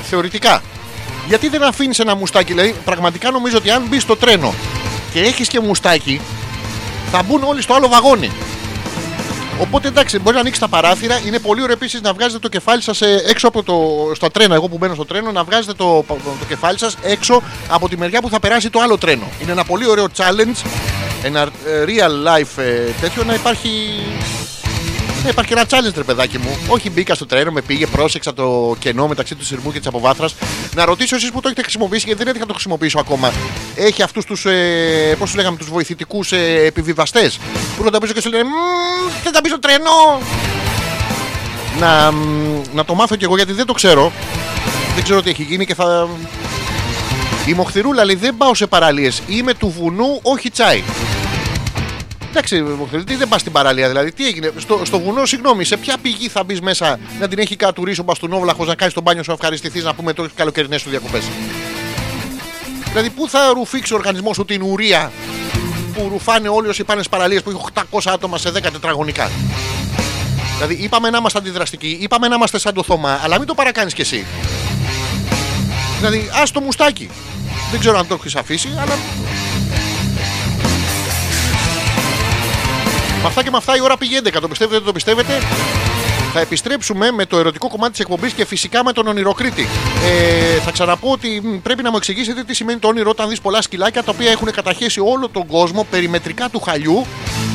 Θεωρητικά. Γιατί δεν αφήνεις ένα μουστάκι, δηλαδή, πραγματικά νομίζω ότι αν μπεις στο τρένο και έχεις και μουστάκι, θα μπουν όλοι στο άλλο βαγόνι. Οπότε εντάξει, μπορεί να ανοίξει τα παράθυρα. Είναι πολύ ωραίο επίσης να βγάζετε το κεφάλι σας έξω από το. στα τρένα. Εγώ που μπαίνω στο τρένο, να βγάζετε το, το, κεφάλι σας έξω από τη μεριά που θα περάσει το άλλο τρένο. Είναι ένα πολύ ωραίο challenge. Ένα ε, real life ε, τέτοιο να υπάρχει. Να υπάρχει ένα challenge, ρε παιδάκι μου. Όχι μπήκα στο τρένο, με πήγε, πρόσεξα το κενό μεταξύ του σειρμού και της αποβάθρας. Να ρωτήσω εσείς που το έχετε χρησιμοποιήσει, γιατί δεν έτυχα να το χρησιμοποιήσω ακόμα. Έχει αυτούς τους. Ε, Πώς τους λέγαμε, τους βοηθητικούς ε, επιβιβαστές. Που να τα πίσω και σου λένε «Μμμ, Δεν τα μπει στο τρένο. Να, μ, να το μάθω κι εγώ γιατί δεν το ξέρω. Δεν ξέρω τι έχει γίνει και θα. Η Μοχθηρούλα λέει δεν πάω σε παραλίες Είμαι του βουνού, όχι τσάι. Εντάξει, Μοχθηρούλα, τι δεν πας στην παραλία, δηλαδή τι έγινε; Στο, στο βουνό, συγγνώμη, σε ποια πηγή θα μπεις μέσα να την έχει κατουρίσει ο μπαστούνόβλαχος να κάνεις τον μπάνιο σου, να ευχαριστηθείς να πούμε τώρα καλοκαιρινές σου διακοπές; Δηλαδή, πού θα ρουφήξει ο οργανισμός σου την ουρία που ρουφάνε όλοι όσοι πάνε στις παραλίες που έχει 800 άτομα σε 10 τετραγωνικά; Δηλαδή, είπαμε να είμαστε αντιδραστικοί, είπαμε να είμαστε σαν το Θωμά, αλλά μην το παρακάνεις κι εσύ. Δηλαδή, ας το μουστάκι. Δεν ξέρω αν το έχεις αφήσει, αλλά. Με αυτά και με αυτά η ώρα πήγε 11. Το πιστεύετε, δεν το πιστεύετε; Θα επιστρέψουμε με το ερωτικό κομμάτι της εκπομπής και φυσικά με τον ονειροκρίτη. Ε, θα ξαναπώ ότι μ, πρέπει να μου εξηγήσετε τι σημαίνει το όνειρο όταν δεις πολλά σκυλάκια τα οποία έχουν καταχέσει όλο τον κόσμο περιμετρικά του χαλιού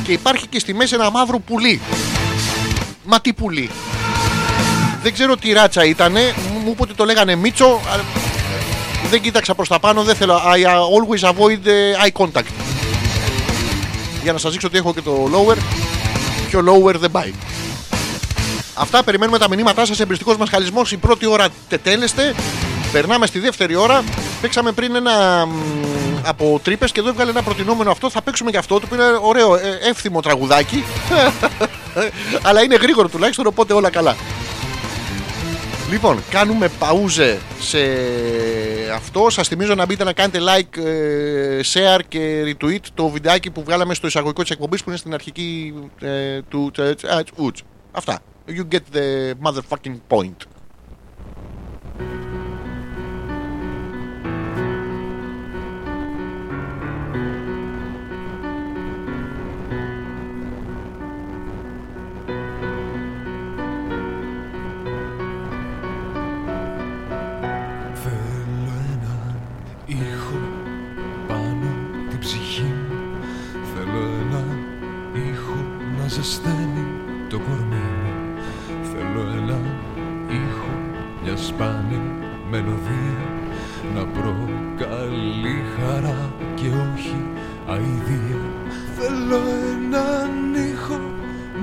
και υπάρχει και στη μέση ένα μαύρο πουλί. Μα τι πουλί. Δεν ξέρω τι ράτσα ήτανε. Μου μου είπε ότι το λέγανε Μίτσο. αλλά Δεν κοίταξα προς τα πάνω. Δεν θέλω. I uh, always avoid uh, eye contact. Για να σας δείξω ότι έχω και το lower. Πιο lower δεν πάει. Αυτά περιμένουμε τα μηνύματά σας. Εμπριστικός μας χαλισμός. Η πρώτη ώρα τετέλεστε. Περνάμε στη δεύτερη ώρα. Παίξαμε πριν ένα μ, από τρύπες και εδώ έβγαλε ένα προτινόμενο αυτό. Θα παίξουμε και αυτό. Το οποίο είναι ωραίο, ε, εύθυμο τραγουδάκι. Αλλά είναι γρήγορο τουλάχιστον, οπότε όλα καλά. Λοιπόν, κάνουμε παούζε σε αυτό. Σα θυμίζω να μπείτε να κάνετε like, ε, share και retweet το βιντεάκι που βγάλαμε στο εισαγωγικό τη εκπομπή που είναι στην αρχική ε, του. ε, ε, ούτς. Αυτά. You get the motherfucking point. Ζεσταίνει το κορμί μου. Θέλω ένα ήχο, μια σπάνια μελωδία. Να προκαλεί χαρά και όχι αηδία. Θέλω έναν ήχο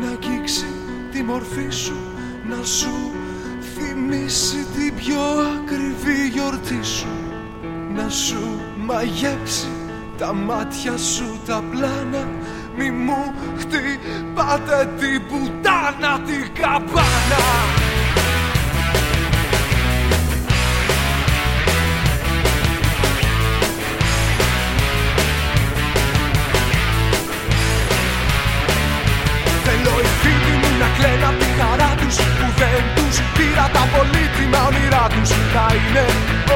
να αγγίξει τη μορφή σου Να σου θυμίσει την πιο ακριβή γιορτή σου. Να σου μαγέψει τα μάτια σου τα πλάνα Μη μου χτυπάτε την πουτάνα την καμπάνα. Θέλω οι φίλοι μου να κλαίνουν απ' τη χαρά τους Που δεν τους πήρα τα πολύτιμα όνειρά τους. Να είναι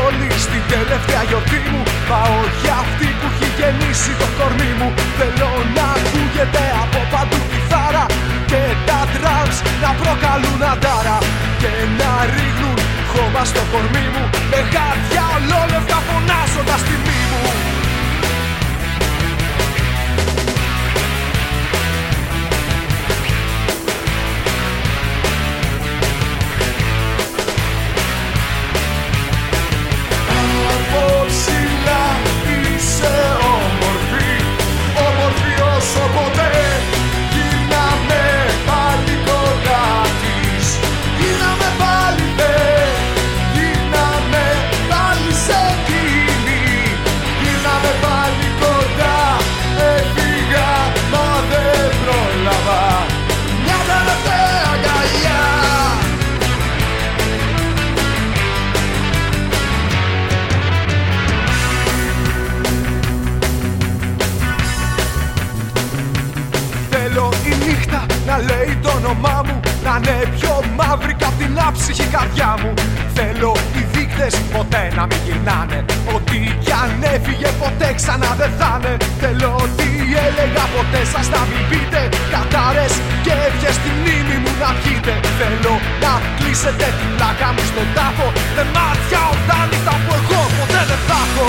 όλοι στην τελευταία γιορτή μου. Μα όχι αυτή που έχει γεννήσει το κορμί μου. Θέλω να ακούγεται από παντού κιθάρα Και τα drums να προκαλούν αντάρα Και να ρίχνουν χώμα στο κορμί μου. Με χαρτιά ολόλευκα φωνάζοντας τιμή μου μου Να είναι πιο μαύρη κι απ' την άψυχη καρδιά μου. Θέλω οι δείκτες ποτέ να μην γυρνάνε. Ότι κι αν έφυγε ποτέ ξανά δεν θα είναι. Θέλω ότι έλεγα ποτέ σας να μην πείτε. Κατάρες και εύχες στη μνήμη μου να βγείτε. Θέλω να κλείσετε την πλάκα μου στον τάφο. Με μάτια ορθάνυχτα που εγώ ποτέ δεν θα έχω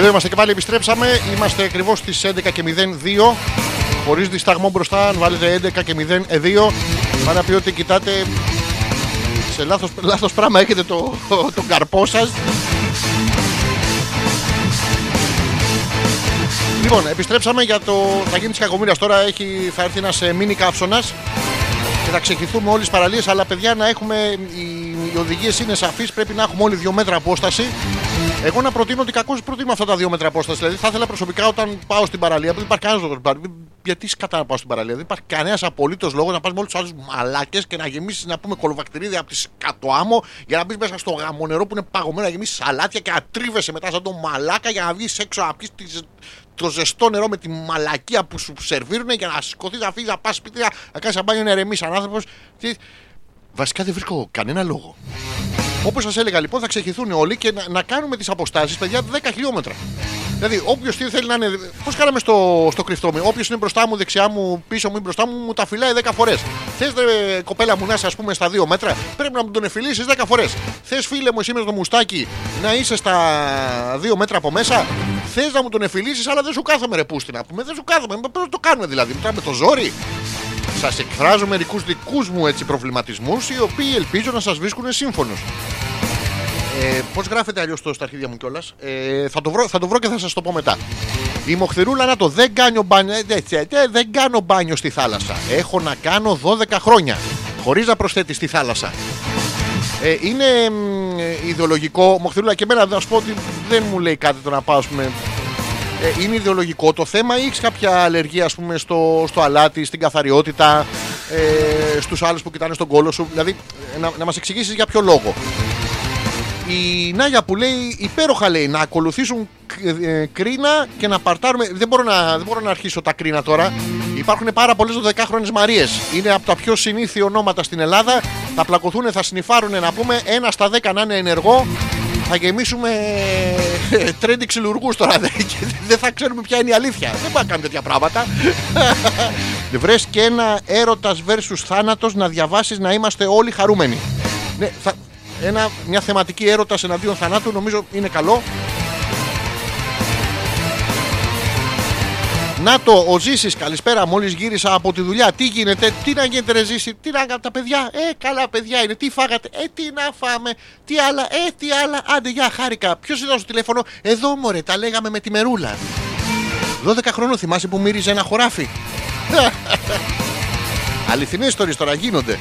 Εδώ είμαστε και πάλι επιστρέψαμε. Είμαστε ακριβώς στις 11 και 02. Χωρίς δισταγμό μπροστά. Αν βάλετε 11 και 02, πάει να πει ότι κοιτάτε σε λάθος, λάθος πράγμα έχετε το, τον καρπό σας Λοιπόν, επιστρέψαμε για το. Θα γίνει της κακομοίρας τώρα. Έχει, θα έρθει ένας μίνι καύσωνας και θα ξεχυθούμε όλες τις παραλίες. Αλλά παιδιά, να έχουμε. Οι, οι οδηγίες είναι σαφείς. Πρέπει να έχουμε όλοι δύο μέτρα απόσταση. Εγώ να προτείνω ότι κακώς προτείνω αυτά τα δύο μέτρα απόσταση. Δηλαδή, θα ήθελα προσωπικά όταν πάω στην παραλία, που δεν υπάρχει κανένας λόγος. Γιατί σκατά να πάω στην παραλία, δεν υπάρχει κανένας απολύτως λόγος να πας με όλους τους άλλους μαλάκες και να γεμίσεις να πούμε κολοβακτηρίδια από τη σκατοάμμο για να μπεις μέσα στο γαμονερό που είναι παγωμένο, να γεμίσεις σαλάτια και να τρίβεσαι μετά σαν το μαλάκα για να βγεις έξω να πεις το ζεστό νερό με τη μαλακία που σου σερβίρουν για να σηκωθείς, να φύγεις, να πας σπίτι, να κάνεις μπάνιο να ηρεμεί σαν άνθρωπος. Βασικά δεν βρίσκω κανένα λόγο. Όπως σας έλεγα λοιπόν, θα ξεχυθούν όλοι και να, να κάνουμε τις αποστάσεις, παιδιά, 10 χιλιόμετρα. Δηλαδή, όποιος θέλει να είναι. Πώς κάναμε στο, στο κρυφτό μου. Όποιος είναι μπροστά μου, δεξιά μου, πίσω μου ή μπροστά μου, μου τα φυλάει 10 φορές. Θες, κοπέλα μου, να είσαι, ας πούμε, στα 2 μέτρα, πρέπει να μου τον εφηλήσεις 10 φορές. Θες, φίλε μου, εσύ με το μουστάκι, να είσαι στα 2 μέτρα από μέσα; Θες να μου τον εφηλήσεις, αλλά δεν σου κάθομαι ρε πούστη να πούμε. Δεν σου κάθομαι. Πώ το κάνουμε δηλαδή. Τώρα με το ζόρι. Σας εκφράζω μερικούς δικούς μου έτσι προβληματισμούς, οι οποίοι ελπίζω να σας βρίσκουν σύμφωνος. Ε, Πώς γράφεται αλλιώς το στα αρχίδια μου κιόλας; Ε, θα, το βρω, θα το βρω και θα σας το πω μετά. Η μοχθηρούλα να το δεν κάνω μπάνιο. ε, δε- τε- τε- δεν κάνω μπάνιο στη θάλασσα. Έχω να κάνω 12 χρόνια. Χωρίς να προσθέτει στη θάλασσα. Ε, είναι μ, ε, ιδεολογικό. Μοχθηρούλα και εμένα να σου πω ότι δεν μου λέει κάτι το να πάω, ας πούμε, ε, είναι ιδεολογικό το θέμα ή έχεις κάποια αλλεργία ας πούμε, στο, στο αλάτι, στην καθαριότητα, ε, στους άλλους που κοιτάνε στον κόλο σου; Δηλαδή, ε, να, να μας εξηγήσεις για ποιο λόγο. Η Νάγια που λέει υπέροχα λέει να ακολουθήσουν κ- ε, κρίνα και να παρτάρουμε. Δεν μπορώ να, δεν μπορώ να αρχίσω τα κρίνα τώρα. Υπάρχουν πάρα πολλές 12χρονε Μαρίες. Είναι από τα πιο συνήθεια ονόματα στην Ελλάδα. Θα πλακωθούν, θα συνυφάρουν να πούμε ένα στα 10 να είναι ενεργό. Θα γεμίσουμε ε, τρέντι ξυλουργούς τώρα. δε- και Δεν θα ξέρουμε ποια είναι η αλήθεια. Δεν μπορούμε να κάνουμε τέτοια πράγματα. Βρες και ένα έρωτας versus θάνατος να διαβάσεις να είμαστε όλοι χαρούμενοι. Ναι, θα, ένα, μια θεματική έρωτας εναντίον θανάτου νομίζω είναι καλό. Να το, ο Ζήσης, καλησπέρα. Μόλις γύρισα από τη δουλειά. Τι γίνεται, τι να γίνεται, ρε Ζήση, τι να κάνουν τα παιδιά. Ε, καλά παιδιά είναι. Τι φάγατε, ε, τι να φάμε. Τι άλλα, ε, τι άλλα. Άντε, γεια, χάρηκα. Ποιος ήταν στο τηλέφωνο, εδώ μωρέ, τα λέγαμε με τη μερούλα. 12 χρόνων θυμάσαι που μύριζε ένα χωράφι; Αληθινές ιστορίες τώρα γίνονται.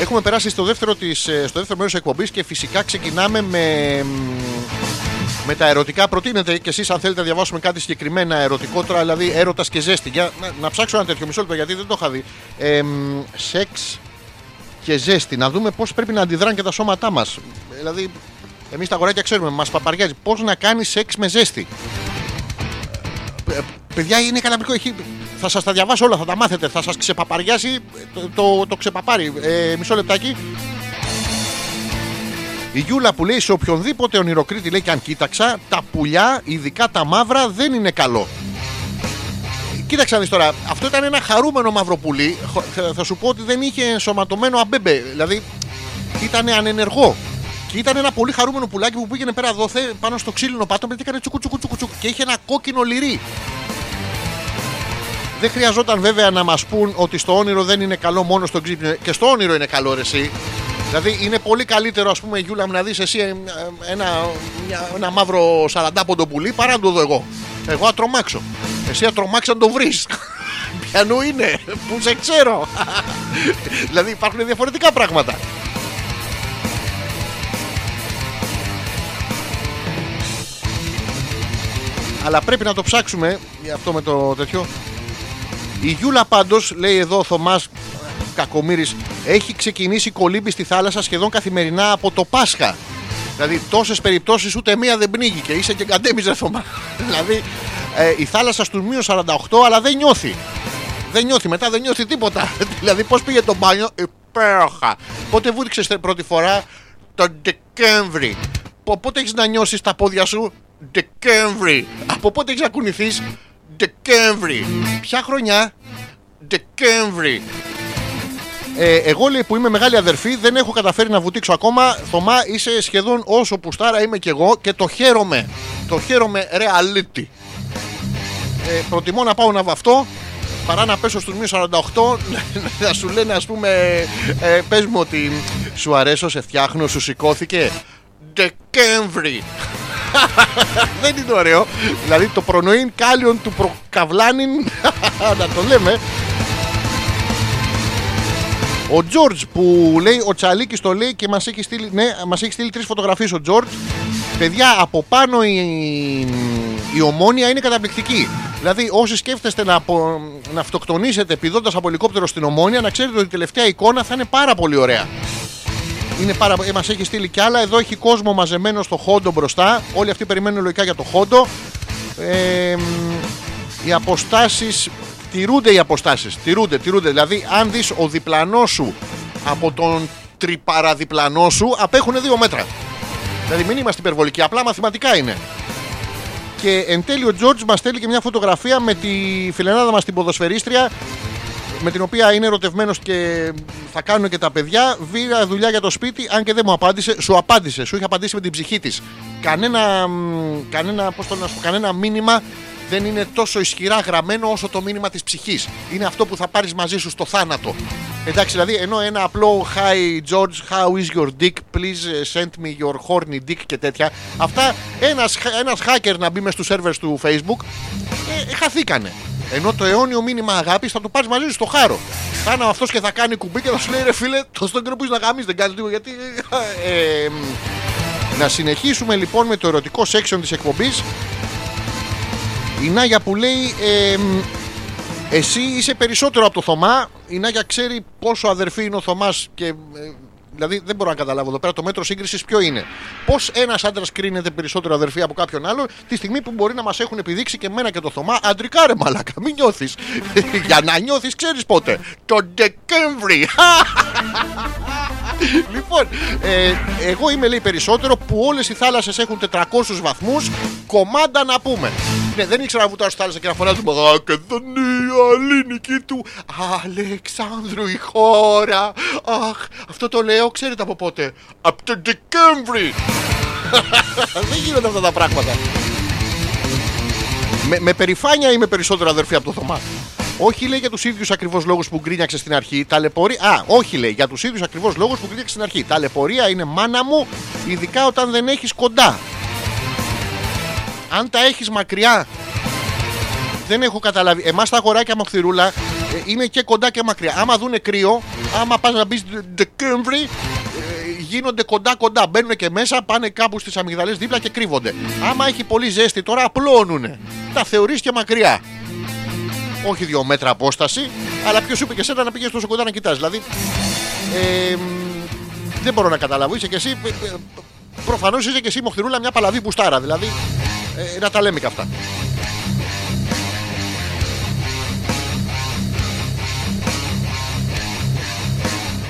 Έχουμε περάσει στο δεύτερο, της, ε, στο δεύτερο μέρος της εκπομπής και φυσικά ξεκινάμε με, με τα ερωτικά. Προτείνετε και εσείς αν θέλετε να διαβάσουμε κάτι συγκεκριμένα ερωτικό τώρα, δηλαδή έρωτας και ζέστη. Για, να, να ψάξω ένα τέτοιο μισό λεπτό γιατί δεν το είχα δει. Ε, μ, σεξ και ζέστη. Να δούμε πώς πρέπει να αντιδράνε και τα σώματά μας. Δηλαδή, εμείς τα αγοράκια ξέρουμε, μας παπαριάζει. Πώς να κάνεις σεξ με ζέστη. Ε, Παιδιά είναι καταπληκτικό. Έχει... Θα σας τα διαβάσω όλα, θα τα μάθετε. Θα σας ξεπαπαριάσει το, το, το ξεπαπάρι. Ε, μισό λεπτάκι. Η Γιούλα που λέει σε οποιονδήποτε ονειροκρίτη λέει και αν κοίταξα, τα πουλιά, ειδικά τα μαύρα, δεν είναι καλό. Κοίταξε να δεις τώρα, αυτό ήταν ένα χαρούμενο μαύρο πουλί. Χω- Θα, θα σου πω ότι δεν είχε ενσωματωμένο αμπέμπε. Δηλαδή ήταν ανενεργό. Και ήταν ένα πολύ χαρούμενο πουλάκι που πήγαινε πέρα δόθε πάνω στο ξύλινο πάτωμα και έκανε τσουκου τσουκου τσουκου τσουκου και είχε ένα κόκκινο λυρί. Δεν χρειαζόταν βέβαια να μας πούν ότι στο όνειρο δεν είναι καλό μόνο στο ξύπνιο. Και στο όνειρο είναι καλό, ρε, εσύ. Δηλαδή είναι πολύ καλύτερο, ας πούμε, Γιούλα, μου να δεις εσύ ε, ένα, μια- ένα μαύρο 40 πόντο πουλί παρά να το δω εγώ. Εγώ θα τρομάξω. Εσύ θα τρομάξει να το βρεις. Πιανού είναι, που σε ξέρω. δηλαδή υπάρχουν διαφορετικά πράγματα. Αλλά πρέπει να το ψάξουμε για αυτό με το τέτοιο. Η Γιούλα πάντως, λέει εδώ ο Θωμάς Κακομήρη, έχει ξεκινήσει κολύμπη στη θάλασσα σχεδόν καθημερινά από το Πάσχα. Δηλαδή τόσες περιπτώσεις ούτε μία δεν πνίγει και είσαι και καντέμιζε Θωμά. δηλαδή ε, η θάλασσα στους μείον 48 αλλά δεν νιώθει. Δεν νιώθει μετά, δεν νιώθει τίποτα. δηλαδή πώς πήγε το μπάνιο, υπέροχα. Πότε βούτυξε πρώτη φορά; Τον Δεκέμβρη. Πο- Πότε έχεις να νιώσεις τα πόδια σου, Δεκέμβρη. Από πότε έχεις να κουνηθείς, Δεκέμβρη. Ποια χρονιά, Δεκέμβρη. Ε, εγώ λέει που είμαι μεγάλη αδερφή, δεν έχω καταφέρει να βουτήξω ακόμα. Θωμά, είσαι σχεδόν όσο πουστάρα είμαι κι εγώ και το χαίρομαι. Το χαίρομαι reality. Ε, προτιμώ να πάω να βαφτώ παρά να πέσω στους μείους 48 να σου λένε ας πούμε ε, πες μου ότι σου αρέσω, σε φτιάχνω, σου σηκώθηκε Δεκέμβρη δεν είναι ωραίο δηλαδή το προνοήν κάλιον του προκαβλάνιν να το λέμε ο Τζόρτζ που λέει, ο Τσαλίκης το λέει και μας έχει στείλει, ναι, μας έχει στείλει τρεις φωτογραφίες ο Τζόρτζ. Παιδιά, από πάνω η, η ομόνια είναι καταπληκτική. Δηλαδή, όσοι σκέφτεστε να, απο, να αυτοκτονήσετε πηδώντας από ελικόπτερο στην ομόνια, να ξέρετε ότι η τελευταία εικόνα θα είναι πάρα πολύ ωραία. Είναι πάρα, ε, μας έχει στείλει κι άλλα. Εδώ έχει κόσμο μαζεμένο στο χόντο μπροστά. Όλοι αυτοί περιμένουν λογικά για το χόντο. Ε, μ, οι αποστάσεις τηρούνται οι αποστάσεις. Τηρούνται, τηρούνται. Δηλαδή, αν δεις ο διπλανός σου από τον τριπαραδιπλανό σου, απέχουν δύο μέτρα. Δηλαδή, μην είμαστε υπερβολικοί, απλά μαθηματικά είναι. Και εν τέλει ο Τζόρτζ μας στέλνει και μια φωτογραφία με τη φιλενάδα μας την ποδοσφαιρίστρια με την οποία είναι ερωτευμένος και θα κάνουν και τα παιδιά. Βήρα δουλειά για το σπίτι, αν και δεν μου απάντησε. Σου απάντησε, σου είχε απαντήσει με την ψυχή της. Κανένα, μ, κανένα, πώς το να σου πω, κανένα μήνυμα δεν είναι τόσο ισχυρά γραμμένο όσο το μήνυμα της ψυχής. Είναι αυτό που θα πάρεις μαζί σου στο θάνατο. Εντάξει, δηλαδή, ενώ ένα απλό Hi George, how is your dick? Please uh, send me your horny dick και τέτοια. Αυτά ένας, ένας hacker να μπει μες στους servers του Facebook ε, ε, χαθήκανε. Ενώ το αιώνιο μήνυμα αγάπης θα το πάρεις μαζί σου στο χάρο. Θα είναι αυτός και θα κάνει κουμπί και θα σου λέει ρε φίλε, το στον καιρό που είσαι να γαμίσεις, δεν κάνεις τίποτα. Γιατί. Ε, ε, να συνεχίσουμε λοιπόν με το ερωτικό section της εκπομπής. Η Νάγια που λέει ε, μ, Εσύ είσαι περισσότερο από το Θωμά Η Νάγια ξέρει πόσο αδερφή είναι ο Θωμάς και, ε, Δηλαδή δεν μπορώ να καταλάβω εδώ πέρα το μέτρο σύγκρισης ποιο είναι. Πώς ένας άντρας κρίνεται περισσότερο αδερφή από κάποιον άλλο τη στιγμή που μπορεί να μας έχουν επιδείξει και εμένα και το Θωμά αντρικά ρε μαλάκα. Μην νιώθεις. Για να νιώθεις, ξέρεις πότε. Το Δεκέμβρη. Λοιπόν, ε, εγώ είμαι λέει περισσότερο που όλες οι θάλασσες έχουν 400 βαθμούς. Κομμάντα να πούμε. Ναι, δεν ήξερα να βουτάω στη θάλασσα και να φωνάζω Μακεδονία, ελληνική του Αλεξάνδρου η χώρα. Αχ, αυτό το λέω, ξέρετε από πότε. Από τον Δεκέμβρη. δεν γίνονται αυτά τα πράγματα. Με, με περηφάνεια είμαι περισσότερο αδερφή από το Θωμά. Όχι λέει για τους ίδιους ακριβώς λόγους που γκρίνιαξε στην αρχή. Ταλαιπωρία. Α, όχι λέει για τους ίδιους ακριβώς λόγους που γκρίνιαξε στην αρχή. Ταλαιπωρία είναι μάνα μου, ειδικά όταν δεν έχεις κοντά. Αν τα έχεις μακριά, δεν έχω καταλάβει. Εμάς τα αγοράκια μοχθηρούλα ε, είναι και κοντά και μακριά. Άμα δούνε κρύο, άμα πας να μπεις Δεκέμβρη, ε, γίνονται κοντά-κοντά. Μπαίνουν και μέσα, πάνε κάπου στις αμυγδαλές δίπλα και κρύβονται. Άμα έχει πολύ ζέστη τώρα, απλώνουνε. Τα θεωρείς και μακριά. Όχι δύο μέτρα απόσταση, αλλά ποιος σου είπε και εσένα να πήγες τόσο κοντά να κοιτάς. Δηλαδή, ε, μ, δεν μπορώ να καταλάβω. Είσαι και εσύ. Προφανώς είσαι και εσύ μοχθηρούλα μια παλαβή πουστάρα. Δηλαδή, ε, να τα λέμε και αυτά.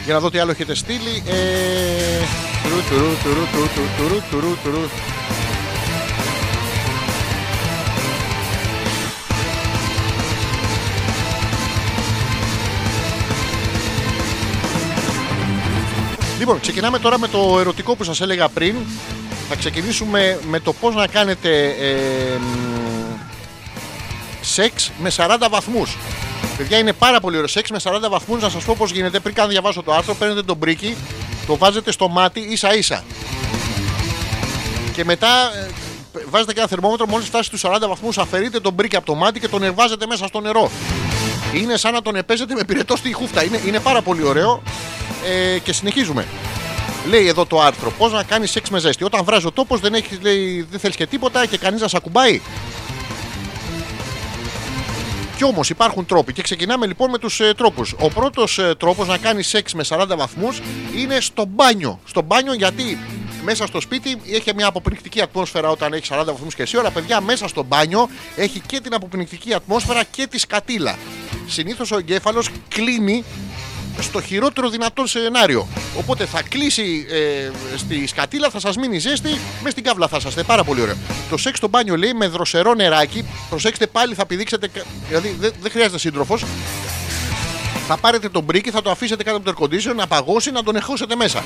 Για να δω τι άλλο έχετε στείλει. Ε... τουρου, τουρου, τουρου, τουρου, τουρου, τουρου, τουρου. Λοιπόν, ξεκινάμε τώρα με το ερωτικό που σας έλεγα πριν. Θα ξεκινήσουμε με το πώς να κάνετε ε, μ, σεξ με 40 βαθμούς. Παιδιά είναι πάρα πολύ ωραίος. Σεξ με 40 βαθμούς, να σας πω πώς γίνεται. Πριν καν διαβάσω το άρθρο, παίρνετε τον μπρίκι, το βάζετε στο μάτι ίσα ίσα. Και μετά ε, βάζετε και ένα θερμόμετρο, μόλις φτάσει στους 40 βαθμούς, αφαιρείτε τον μπρίκι από το μάτι και τον εβάζετε μέσα στο νερό. Είναι σαν να τον επέζετε με πυρετό στη χούφτα. Είναι, είναι πάρα πολύ ωραίο. Ε, και συνεχίζουμε. Λέει εδώ το άρθρο πώς να κάνεις σεξ με ζέστη. Όταν βράζει ο τόπος, δεν, έχεις, λέει, δεν θέλεις και τίποτα και κανείς να σε ακουμπάει. Κι όμως υπάρχουν τρόποι και ξεκινάμε λοιπόν με τους ε, τρόπους. Ο πρώτος ε, τρόπος να κάνεις σεξ με 40 βαθμούς είναι στο μπάνιο. Στο μπάνιο γιατί μέσα στο σπίτι έχει μια αποπνικτική ατμόσφαιρα όταν έχει 40 βαθμούς και εσύ. Όλα παιδιά μέσα στο μπάνιο έχει και την αποπνικτική ατμόσφαιρα και τη σκατήλα. Συνήθως ο εγκέφαλος κλείνει στο χειρότερο δυνατόν σενάριο. Οπότε θα κλείσει ε, στη σκατήλα, θα σας μείνει ζέστη, μες στην κάβλα θα είσαστε. Πάρα πολύ ωραίο. Το σεξ στο μπάνιο λέει με δροσερό νεράκι. Προσέξτε πάλι, θα πηδήξετε. κα- Δηλαδή δεν δεν χρειάζεται σύντροφος. Θα πάρετε τον μπρίκι, θα το αφήσετε κάτω από το air condition να παγώσει, να τον εχώσετε μέσα.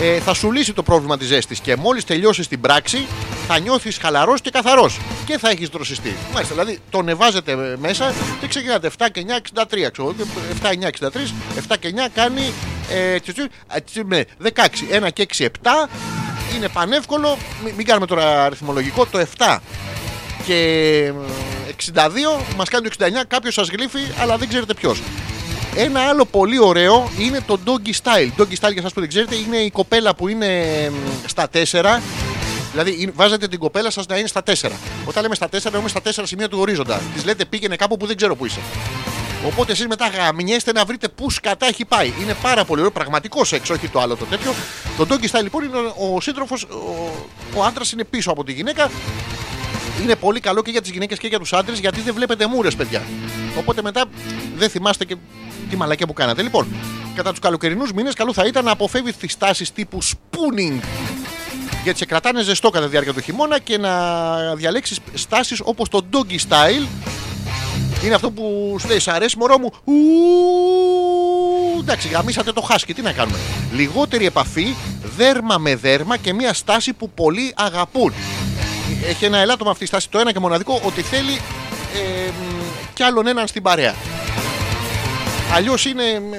Ε, θα σου λύσει το πρόβλημα της ζέστης και μόλις τελειώσεις την πράξη, θα νιώθεις χαλαρός και καθαρός. Και θα έχεις δροσιστεί. Μάλιστα, δηλαδή τον εβάζετε ε, μέσα και ξεκινάτε 7 και 9, 63. Ξέρω, 7, 9, 63. 7 και 9 κάνει ε, τσι, τσι, α, τσι, με 16. 1 και 6, 7. Είναι πανεύκολο. Μην, μην κάνουμε τώρα αριθμολογικό. Το 7 και ε, 62 μας κάνει το 69 κάποιος σας γλύφει αλλά δεν ξέρετε ποιος ένα άλλο πολύ ωραίο είναι το doggy style doggy style για σας που δεν ξέρετε είναι η κοπέλα που είναι μ, στα 4 Δηλαδή είναι- βάζετε την κοπέλα σας να είναι στα 4 Όταν λέμε στα 4 λέμε στα 4 σημεία του ορίζοντα Της λέτε πήγαινε κάπου που δεν ξέρω που είσαι Οπότε εσείς μετά γαμιέστε να βρείτε πούς σκατά έχει πάει. Είναι πάρα πολύ ωραίο, πραγματικό σεξ, όχι το άλλο το τέτοιο. Το doggy style λοιπόν είναι ο σύντροφος, ο, ο άντρας είναι πίσω από τη γυναίκα. Είναι πολύ καλό και για τις γυναίκες και για τους άντρες γιατί δεν βλέπετε μούρες, παιδιά. Οπότε μετά δεν θυμάστε και τη μαλακία που κάνατε. Λοιπόν, κατά τους καλοκαιρινούς μήνες, καλό θα ήταν να αποφεύγει τι τάσει τύπου spooning. Γιατί σε κρατάνε ζεστό κατά τη διάρκεια του χειμώνα και να διαλέξεις στάσεις όπως το doggy style. Είναι αυτό που σου λέει: Σ' αρέσει, μωρό μου; Ου, εντάξει, γαμίσατε το χάσκι. Τι να κάνουμε. Λιγότερη επαφή, δέρμα με δέρμα και μια στάση που πολλοί αγαπούν. Έχει ένα ελάττωμα αυτή η στάση το ένα και μοναδικό ότι θέλει ε, μ, κι άλλον έναν στην παρέα. Αλλιώ είναι. μ,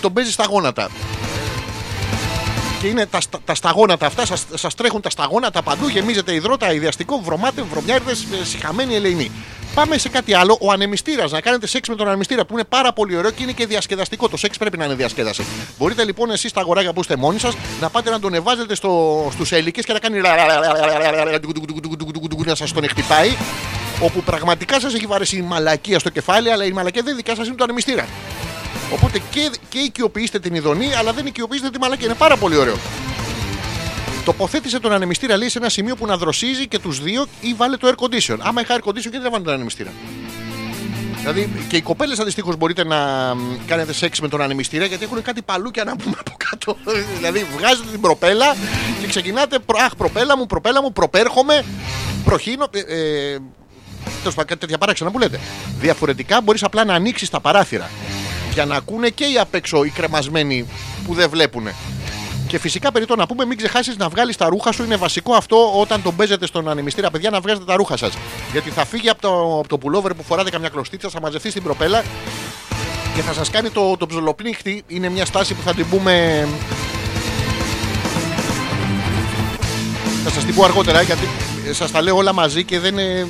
τον παίζει στα γόνατα. Και είναι τα, στα- τα σταγόνατα αυτά, σας, σας τρέχουν τα σταγόνατα παντού, γεμίζετε υδρότα, ιδιαστικό, βρωμάτε, βρωμιάριδες, ε, συχαμένοι ελεηνοί. Πάμε σε κάτι άλλο. Ο ανεμιστήρα. Να κάνετε σεξ με τον ανεμιστήρα που είναι πάρα πολύ ωραίο και είναι και διασκεδαστικό. Το σεξ πρέπει να είναι διασκέδαση. Μπορείτε λοιπόν εσεί τα αγοράκια που είστε μόνοι σα να πάτε να τον εβάζετε στο, στου έλικε και να κάνει. να σα τον εκτυπάει. Όπου πραγματικά σας έχει βαρέσει η μαλακία στο κεφάλι, αλλά η μαλακία δεν δικά σας είναι το ανεμιστήρα. Οπότε και, και οικειοποιήστε την ειδονή, αλλά δεν οικειοποιήστε τη μαλακία. Είναι πάρα πολύ ωραίο. Τοποθέτησε τον ανεμιστήρα λέει σε ένα σημείο που να δροσίζει και τους δύο ή βάλε το air condition. Άμα είχα air condition, γιατί δεν βάλω τον ανεμιστήρα; Δηλαδή και οι κοπέλες αντιστοίχως μπορείτε να μ, κάνετε σεξ με τον ανεμιστήρα γιατί έχουν κάτι παλούκια να πούμε από κάτω. δηλαδή βγάζετε την προπέλα και ξεκινάτε. προ- Αχ, προπέλα μου, προπέλα μου, προπέρχομαι, προχύνω. Ε, ε, Τέλος πάντων, κάτι τέτοια παράξενα που λέτε. Διαφορετικά μπορείς απλά να ανοίξεις τα παράθυρα για να ακούνε και οι απ' έξω οι κρεμασμένοι που δεν βλέπουν. Και φυσικά περί το να πούμε, μην ξεχάσεις να βγάλεις τα ρούχα σου. Είναι βασικό αυτό όταν τον παίζετε στον ανεμιστήρα, παιδιά, να βγάζετε τα ρούχα σας. Γιατί θα φύγει από το, από το πουλόβερ που φοράτε καμιά κλωστίτσα, θα μαζευτεί στην προπέλα και θα σας κάνει το, το ψολοπνίχτη. Είναι μια στάση που θα την πούμε. Θα σας την πω αργότερα γιατί σας τα λέω όλα μαζί και δεν, ε,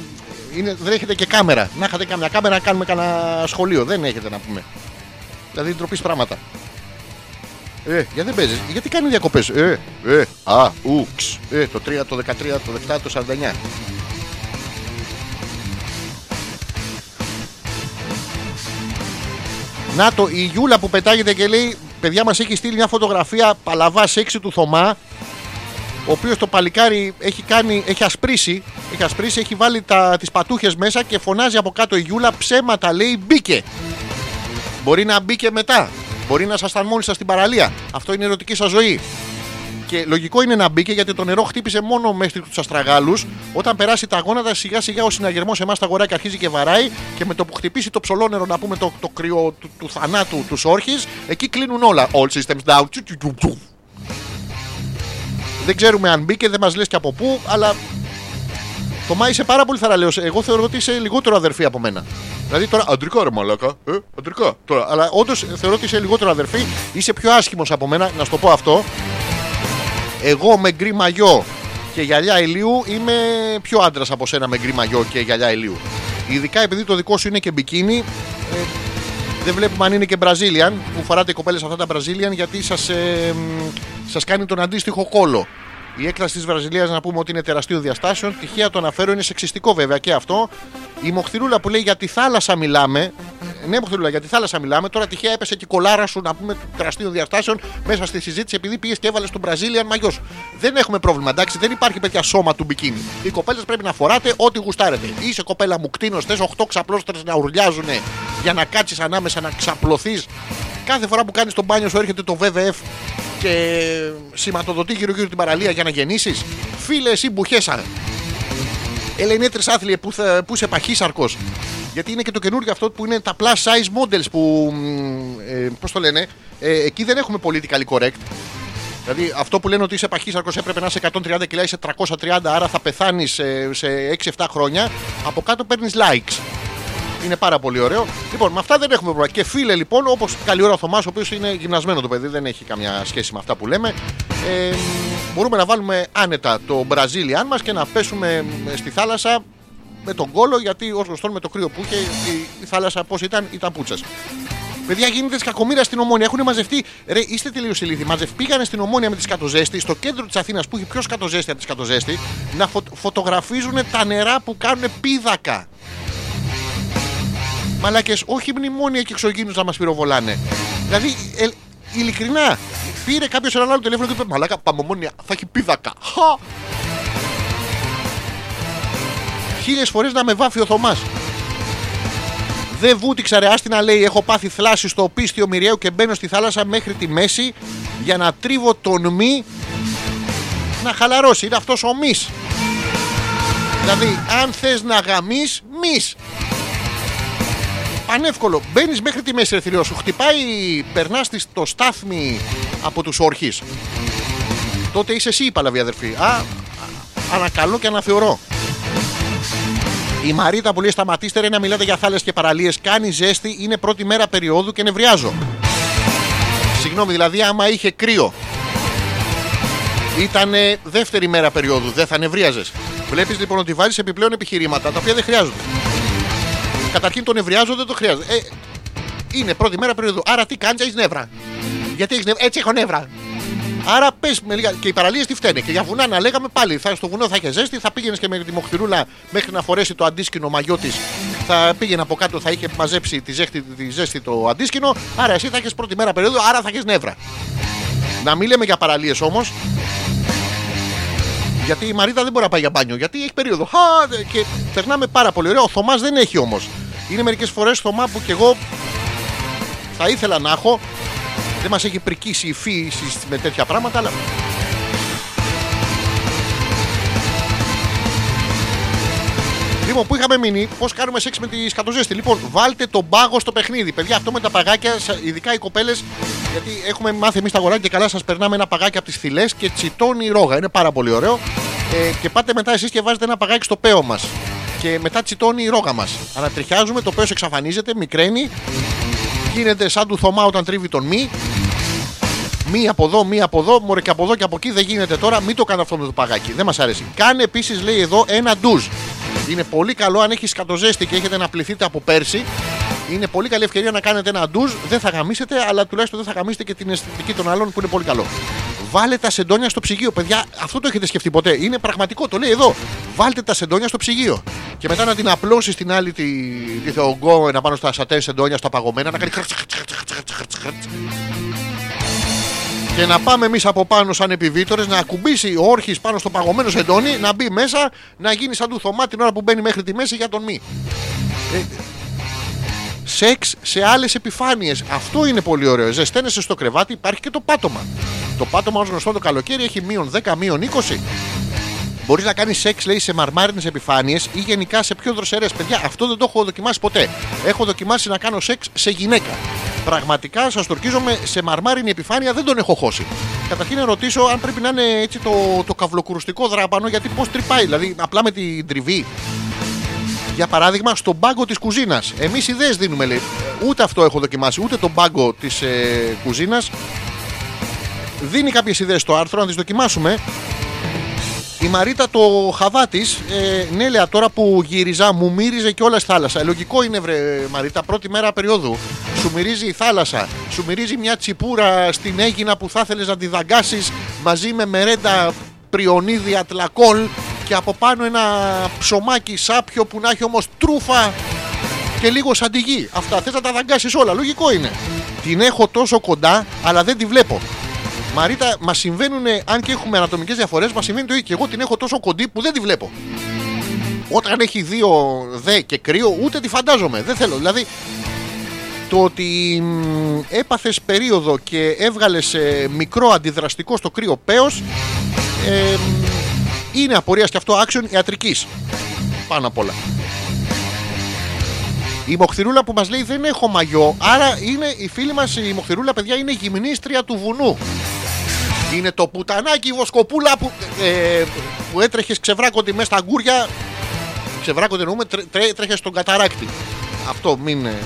είναι, δεν έχετε και κάμερα. Να είχατε καμιά κάμερα να κάνουμε κανένα σχολείο. Δεν έχετε να πούμε. Δηλαδή ντροπή πράγματα. Ε, γιατί δεν παίζεις, γιατί κάνει διακοπές. Ε, ε, α, ου, ξ, ε, το 3, το 13, το 17, το 49. Να το, η Γιούλα που πετάγεται και λέει: Παιδιά μας έχει στείλει μια φωτογραφία παλαβάς σεξι του Θωμά. Ο οποίος το παλικάρι έχει, κάνει, έχει ασπρίσει, έχει ασπρίσει, έχει βάλει τα, τις πατούχες μέσα και φωνάζει από κάτω η Γιούλα ψέματα λέει μπήκε. Μπορεί να μπήκε μετά. Μπορεί να ήσασταν μόνοι σας στην παραλία. Αυτό είναι η ερωτική σας ζωή. Και λογικό είναι να μπήκε γιατί το νερό χτύπησε μόνο μέχρι του αστραγάλους. Όταν περάσει τα γόνατα, σιγά σιγά ο συναγερμός εμάς τα αγοράκια αρχίζει και βαράει. Και με το που χτυπήσει το ψολόνερο, να πούμε το, το κρυό του, του θανάτου τους όρχης, εκεί κλείνουν όλα. All systems down. Δεν ξέρουμε αν μπήκε, δεν μας λες και από πού, αλλά το Μάη είσαι πάρα πολύ θαραλέος. Εγώ θεωρώ ότι είσαι λιγότερο αδερφή από μένα. Δηλαδή τώρα, αντρικά ρε μαλάκα. Ε, αντρικά. Τώρα, αλλά όντως θεωρώ ότι είσαι λιγότερο αδερφή. Είσαι πιο άσχημος από μένα, να σου το πω αυτό. Εγώ με γκρι μαγιό και γυαλιά ηλίου είμαι πιο άντρας από σένα με γκρι μαγιό και γυαλιά ηλίου. Ειδικά επειδή το δικό σου είναι και μπικίνι, ε, δεν βλέπουμε αν είναι και Brazilian που φοράτε οι κοπέλες αυτά τα Brazilian γιατί σας, ε, μ, σας κάνει τον αντίστοιχο κόλο. Η έκταση της Βραζιλίας να πούμε ότι είναι τεραστίων διαστάσεων. Τυχαία το αναφέρω, είναι σεξιστικό βέβαια και αυτό. Η Μοχθηρούλα που λέει για τη θάλασσα μιλάμε. ε, Ναι, Μοχθηρούλα, για τη θάλασσα μιλάμε. Τώρα τυχαία έπεσε και η κολάρα σου να πούμε τεραστίων διαστάσεων μέσα στη συζήτηση επειδή πήγες και έβαλες τον Brazilian μαγιός σου. Δεν έχουμε πρόβλημα, εντάξει, δεν υπάρχει παιδιά σώμα του μπικίνι. Οι κοπέλες πρέπει να φοράτε ό,τι γουστάρετε. Είσαι κοπέλα μου κτίνος, θες 8 ξαπλώστρες να ουρλιάζουν για να κάτσεις ανάμεσα να ξαπλωθείς. Κάθε φορά που κάνεις τον μπάνιο σου έρχεται το WWF και σηματοδοτεί γύρω-γύρω την παραλία για να γεννήσεις. Φίλε, εσύ μπουχέσα. Έλα είναι τρισάθλιε που, θα, που είσαι παχύσαρκος. Γιατί είναι και το καινούργιο αυτό που είναι τα plus size models που. μ, Ε, Πώς το λένε, ε, εκεί δεν έχουμε politically correct. Δηλαδή αυτό που λένε ότι είσαι παχύσαρκος έπρεπε να είσαι 130 κιλά, είσαι 330, άρα θα πεθάνεις σε, σε 6-7 χρόνια. Από κάτω παίρνεις likes. Είναι πάρα πολύ ωραίο. Λοιπόν, με αυτά δεν έχουμε πρόβλημα. Και φίλε, λοιπόν, όπως καλή ώρα ο Θωμάς, ο οποίος είναι γυμνασμένο το παιδί, δεν έχει καμιά σχέση με αυτά που λέμε. Ε, μπορούμε να βάλουμε άνετα το Brazilian μας και να πέσουμε μ, στη θάλασσα με τον κόλο, γιατί ως γνωστόν με το κρύο που είχε η, η θάλασσα πώς ήταν, ήταν πούτσα. Παιδιά, γίνεται τη κακομοίρα στην Ομόνια. Έχουν μαζευτεί. Ρε, είστε τελείως ηλίθιοι. Μαζευ... Πήγανε στην Ομόνια με τη σκατοζέστη, στο κέντρο της Αθήνας που έχει πιο σκατοζέστη από τη σκατοζέστη, να φω... φωτογραφίζουν τα νερά που κάνουν πίδακα. Μαλάκες, όχι μνημόνια και εξωγήνου να μας πυροβολάνε. Δηλαδή, ε, ειλικρινά, πήρε κάποιος έναν άλλο τηλέφωνο και είπε Μαλάκα, πάμε ομόνια, θα έχει πίδακα. Χα! Χίλιες φορές να με βάφει ο Θωμάς. Δεν βούτυξα ρε άστινα λέει έχω πάθει θλάση στο πίστιο Μοιραίου και μπαίνω στη θάλασσα μέχρι τη μέση για να τρίβω τον μη να χαλαρώσει. Είναι αυτός ο μης. Δηλαδή αν θες να γαμείς μης. Πανεύκολο. Μπαίνεις μέχρι τη μέση, ρε θηρίο σου. Χτυπάει, περνάς το στάθμι από τους όρχες. Τότε είσαι εσύ η παλαβή αδερφή. Α, α, ανακαλώ και αναθεωρώ. Η Μαρίτα που λέει σταματήστε ρε να μιλάτε για θάλασσες και παραλίες. Κάνει ζέστη, είναι πρώτη μέρα περίοδου και νευριάζω. Συγγνώμη, δηλαδή άμα είχε κρύο. Ήταν δεύτερη μέρα περίοδου, δεν θα νευρίαζες. Βλέπεις λοιπόν ότι βάζεις επιπλέον επιχειρήματα τα οποία δεν χρειάζονται. Καταρχήν το νευριάζω δεν το χρειάζεται. Ε, είναι πρώτη μέρα περίοδου. Άρα τι κάνεις, έχεις νεύρα. Γιατί έχεις νεύρα. Έτσι έχω νεύρα. Άρα πες με λίγα. Και οι παραλίες τι φταίνε; Και για βουνά να λέγαμε πάλι. Θα, στο βουνό θα είχε ζέστη, θα πήγαινες και με τη μοχθηρούλα μέχρι να φορέσει το αντίσκηνο μαγιό της. Θα πήγαινε από κάτω, θα είχε μαζέψει τη ζέστη, τη ζέστη το αντίσκηνο. Άρα εσύ θα έχεις πρώτη μέρα περίοδου, άρα θα έχεις νεύρα. Να μην λέμε για παραλίες όμως. Γιατί η Μαρίτα δεν μπορεί να πάει για μπάνιο. Γιατί έχει περίοδο. Χα, και περνάμε πάρα πολύ ωραία. Ο Θωμάς δεν έχει όμως. Είναι μερικές φορές Θωμά που κι εγώ θα ήθελα να έχω. Δεν μας έχει πρικήσει η φύση με τέτοια πράγματα, αλλά. Λοιπόν, που είχαμε μείνει, πώς κάνουμε σεξ με τη σκατοζέστη. Λοιπόν, βάλτε τον πάγο στο παιχνίδι. Παιδιά, αυτό με τα παγάκια, σα- ειδικά οι κοπέλες, γιατί έχουμε μάθει εμείς τα αγοράκια και καλά σας περνάμε ένα παγάκι από τις θηλές και τσιτώνει η ρόγα. Είναι πάρα πολύ ωραίο. Ε, και πάτε μετά εσείς και βάζετε ένα παγάκι στο πέο μας. Και μετά τσιτώνει η ρόγα μας. Ανατριχιάζουμε, το πέος εξαφανίζεται, μικραίνει. Γίνεται σαν του Θωμά όταν τρίβει τον μη. Μία από εδώ, μία από εδώ, μωρέ και από εδώ και από εκεί δεν γίνεται τώρα. Μην το κάνω αυτό με το παγάκι. Δεν μας αρέσει. Κάνε επίσης, λέει εδώ, ένα ντουζ. Είναι πολύ καλό αν έχει σκατοζέστη και έχετε να πληθείτε από πέρσι. Είναι πολύ καλή ευκαιρία να κάνετε ένα ντουζ. Δεν θα γαμίσετε, αλλά τουλάχιστον δεν θα γαμίσετε και την αισθητική των άλλων που είναι πολύ καλό. Βάλε τα σεντόνια στο ψυγείο. Παιδιά, αυτό το έχετε σκεφτεί ποτέ. Είναι πραγματικό, το λέει εδώ. Βάλτε τα σεντόνια στο ψυγείο. Και μετά να την απλώσει την άλλη τη, τη θεογκό να πάνω στα σατέ σεντόνια, στα παγωμένα, να κάνει Και να πάμε εμείς από πάνω σαν επιβίτορες, να ακουμπήσει ο όρχης πάνω στο παγωμένο σεντόνι, να μπει μέσα, να γίνει σαν του Θωμά την ώρα που μπαίνει μέχρι τη μέση για τον μη. Ε, σεξ σε άλλες επιφάνειες. Αυτό είναι πολύ ωραίο. Ζεσταίνεσαι στο κρεβάτι, υπάρχει και το πάτωμα. Το πάτωμα, ως γνωστό το καλοκαίρι, έχει μείον 10, μείον 20. Μπορείς να κάνεις σεξ, λέει, σε μαρμάρινες επιφάνειες ή γενικά σε πιο δροσερές. Παιδιά, αυτό δεν το έχω δοκιμάσει ποτέ. Έχω δοκιμάσει να κάνω σεξ σε γυναίκα. Πραγματικά σας το ορκίζομαι σε μαρμάρινη επιφάνεια δεν τον έχω χώσει. Καταρχήν να ρωτήσω αν πρέπει να είναι έτσι το, το καυλοκουρουστικό δράπανο, γιατί πώς τρυπάει, δηλαδή απλά με την τριβή. Για παράδειγμα, στον πάγκο της κουζίνας. Εμείς ιδέες δίνουμε, λέει. Ούτε αυτό έχω δοκιμάσει, ούτε τον πάγκο της ε, κουζίνας. Δίνει κάποιες ιδέες στο άρθρο, να τις δοκιμάσουμε. Η Μαρίτα το χαβά της, ε, ναι, λέει, τώρα που γύριζα, μου μύριζε και όλα στη θάλασσα. Ε, λογικό είναι, βρε Μαρίτα, πρώτη μέρα περίοδου. Σου μυρίζει η θάλασσα. Σου μυρίζει μια τσιπούρα στην έγινα που θα ήθελε να τη δαγκάσεις μαζί με μερέντα πριονίδι ατλακόλ και από πάνω ένα ψωμάκι σάπιο που να έχει όμως τρούφα και λίγο σαν τη γη. Αυτά θες να τα δαγκάσεις όλα. Λογικό είναι. Την έχω τόσο κοντά, αλλά δεν τη βλέπω. Μαρίτα, μας συμβαίνουν, αν και έχουμε ανατομικές διαφορές, μας συμβαίνει το ίδιο. Και εγώ την έχω τόσο κοντή που δεν τη βλέπω. Όταν έχει δύο δε και κρύο, ούτε τη φαντάζομαι. Δεν θέλω. Δηλαδή, το ότι μ, έπαθες περίοδο και έβγαλες ε, μικρό αντιδραστικό στο κρύο πέος ε, μ, είναι απορίας και αυτό action ιατρικής πάνω απ' όλα η Μοχθηρούλα που μας λέει δεν έχω μαγιό άρα είναι η φίλη μας η Μοχθηρούλα παιδιά είναι γυμνίστρια του βουνού είναι το πουτανάκι η βοσκοπούλα που, ε, που έτρεχες ξεβράκοντι μέσα στα αγκούρια ξεβράκοντι εννοούμε τρέ, τρέ, τρέχες στον καταράκτη αυτό μην ε,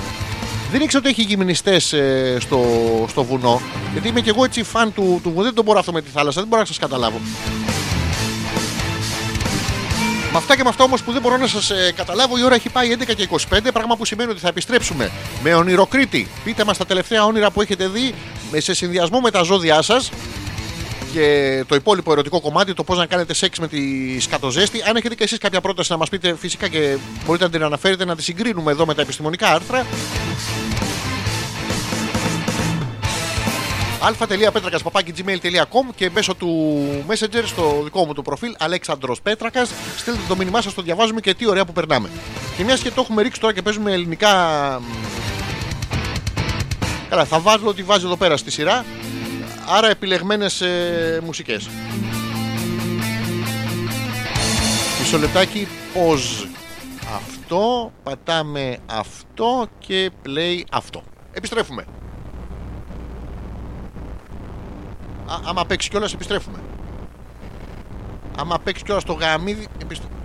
δεν ήξερα ότι έχει γυμνιστές στο, στο βουνό. Γιατί είμαι και εγώ έτσι φαν του, του βουνού. Δεν το μπορώ αυτό με τη θάλασσα. Δεν μπορώ να σας καταλάβω. Με αυτά και με αυτά όμως που δεν μπορώ να σας καταλάβω, η ώρα έχει πάει 11 και 25. Πράγμα που σημαίνει ότι θα επιστρέψουμε με ονειροκρίτη. Πείτε μας τα τελευταία όνειρα που έχετε δει με- σε συνδυασμό με τα ζώδιά σας και το υπόλοιπο ερωτικό κομμάτι, το πώς να κάνετε σεξ με τη σκατοζέστη. Αν έχετε και εσείς κάποια πρόταση να μας πείτε, φυσικά και μπορείτε να την αναφέρετε, να τη συγκρίνουμε εδώ με τα επιστημονικά άρθρα. αλφα.πέτρακα.gmail.com και μέσω του Messenger στο δικό μου το προφίλ Αλέξανδρος Πέτρακας στείλτε το μήνυμά σας, το διαβάζουμε και τι ωραία που περνάμε. Και μιας και το έχουμε ρίξει τώρα και παίζουμε ελληνικά. μ, Καλά, θα βάζω ό,τι βάζει εδώ πέρα στη σειρά. Άρα επιλεγμένες ε, μουσικές. Μισό λεπτάκι, pause αυτό, πατάμε αυτό και play αυτό. Επιστρέφουμε. Α, άμα παίξει κιόλας επιστρέφουμε. Άμα παίξει κιόλας το γαμίδι επιστρέφουμε.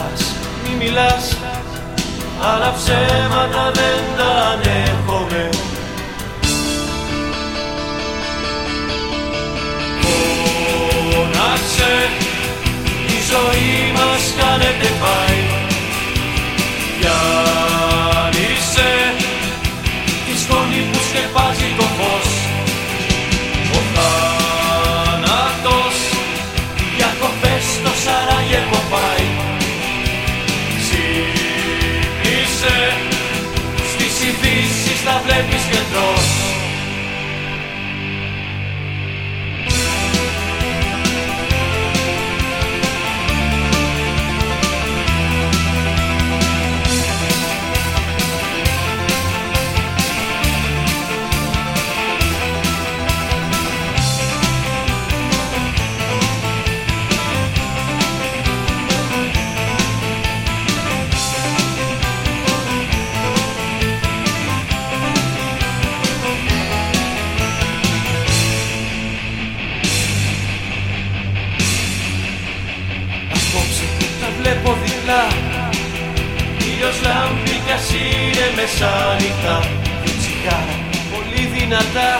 Μ' αγαπάς μη μιλάς. Άλλα ψέματα δεν τα ανέχομαι Ήλιος λάμπει κι ας είναι μεσάνυχτα Δυο τσιγάρα πολύ δυνατά.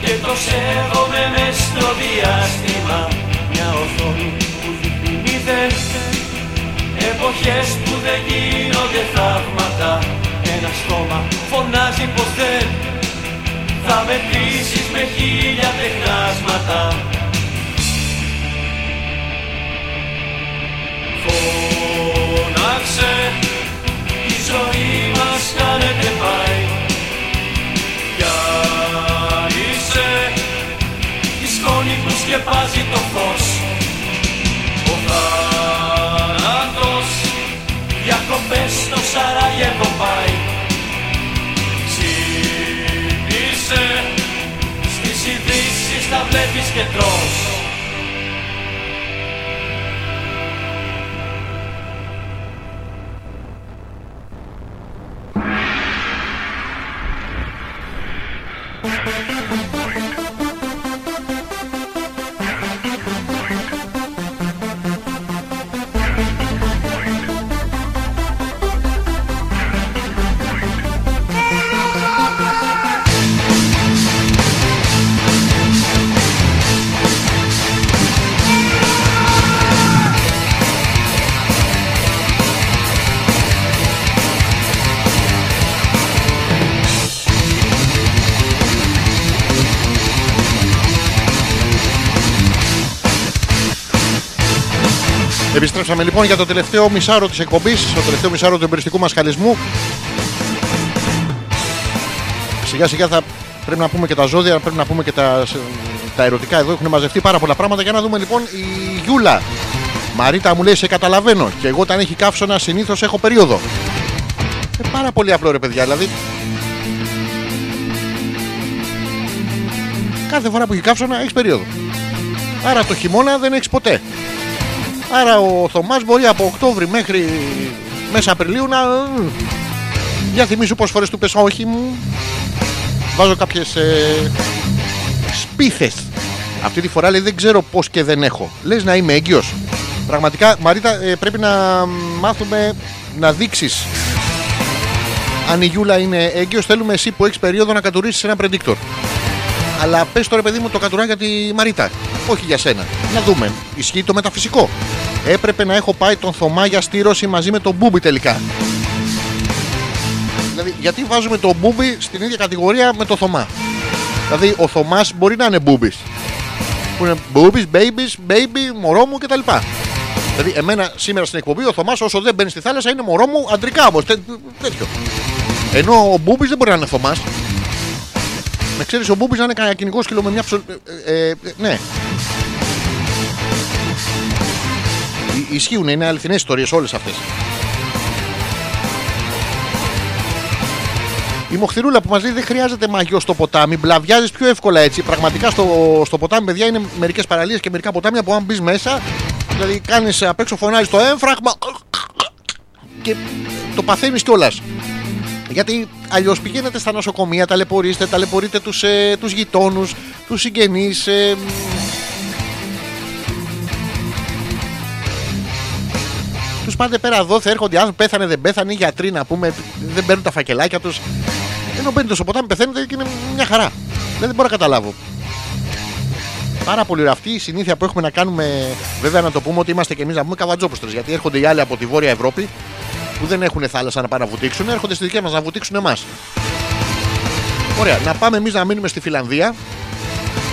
Και το σέβομαι μες στο διάστημα. Μια οθόνη που δείχνει μηδέν. Εποχές που δεν γίνονται θαύματα. Ένα στόμα φωνάζει πως δεν. Θα μετρήσεις με χίλια τεχνάσματα. Φώναξε. Η ζωή μας κάνετε πάει. Πιάνησε Η σκόνη που σκεπάζει το φως. Ο θάνατος Διακοπές στο Σαράγεβο πάει. Ξύπνησε Στις ειδήσεις τα βλέπεις και τρως Επιστρέψαμε λοιπόν για το τελευταίο μισάρο της εκπομπής, το τελευταίο μισάρο του εμπεριστικού μας χαλισμού. Σιγά σιγά θα πρέπει να πούμε και τα ζώδια, πρέπει να πούμε και τα, τα ερωτικά. Εδώ έχουν μαζευτεί πάρα πολλά πράγματα. Για να δούμε λοιπόν η Γιούλα. Μαρίτα μου λέει σε καταλαβαίνω. Και εγώ όταν έχει καύσωνα συνήθως έχω περίοδο. Ε, πάρα πολύ απλό ρε παιδιά. Δηλαδή κάθε φορά που έχει καύσωνα έχεις περίοδο. Άρα το χειμώνα δεν έχεις ποτέ. Άρα ο Θωμάς μπορεί από Οκτώβρη μέχρι μέσα Απριλίου να. Για θυμίσου πόσες φορές του πες όχι μου. Βάζω κάποιες ε, σπίθες. Αυτή τη φορά λέει δεν ξέρω πώς και δεν έχω. Λες να είμαι έγκυος. Πραγματικά Μαρίτα ε, πρέπει να μάθουμε να δείξεις αν η Γιούλα είναι έγκυος θέλουμε εσύ που έχεις περίοδο να κατουρίσεις ένα predictor. Αλλά πες τώρα παιδί μου το κατουρά για τη Μαρίτα. Όχι για σένα. Να δούμε. Ισχύει το μεταφυσικό. Έπρεπε να έχω πάει τον Θωμά για στήρωση μαζί με τον Μπούμπι τελικά. Δηλαδή, γιατί βάζουμε τον Μπούμπι στην ίδια κατηγορία με τον Θωμά; Δηλαδή, ο Θωμάς μπορεί να είναι Μπούμπι. Που είναι Μπούμπι, babies, baby, μωρό μου κτλ. Δηλαδή, εμένα σήμερα στην εκπομπή ο Θωμάς όσο δεν μπαίνει στη θάλασσα είναι μωρό μου αντρικά όμως. Τέτοιο. Ενώ ο Μπούμπι δεν μπορεί να είναι Θωμάς. Να ξέρεις ο Μπούμπι να είναι κανένα κυνηγό σκύλο με μια ψω... ε, ε, ε, ναι. Ι- Ισχύουν, είναι αληθινές ιστορίες όλες αυτές. Η Μοχθηρούλα που μας λέει δεν χρειάζεται μαγιό στο ποτάμι, μπλαβιάζεις πιο εύκολα έτσι. Πραγματικά στο, στο ποτάμι, παιδιά, είναι μερικές παραλίες και μερικά ποτάμια που αν μπεις μέσα, δηλαδή κάνεις απ' έξω φωνάζεις το έμφραγμα και το παθαίνεις κιόλας. Γιατί αλλιώς πηγαίνετε στα νοσοκομεία, ταλαιπωρείστε, ταλαιπωρείτε τους ε, τους γειτόνους, τους συγγενείς. Ε, τους πάτε πέρα εδώ, θα έρχονται οι άνθρωποι, πέθανε, δεν πέθανε, οι γιατροί να πούμε, δεν παίρνουν τα φακελάκια τους. Ενώ μπαίνετε στο ποτάμι, πεθαίνετε και είναι μια χαρά. Δεν, δεν μπορώ να καταλάβω. Πάρα πολύ ωραία. Αυτή η συνήθεια που έχουμε να κάνουμε, βέβαια να το πούμε ότι είμαστε και εμείς να πούμε καβατζόπουστρε. Γιατί έρχονται οι άλλοι από τη Βόρεια Ευρώπη που δεν έχουν θάλασσα να πάνε να βουτήξουν, έρχονται στη δική μας να βουτήξουν εμάς. Ωραία, να πάμε εμείς να μείνουμε στη Φιλανδία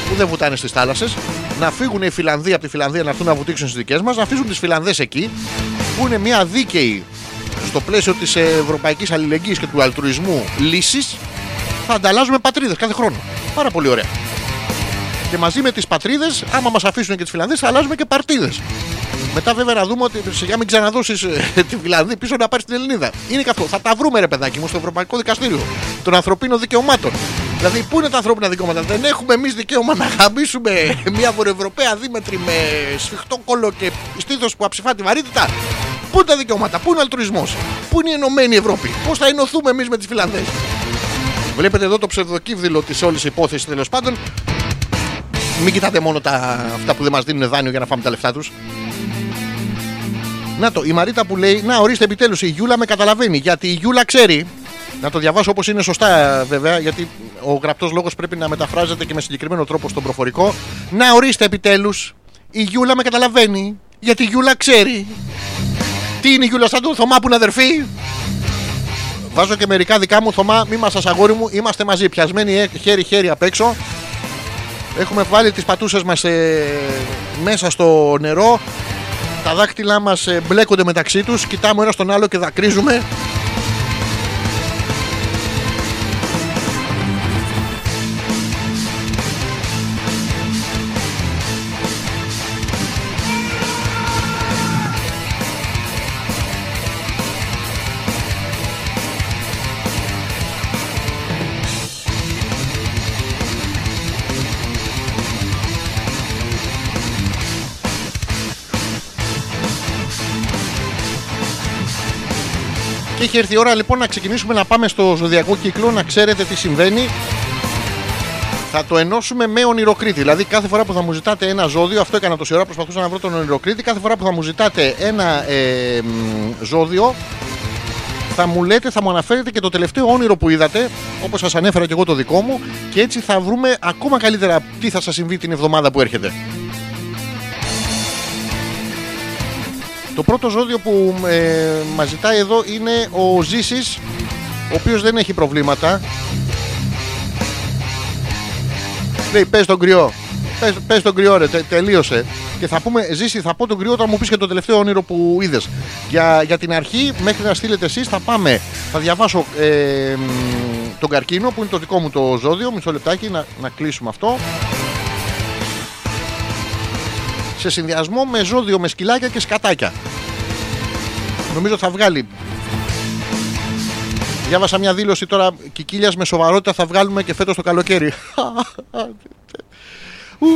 που δεν βουτάνε στις θάλασσες, να φύγουν οι Φιλανδοί από τη Φιλανδία να έρθουν να βουτήξουν στις δικές μας, να αφήσουν τις Φιλανδές εκεί που είναι μια δίκαιη στο πλαίσιο της ευρωπαϊκής αλληλεγγύης και του αλτρουισμού λύσης. Θα ανταλλάζουμε πατρίδες κάθε χρόνο. Πάρα πολύ ωραία. Και μαζί με τις πατρίδες, άμα μας αφήσουν και τις Φιλανδέ, θα αλλάζουμε και παρτίδες. Μετά βέβαια να δούμε ότι σιγά μην ξαναδώσεις τη Φιλανδία πίσω να πάρεις την Ελληνίδα. Είναι και αυτό. Θα τα βρούμε ρε παιδάκι μου στο Ευρωπαϊκό Δικαστήριο των Ανθρωπίνων Δικαιωμάτων. Δηλαδή, πού είναι τα ανθρώπινα δικαιώματα; Δεν έχουμε εμείς δικαίωμα να γαμίσουμε μια Βορειοευρωπαία δίμετρη με σφιχτό κόλλο και στήθος που αψηφά τη βαρύτητα; Πού είναι τα δικαιώματα, πού είναι ο αλτρουισμός, πού είναι η Ενωμένη Ευρώπη, πώς θα ενωθούμε εμείς με τις Φιλανδέ. Βλέπετε εδώ το ψευδοκύβδηλο της όλης υπόθεσης τέλος πάντων. Μην κοιτάτε μόνο τα, αυτά που δεν μας δίνουν δάνειο για να φάμε τα λεφτά τους. Να το, η Μαρίτα που λέει: Να, ορίστε επιτέλους, η Γιούλα με καταλαβαίνει. Γιατί η Γιούλα ξέρει. Να το διαβάσω όπως είναι σωστά, βέβαια, γιατί ο γραπτός λόγος πρέπει να μεταφράζεται και με συγκεκριμένο τρόπο στον προφορικό. Να, ορίστε επιτέλους, η Γιούλα με καταλαβαίνει. Γιατί η Γιούλα ξέρει. Τι είναι η Γιούλα, σαν τον Θωμά που είναι αδερφή; Βάζω και μερικά δικά μου Θωμά, μη μας αγόρι μου, είμαστε μαζί, πιασμένοι ε, χέρι-χέρι απ' έξω. Έχουμε βάλει τις πατούσες μας ε, μέσα στο νερό. Τα δάκτυλά μας ε, μπλέκονται μεταξύ τους, κοιτάμε ένας τον άλλο και δακρύζουμε. Έχει έρθει η ώρα λοιπόν να ξεκινήσουμε να πάμε στο ζωδιακό κύκλο, να ξέρετε τι συμβαίνει. Θα το ενώσουμε με ονειροκρίτη. Δηλαδή, κάθε φορά που θα μου ζητάτε ένα ζώδιο, αυτό έκανα τόση ώρα, προσπαθούσα να βρω τον ονειροκρίτη. Κάθε φορά που θα μου ζητάτε ένα ε, μ, ζώδιο, θα μου λέτε, θα μου αναφέρετε και το τελευταίο όνειρο που είδατε, όπως σας ανέφερα και εγώ το δικό μου, και έτσι θα βρούμε ακόμα καλύτερα τι θα σας συμβεί την εβδομάδα που έρχεται. Το πρώτο ζώδιο που ε, μας ζητάει εδώ είναι ο Ζήσης, ο οποίος δεν έχει προβλήματα. Λέει, πες τον κρυό. Πες, πες τον κρυό ρε, τε- τελείωσε. Και θα πούμε, Ζήση, θα πω τον κρυό όταν μου πεις και το τελευταίο όνειρο που είδες. Για, για την αρχή, μέχρι να στείλετε εσείς, θα πάμε, θα διαβάσω ε, μ, τον καρκίνο, που είναι το δικό μου το ζώδιο. Μισό λεπτάκι να, να κλείσουμε αυτό. Σε συνδυασμό με ζώδιο με σκυλάκια και σκατάκια. Νομίζω θα βγάλει. Διάβασα μια δήλωση τώρα κικίλιας με σοβαρότητα θα βγάλουμε και φέτος το καλοκαίρι. Ου.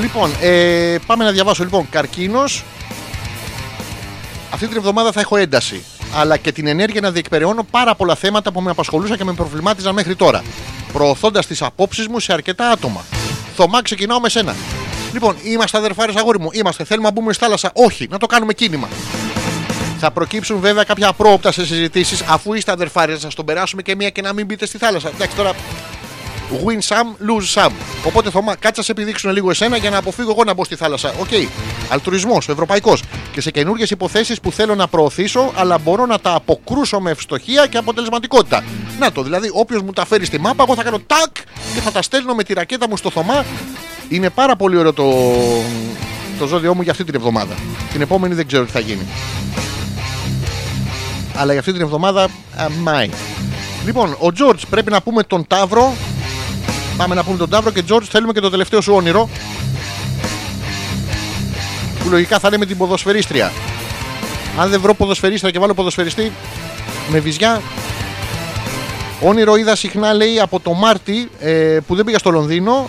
Λοιπόν, ε, πάμε να διαβάσω. Λοιπόν, καρκίνος. Αυτή την εβδομάδα θα έχω ένταση. Αλλά και την ενέργεια να διεκπεραιώνω πάρα πολλά θέματα που με απασχολούσαν και με προβλημάτιζαν μέχρι τώρα. Προωθώντας τις απόψεις μου σε αρκετά άτομα. Θωμά, ξεκινάω με σένα. Λοιπόν, είμαστε αδερφάρες αγόρι μου. Είμαστε. Θέλουμε να μπούμε στη θάλασσα. Όχι, να το κάνουμε κίνημα. Θα προκύψουν βέβαια κάποια απρόοπτα σε συζητήσεις αφού είστε αδερφάρες. Να σας τον περάσουμε και μία και να μην μπείτε στη θάλασσα. Εντάξει τώρα. Win some, lose some. Οπότε Θωμά, κάτσε να σε πηδήξουν λίγο εσένα για να αποφύγω εγώ να μπω στη θάλασσα. OK. Okay. Αλτρουισμό, ευρωπαϊκός. Και σε καινούργιες υποθέσεις που θέλω να προωθήσω, αλλά μπορώ να τα αποκρούσω με ευστοχία και αποτελεσματικότητα. Να το, δηλαδή, όποιος μου τα φέρει στη μάπα, εγώ θα κάνω τάκ και θα τα στέλνω με τη ρακέτα μου στο Θωμά. Είναι πάρα πολύ ωραίο το, το ζώδιό μου για αυτή την εβδομάδα. Την επόμενη δεν ξέρω τι θα γίνει. Αλλά για αυτή την εβδομάδα, αμάι. Λοιπόν, ο Τζορτζ πρέπει να πούμε τον Ταύρο. Πάμε να πούμε τον Ταύρο και Τζορτζ θέλουμε και το τελευταίο σου όνειρο. Που λογικά θα είναι με την ποδοσφαιρίστρια. Αν δεν βρω ποδοσφαιρίστρια και βάλω ποδοσφαιριστή με βυζιά. Όνειρο είδα συχνά λέει από το Μάρτι ε, που δεν πήγα στο Λονδίνο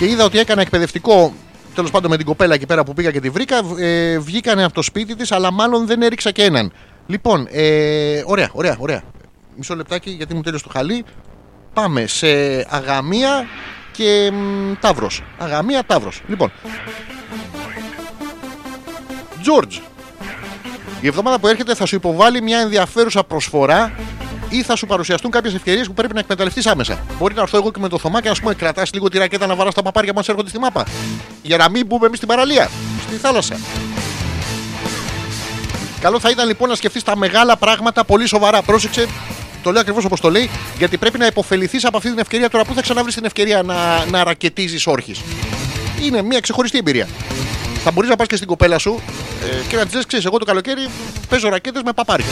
και είδα ότι έκανα εκπαιδευτικό τέλος πάντων με την κοπέλα εκεί πέρα που πήγα και τη βρήκα. Ε, βγήκανε από το σπίτι της, αλλά μάλλον δεν έριξα και έναν. Λοιπόν, ε, ωραία, ωραία, ωραία. Μισό λεπτάκι γιατί μου τέλειωσε το χαλί. Πάμε σε αγαμία και μ, ταύρος. Αγαμία, ταύρος. Λοιπόν. George. Η εβδομάδα που έρχεται θα σου υποβάλει μια ενδιαφέρουσα προσφορά ή θα σου παρουσιαστούν κάποιες ευκαιρίες που πρέπει να εκμεταλλευτείς άμεσα. Μπορεί να έρθω εγώ και με το Θωμά και να σου πούμε κρατάς λίγο τη ρακέτα να βαράς τα παπάρια που μας έρχονται στη μάπα. Για να μην μπούμε εμείς στην παραλία, στη θάλασσα. Καλό θα ήταν λοιπόν να σκεφτείς τα μεγάλα πράγματα πολύ σοβαρά. Πρόσεξε, το λέω ακριβώς όπως το λέει, γιατί πρέπει να υποφεληθείς από αυτή την ευκαιρία τώρα που θα ξαναβρεις την ευκαιρία να, να ρακετίζεις όρχης; Είναι μια ξεχωριστή εμπειρία. Θα μπορείς να πας και στην κοπέλα σου ε, και να της λες: Ξέρεις, εγώ το καλοκαίρι παίζω ρακέτες με παπάρια.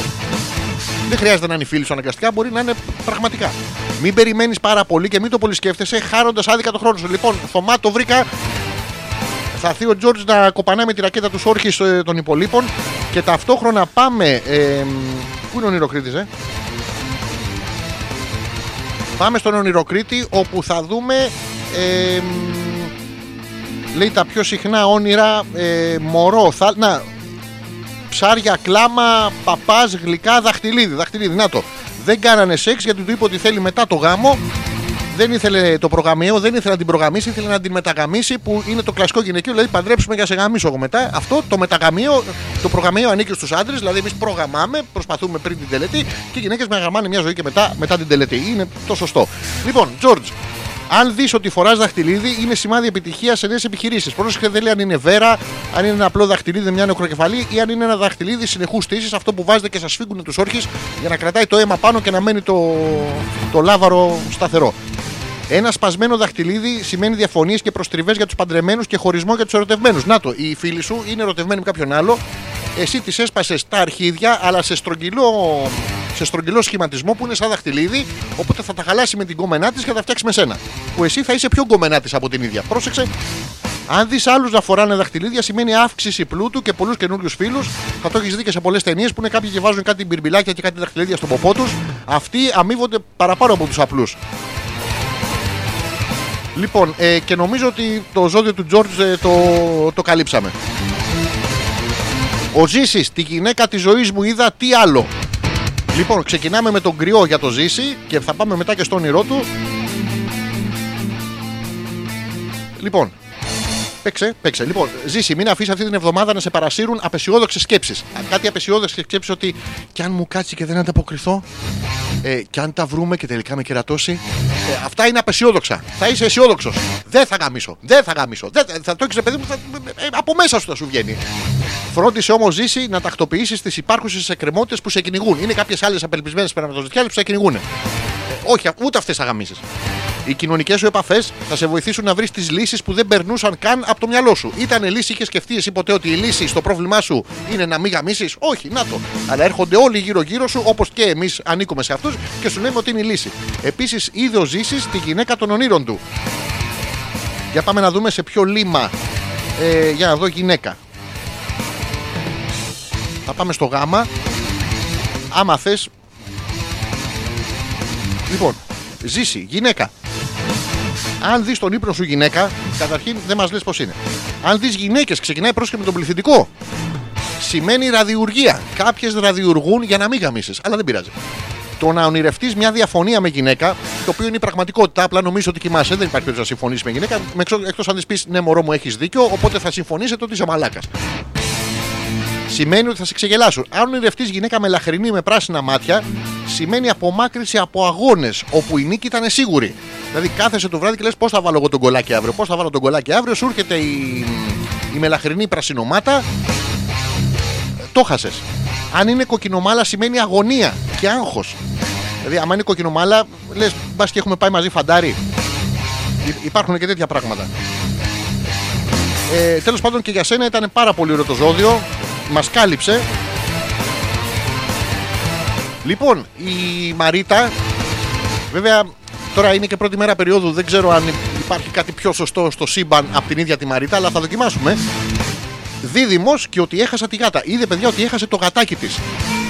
Δεν χρειάζεται να είναι φίλοι σου αναγκαστικά, μπορεί να είναι πραγματικά. Μην περιμένεις πάρα πολύ και μην το πολύ σκέφτεσαι, χάνοντας άδικα το χρόνο σου. Λοιπόν, Θωμά το βρήκα. Θα έρθει ο Τζόρτζ να κοπανάει με τη ρακέτα του όρχη ε, των υπολείπων και ταυτόχρονα πάμε. Ε, πού είναι ο Νηροκρίτης, ε; Πάμε στον Ονειροκρίτη όπου θα δούμε ε, λέει τα πιο συχνά όνειρα ε, μωρό, θα, να, ψάρια, κλάμα, παπάς, γλυκά, δαχτυλίδι, δαχτυλίδι, να το. Δεν κάνανε σεξ γιατί του είπε ότι θέλει μετά το γάμο. Δεν ήθελε το προγαμιαίο, δεν ήθελε να την προγαμίσει, ήθελε να την μεταγαμίσει που είναι το κλασικό γυναικείο. Δηλαδή παντρέψουμε για να σε γαμίσω εγώ μετά. Αυτό το μεταγαμιαίο, το προγαμιαίο ανήκει στους άντρες. Δηλαδή εμείς προγαμάμε, προσπαθούμε πριν την τελετή και οι γυναίκες με γαμάνε μια ζωή και μετά, μετά την τελετή. Είναι το σωστό. Λοιπόν, George, αν δεις ότι φοράς δαχτυλίδι, είναι σημάδι επιτυχίας σε νέες επιχειρήσεις. Πρόσεχε, δεν λέει αν είναι βέρα, αν είναι ένα απλό δαχτυλίδι με μια νεκροκεφαλή ή αν είναι ένα δαχτυλίδι συνεχούς στήσης, αυτό που βάζετε και σας φύγουν τους όρχες για να κρατάει το αίμα πάνω και να μένει το, το λάβαρο σταθερό. Ένα σπασμένο δαχτυλίδι σημαίνει διαφωνίες και προστριβές για τους παντρεμένους και χωρισμό για τους ερωτευμένους. Να το, οι φίλοι σου είναι ερωτευμένοι με κάποιον άλλο. Εσύ τη έσπασες τα αρχίδια, αλλά σε στρογγυλό, σε στρογγυλό σχηματισμό που είναι σαν δαχτυλίδι. Οπότε θα τα χαλάσει με την κομμενά της και θα τα φτιάξει με σένα. Που εσύ θα είσαι πιο κομμενά της από την ίδια. Πρόσεξε. Αν δεις άλλους να φοράνε δαχτυλίδια, σημαίνει αύξηση πλούτου και πολλούς καινούριους φίλους. Θα το έχεις δει και σε πολλές ταινίες που είναι κάποιοι και βάζουν κάτι μπιρμπιλάκια και κάτι δαχτυλίδια στον ποπό τους. Αυτοί αμείβονται παραπάνω από τους απλούς. Λοιπόν, ε, και νομίζω ότι το ζώδιο του Τζόρτζ ε, το, το καλύψαμε. Ο Ζήση, τη γυναίκα της ζωής μου είδα τι άλλο. Λοιπόν, ξεκινάμε με τον κρυό για το Ζήση και θα πάμε μετά και στο όνειρό του. Λοιπόν, παίξε, παίξε. Λοιπόν, Ζήση, μην αφήσεις αυτή την εβδομάδα να σε παρασύρουν απεσιόδοξες σκέψεις. Κάτι απεσιόδοξες σκέψεις ότι κι αν μου κάτσει και δεν ανταποκριθώ, ε, κι αν τα βρούμε και τελικά με κερατώσει. Ε, αυτά είναι απεσιόδοξα. Θα είσαι αισιόδοξος. Δεν θα γαμίσω. Δεν θα γαμίσω. Δεν, θα το έχεις παιδί μου. Θα, ε, από μέσα σου θα σου βγαίνει. Φρόντισε όμως ζήσει να τακτοποιήσεις τις υπάρχουσες εκκρεμότητες που σε κυνηγούν. Είναι κάποιες άλλες απελπισμένες περαματοζητιάδε που σε κυνηγούν. Ε, όχι, ούτε αυτές θα γαμίσεις. Οι κοινωνικές σου επαφές θα σε βοηθήσουν να βρεις τις λύσεις που δεν περνούσαν καν από το μυαλό σου. Ήταν λύση, είχες σκεφτεί εσύ ποτέ ότι η λύση στο πρόβλημά σου είναι να μην γαμίσεις; Όχι, να το. Αλλά έρχονται όλοι γύρω-γύρω σου, όπως και εμείς ανήκουμε σε αυτούς και σου λέμε ότι είναι η λύση. Επίσης, είδε ο ζήσει τη γυναίκα των ονείρων του. Για πάμε να δούμε σε ποιο λίμα. Ε, για να δω γυναίκα. Θα πάμε στο γάμα. Άμα θες Λοιπόν, ζήσει, γυναίκα. Αν δεις τον ύπνο σου γυναίκα, καταρχήν δεν μας λες πώς είναι. Αν δεις γυναίκες, ξεκινάει πρόσχημα με τον πληθυντικό. Σημαίνει ραδιουργία. Κάποιες ραδιουργούν για να μην γαμίσεις, αλλά δεν πειράζει. Το να ονειρευτείς μια διαφωνία με γυναίκα, το οποίο είναι η πραγματικότητα, απλά νομίζω ότι κοιμάσαι, δεν υπάρχει περίπτωση να συμφωνήσεις με γυναίκα, εκτός αν της πεις ναι, μωρό μου, έχεις δίκιο, οπότε θα συμφωνήσετε ότι είσαι μαλάκας. Σημαίνει ότι θα σε ξεγελάσουν. Αν ονειρευτεί γυναίκα με λαχρινή με πράσινα μάτια, σημαίνει απομάκρυση από αγώνες όπου η νίκη ήταν σίγουρη. Δηλαδή κάθεσαι το βράδυ και λες πώς θα βάλω εγώ τον κολάκι αύριο, πώς θα βάλω τον κολάκι αύριο, σου έρχεται η, η μελαχρινή πρασινομάτα, το χάσες. Αν είναι κοκκινομάλα σημαίνει αγωνία και άγχος. Δηλαδή, άμα είναι κοκκινομάλα, λες, μπας και έχουμε πάει μαζί φαντάρι. Υ- Υπάρχουν και τέτοια πράγματα. Ε, Τέλος πάντων και για σένα ήταν πάρα πολύ ωραίο το ζώδιο. Μας κάλυψε. Λοιπόν, η Μαρίτα, βέβαια τώρα είναι και πρώτη μέρα περίοδου, δεν ξέρω αν υπάρχει κάτι πιο σωστό στο σύμπαν από την ίδια τη Μαρίτα, αλλά θα δοκιμάσουμε. Δίδυμος και ότι έχασα τη γάτα. Είδε παιδιά ότι έχασε το γατάκι της.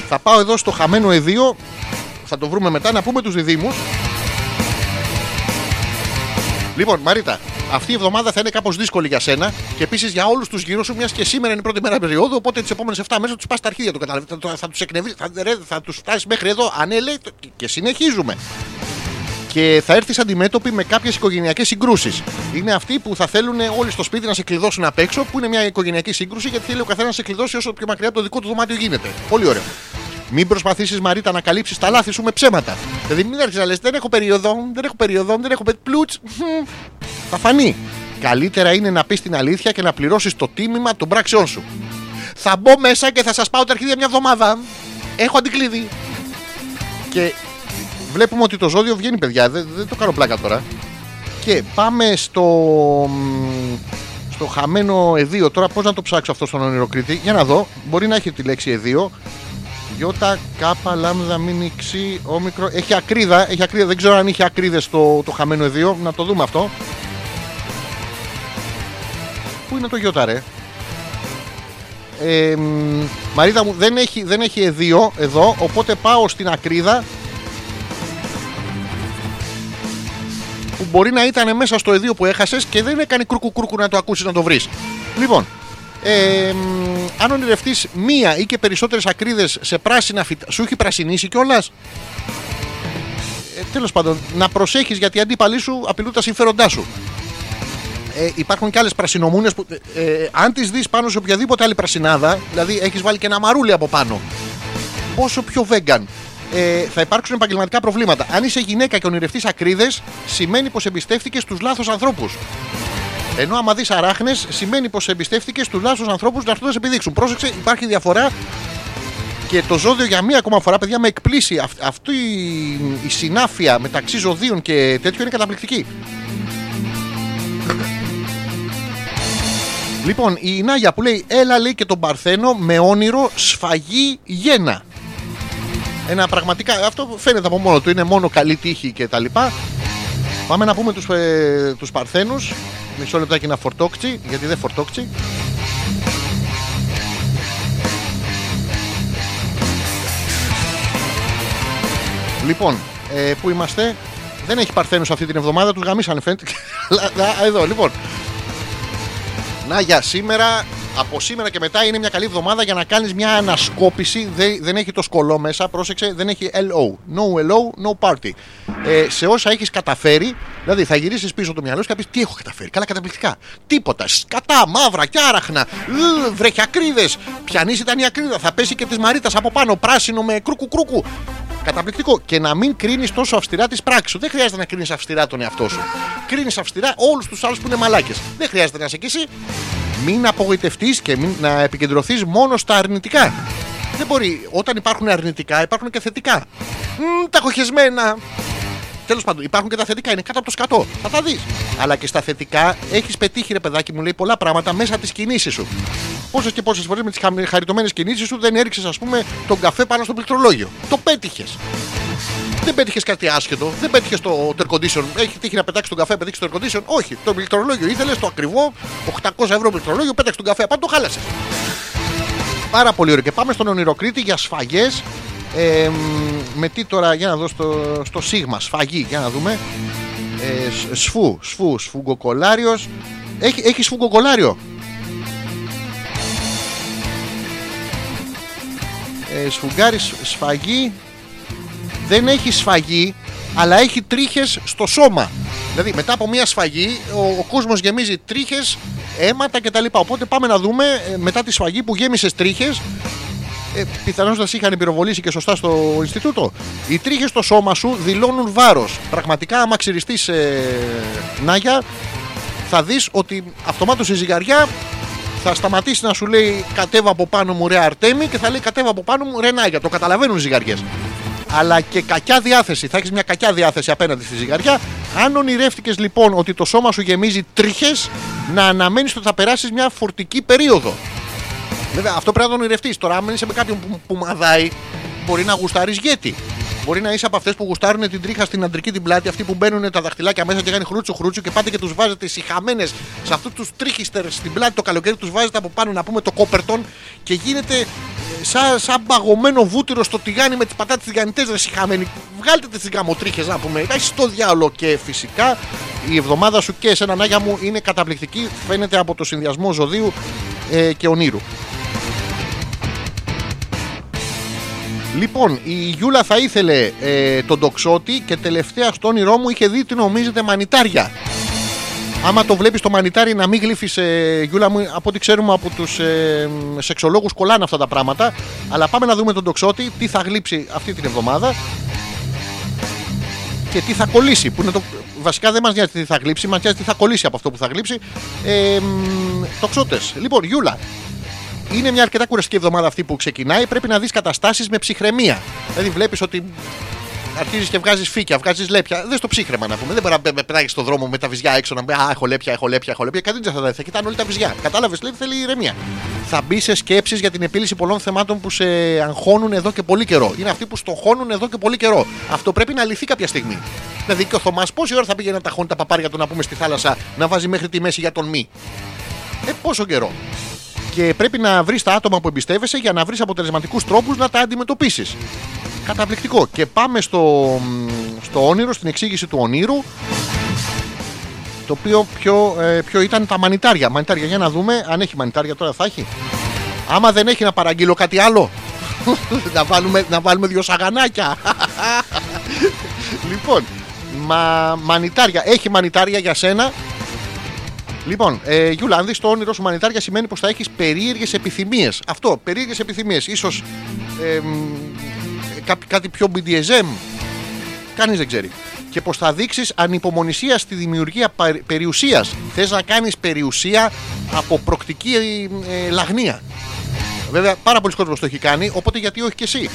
Θα πάω εδώ στο χαμένο εδίο, θα το βρούμε μετά να πούμε τους διδήμου. Λοιπόν, Μαρίτα, αυτή η εβδομάδα θα είναι κάπως δύσκολη για σένα και επίσης για όλους τους γύρω σου, μιας και σήμερα είναι η πρώτη μέρα περίοδου. Οπότε τις επόμενες 7 μέρες τους πας τα αρχίδια, το καταλαβαίνετε. Θα, θα τους εκνευρίσει, θα, ρε, θα τους φτάσεις μέχρι εδώ. Αν ναι, λέει, το- και συνεχίζουμε. Και θα έρθεις αντιμέτωπη με κάποιες οικογενειακές συγκρούσεις. Είναι αυτοί που θα θέλουν όλοι στο σπίτι να σε κλειδώσουν απ' έξω, που είναι μια οικογενειακή σύγκρουση, γιατί θέλει ο καθένας να σε κλειδώσει όσο πιο μακριά από το δικό του δωμάτιο γίνεται. Πολύ ωραίο. Μην προσπαθήσεις, Μαρίτα, να καλύψεις τα λάθη σου με ψέματα. Δηλαδή, μην έρθει να λες: Δεν έχω περίοδο, δεν έχω περίοδο, δεν έχω πε- πλούτς. Μμμ. Θα φανεί. Καλύτερα είναι να πεις την αλήθεια και να πληρώσεις το τίμημα των πράξεών σου. Θα μπω μέσα και θα σας πάω τα αρχίδια μια εβδομάδα. Έχω αντικλείδι. Και βλέπουμε ότι το ζώδιο βγαίνει, παιδιά. Δεν, δεν το κάνω πλάκα τώρα. Και πάμε στο. μ, Στο χαμένο εδίο. Τώρα πώς να το ψάξω αυτό στον ονειροκρίτη. Για να δω. Μπορεί να έχει τη λέξη εδίο. Ιώτα, κάπα, λάμδα, μίνι, ξι, όμικρο. Έχει ακρίδα, έχει ακρίδα. Δεν ξέρω αν είχε ακρίδες το, το χαμένο εδίο. Να το δούμε αυτό. Πού είναι το Ιώτα, ρε; Ε, μ, Μαρίδα μου, δεν έχει, δεν έχει εδίο εδώ, οπότε πάω στην ακρίδα που μπορεί να ήταν μέσα στο εδίο που έχασες και δεν έκανε κρούκου κρούκου να το ακούσεις να το βρεις. Λοιπόν, ε, μ, αν ονειρευτείς μία ή και περισσότερες ακρίδες σε πράσινα φυτά, σου έχει πρασινίσει κιόλας; Ε, τέλος πάντων, να προσέχεις γιατί οι αντίπαλοι σου απειλούν τα συμφέροντά σου. Ε, υπάρχουν και άλλες πρασινομούνες που, ε, ε, αν τις δεις πάνω σε οποιαδήποτε άλλη πρασινάδα, δηλαδή έχεις βάλει και ένα μαρούλι από πάνω, πόσο πιο vegan, ε, θα υπάρξουν επαγγελματικά προβλήματα. Αν είσαι γυναίκα και ονειρευτείς ακρίδες, σημαίνει πως εμπιστεύτηκες τους λάθος ανθρώπους. Ενώ άμα δεις αράχνες, σημαίνει πως εμπιστεύτηκες τους λάθος ανθρώπους να έρθουν να σε επιδείξουν. Πρόσεξε, υπάρχει διαφορά και το ζώδιο για μία ακόμα φορά, παιδιά, με εκπλήσει. Αυ- αυτή η, η συνάφεια μεταξύ ζωδίων και τέτοιο είναι καταπληκτική. Λοιπόν, η Νάγια που λέει Έλα λέει και τον Παρθένο με όνειρο σφαγή γένα. Ένα πραγματικά, αυτό φαίνεται από μόνο του, είναι μόνο καλή τύχη και τα λοιπά. Πάμε να πούμε τους, ε, τους Παρθένους. Μισό λεπτάκι να φορτόξει, γιατί δεν φορτόξει. Λοιπόν, ε, πού είμαστε; Δεν έχει Παρθένους αυτή την εβδομάδα, τους γαμίσανε φαίνεται. Αλλά, α, Εδώ, λοιπόν. Να για σήμερα, από σήμερα και μετά είναι μια καλή εβδομάδα για να κάνεις μια ανασκόπηση. Δεν, δεν έχει το σκολό μέσα, πρόσεξε, δεν έχει LO. No LO, no party. Ε, σε όσα έχεις καταφέρει, δηλαδή θα γυρίσεις πίσω το μυαλό σου και θα πεις τι έχω καταφέρει. Καλά, καταπληκτικά. Τίποτα. Σκατά, μαύρα και άραχνα. Ου, Βρεχιακρίδες. Πιανής ήταν η ακρίδα. Θα πέσει και της Μαρίτας από πάνω. Πράσινο με κρούκου κρούκου. Καταπληκτικό. Και να μην κρίνεις τόσο αυστηρά τις πράξεις σου. Δεν χρειάζεται να κρίνεις αυστηρά τον εαυτό σου. Κρίνεις αυστηρά όλους τους άλλους που είναι μαλάκες. Δεν χρειάζεται να είσαι κι εσύ. Μην απογοητευτείς και μην, να επικεντρωθείς μόνο στα αρνητικά. Δεν μπορεί. Όταν υπάρχουν αρνητικά, υπάρχουν και θετικά. Μμ, τα έχω χεσμένα. Τέλος πάντων, υπάρχουν και τα θετικά, είναι κάτω από το σκατό. Θα τα δεις. Αλλά και στα θετικά έχεις πετύχει, ρε παιδάκι μου, λέει πολλά πράγματα μέσα από τι κινήσει σου. Πόσες και πόσες φορές με τις χαριτωμένες κινήσεις σου δεν έριξες, ας πούμε, τον καφέ πάνω στο πληκτρολόγιο. Το πέτυχες. Δεν πέτυχες κάτι άσχετο, δεν πέτυχες το air condition. Έχει τύχει να πετάξεις τον καφέ, πετύχεις το air condition. Όχι, το πληκτρολόγιο ήθελες, το ακριβό, 800 ευρώ πληκτρολόγιο, πέταξε τον καφέ απάνω, το χάλασες. Πάρα πολύ ωραίο. Και πάμε στον ονειροκρίτη για σφαγές. Ε, μ, με τι τώρα, για να δω στο, στο Σίγμα, σφαγή, για να δούμε. Ε, σ- σφού, σφού, σφουγγοκολάριος. Έχει, έχει σφουγγοκολάριο. Ε, σφουγγάρι σ- σφαγή. Δεν έχει σφαγή, αλλά έχει τρίχες στο σώμα. Δηλαδή μετά από μια σφαγή ο, ο κόσμος γεμίζει τρίχες, αίματα κτλ. Οπότε πάμε να δούμε ε, μετά τη σφαγή που γέμισες τρίχες ε, πιθανώς να σε είχαν πυροβολήσει και σωστά στο Ινστιτούτο. Οι τρίχες στο σώμα σου δηλώνουν βάρος. Πραγματικά, άμα ξυριστείς ε, Νάγια, θα δεις ότι αυτομάτως η ζυγαριά θα σταματήσει να σου λέει κατέβα από πάνω μου ρε Αρτέμι και θα λέει κατέβα από πάνω μου ρε Νάγια. Το καταλαβαίνουν οι ζυγαριές. Αλλά και κακιά διάθεση. Θα έχεις μια κακιά διάθεση απέναντι στη ζυγαριά. Αν ονειρεύτηκες λοιπόν ότι το σώμα σου γεμίζει τρίχες, να αναμένεις ότι θα περάσεις μια φορτική περίοδο. Βέβαια, αυτό πρέπει να το ονειρευτεί. Τώρα, αν είσαι με κάποιον που, που μαδάει, μπορεί να γουστάρεις γέτη. Μπορεί να είσαι από αυτές που γουστάρουν την τρίχα στην αντρική την πλάτη, αυτοί που μπαίνουν τα δαχτυλάκια μέσα και κάνει χρούτσου χρούτσου και πάτε και τους βάζετε συχαμένε σε αυτούς τους τρίχιστερ στην πλάτη το καλοκαίρι, τους βάζετε από πάνω να πούμε το κόπερτον και γίνεται ε, σαν, σαν παγωμένο βούτυρο στο τηγάνι με τις πατάτες τηγανιτέ ρε συχαμένοι. Βγάλτε τις γαμοτρίχες να πούμε. Έχει το διάολο και φυσικά η εβδομάδα σου και εσένα Νάγια μου είναι καταπληκτική. Φαίνεται από το συνδυασμό ζωδίου ε, και ονείρου. Λοιπόν, η Γιούλα θα ήθελε ε, τον τοξότη και τελευταία στο όνειρό μου είχε δει τι νομίζετε μανιτάρια. Άμα το βλέπεις το μανιτάρι να μην γλύφεις, ε, Γιούλα μου, από ό,τι ξέρουμε από τους ε, σεξολόγους, κολλάνε αυτά τα πράγματα. Αλλά πάμε να δούμε τον τοξότη, τι θα γλύψει αυτή την εβδομάδα και τι θα κολλήσει. Που είναι το... Βασικά δεν μας νοιάζει τι θα γλύψει, μας νοιάζει τι θα κολλήσει από αυτό που θα γλύψει. Ε, τοξότες. Λοιπόν, Γιούλα, είναι μια αρκετά κουραστική εβδομάδα αυτή που ξεκινάει. Πρέπει να δεις καταστάσεις με ψυχραιμία. Δηλαδή, βλέπεις ότι αρχίζεις και βγάζεις φύκια, βγάζεις λέπια. Δεν στο ψύχρεμα να πούμε. Δεν μπορεί να πετάγει στον δρόμο με τα βυζιά έξω να πει Α, έχω λέπια, έχω λέπια, έχω λέπια. Κανείς δεν θα τα δει. Θα κοιτάνε όλοι τα βυζιά. Κατάλαβες, λέει, θέλει ηρεμία. Θα μπει σε σκέψεις για την επίλυση πολλών θεμάτων που σε αγχώνουν εδώ και πολύ καιρό. Είναι αυτοί που στοχώνουν εδώ και πολύ καιρό. Αυτό πρέπει να λυθεί κάποια στιγμή. Δηλαδή και ο Θωμάς πόση ώρα θα πήγαινε να ταχώνει τα παπάρια του να πούμε στη θάλασσα να βάζει μέχρι τη μέση για τον μη; Ε, πόσο καιρό; Και πρέπει να βρεις τα άτομα που εμπιστεύεσαι για να βρεις αποτελεσματικούς τρόπους να τα αντιμετωπίσεις. Καταπληκτικό. Και πάμε στο, στο όνειρο, στην εξήγηση του ονείρου. Το οποίο ποιο, ε, ποιο ήταν τα μανιτάρια. Μανιτάρια, για να δούμε αν έχει μανιτάρια τώρα θα έχει. Άμα δεν έχει να παραγγείλω κάτι άλλο. να, βάλουμε, να βάλουμε δύο σαγανάκια. λοιπόν, μα, μανιτάρια. Έχει μανιτάρια για σένα. Λοιπόν, ε, Γιούλα, αν δεις το όνειρο σου μανιτάρια σημαίνει πως θα έχεις περίεργες επιθυμίες. Αυτό, περίεργες επιθυμίες. σω ε, μ, κά- κάτι πιο BDSM. Κανείς δεν ξέρει. Και πως θα δείξεις ανυπομονησία στη δημιουργία παρ- περιουσίας. Θες να κάνεις περιουσία από προκτική ε, λαγνία. Βέβαια, πάρα πολλοί κόσμος το έχει κάνει, οπότε γιατί όχι και εσύ.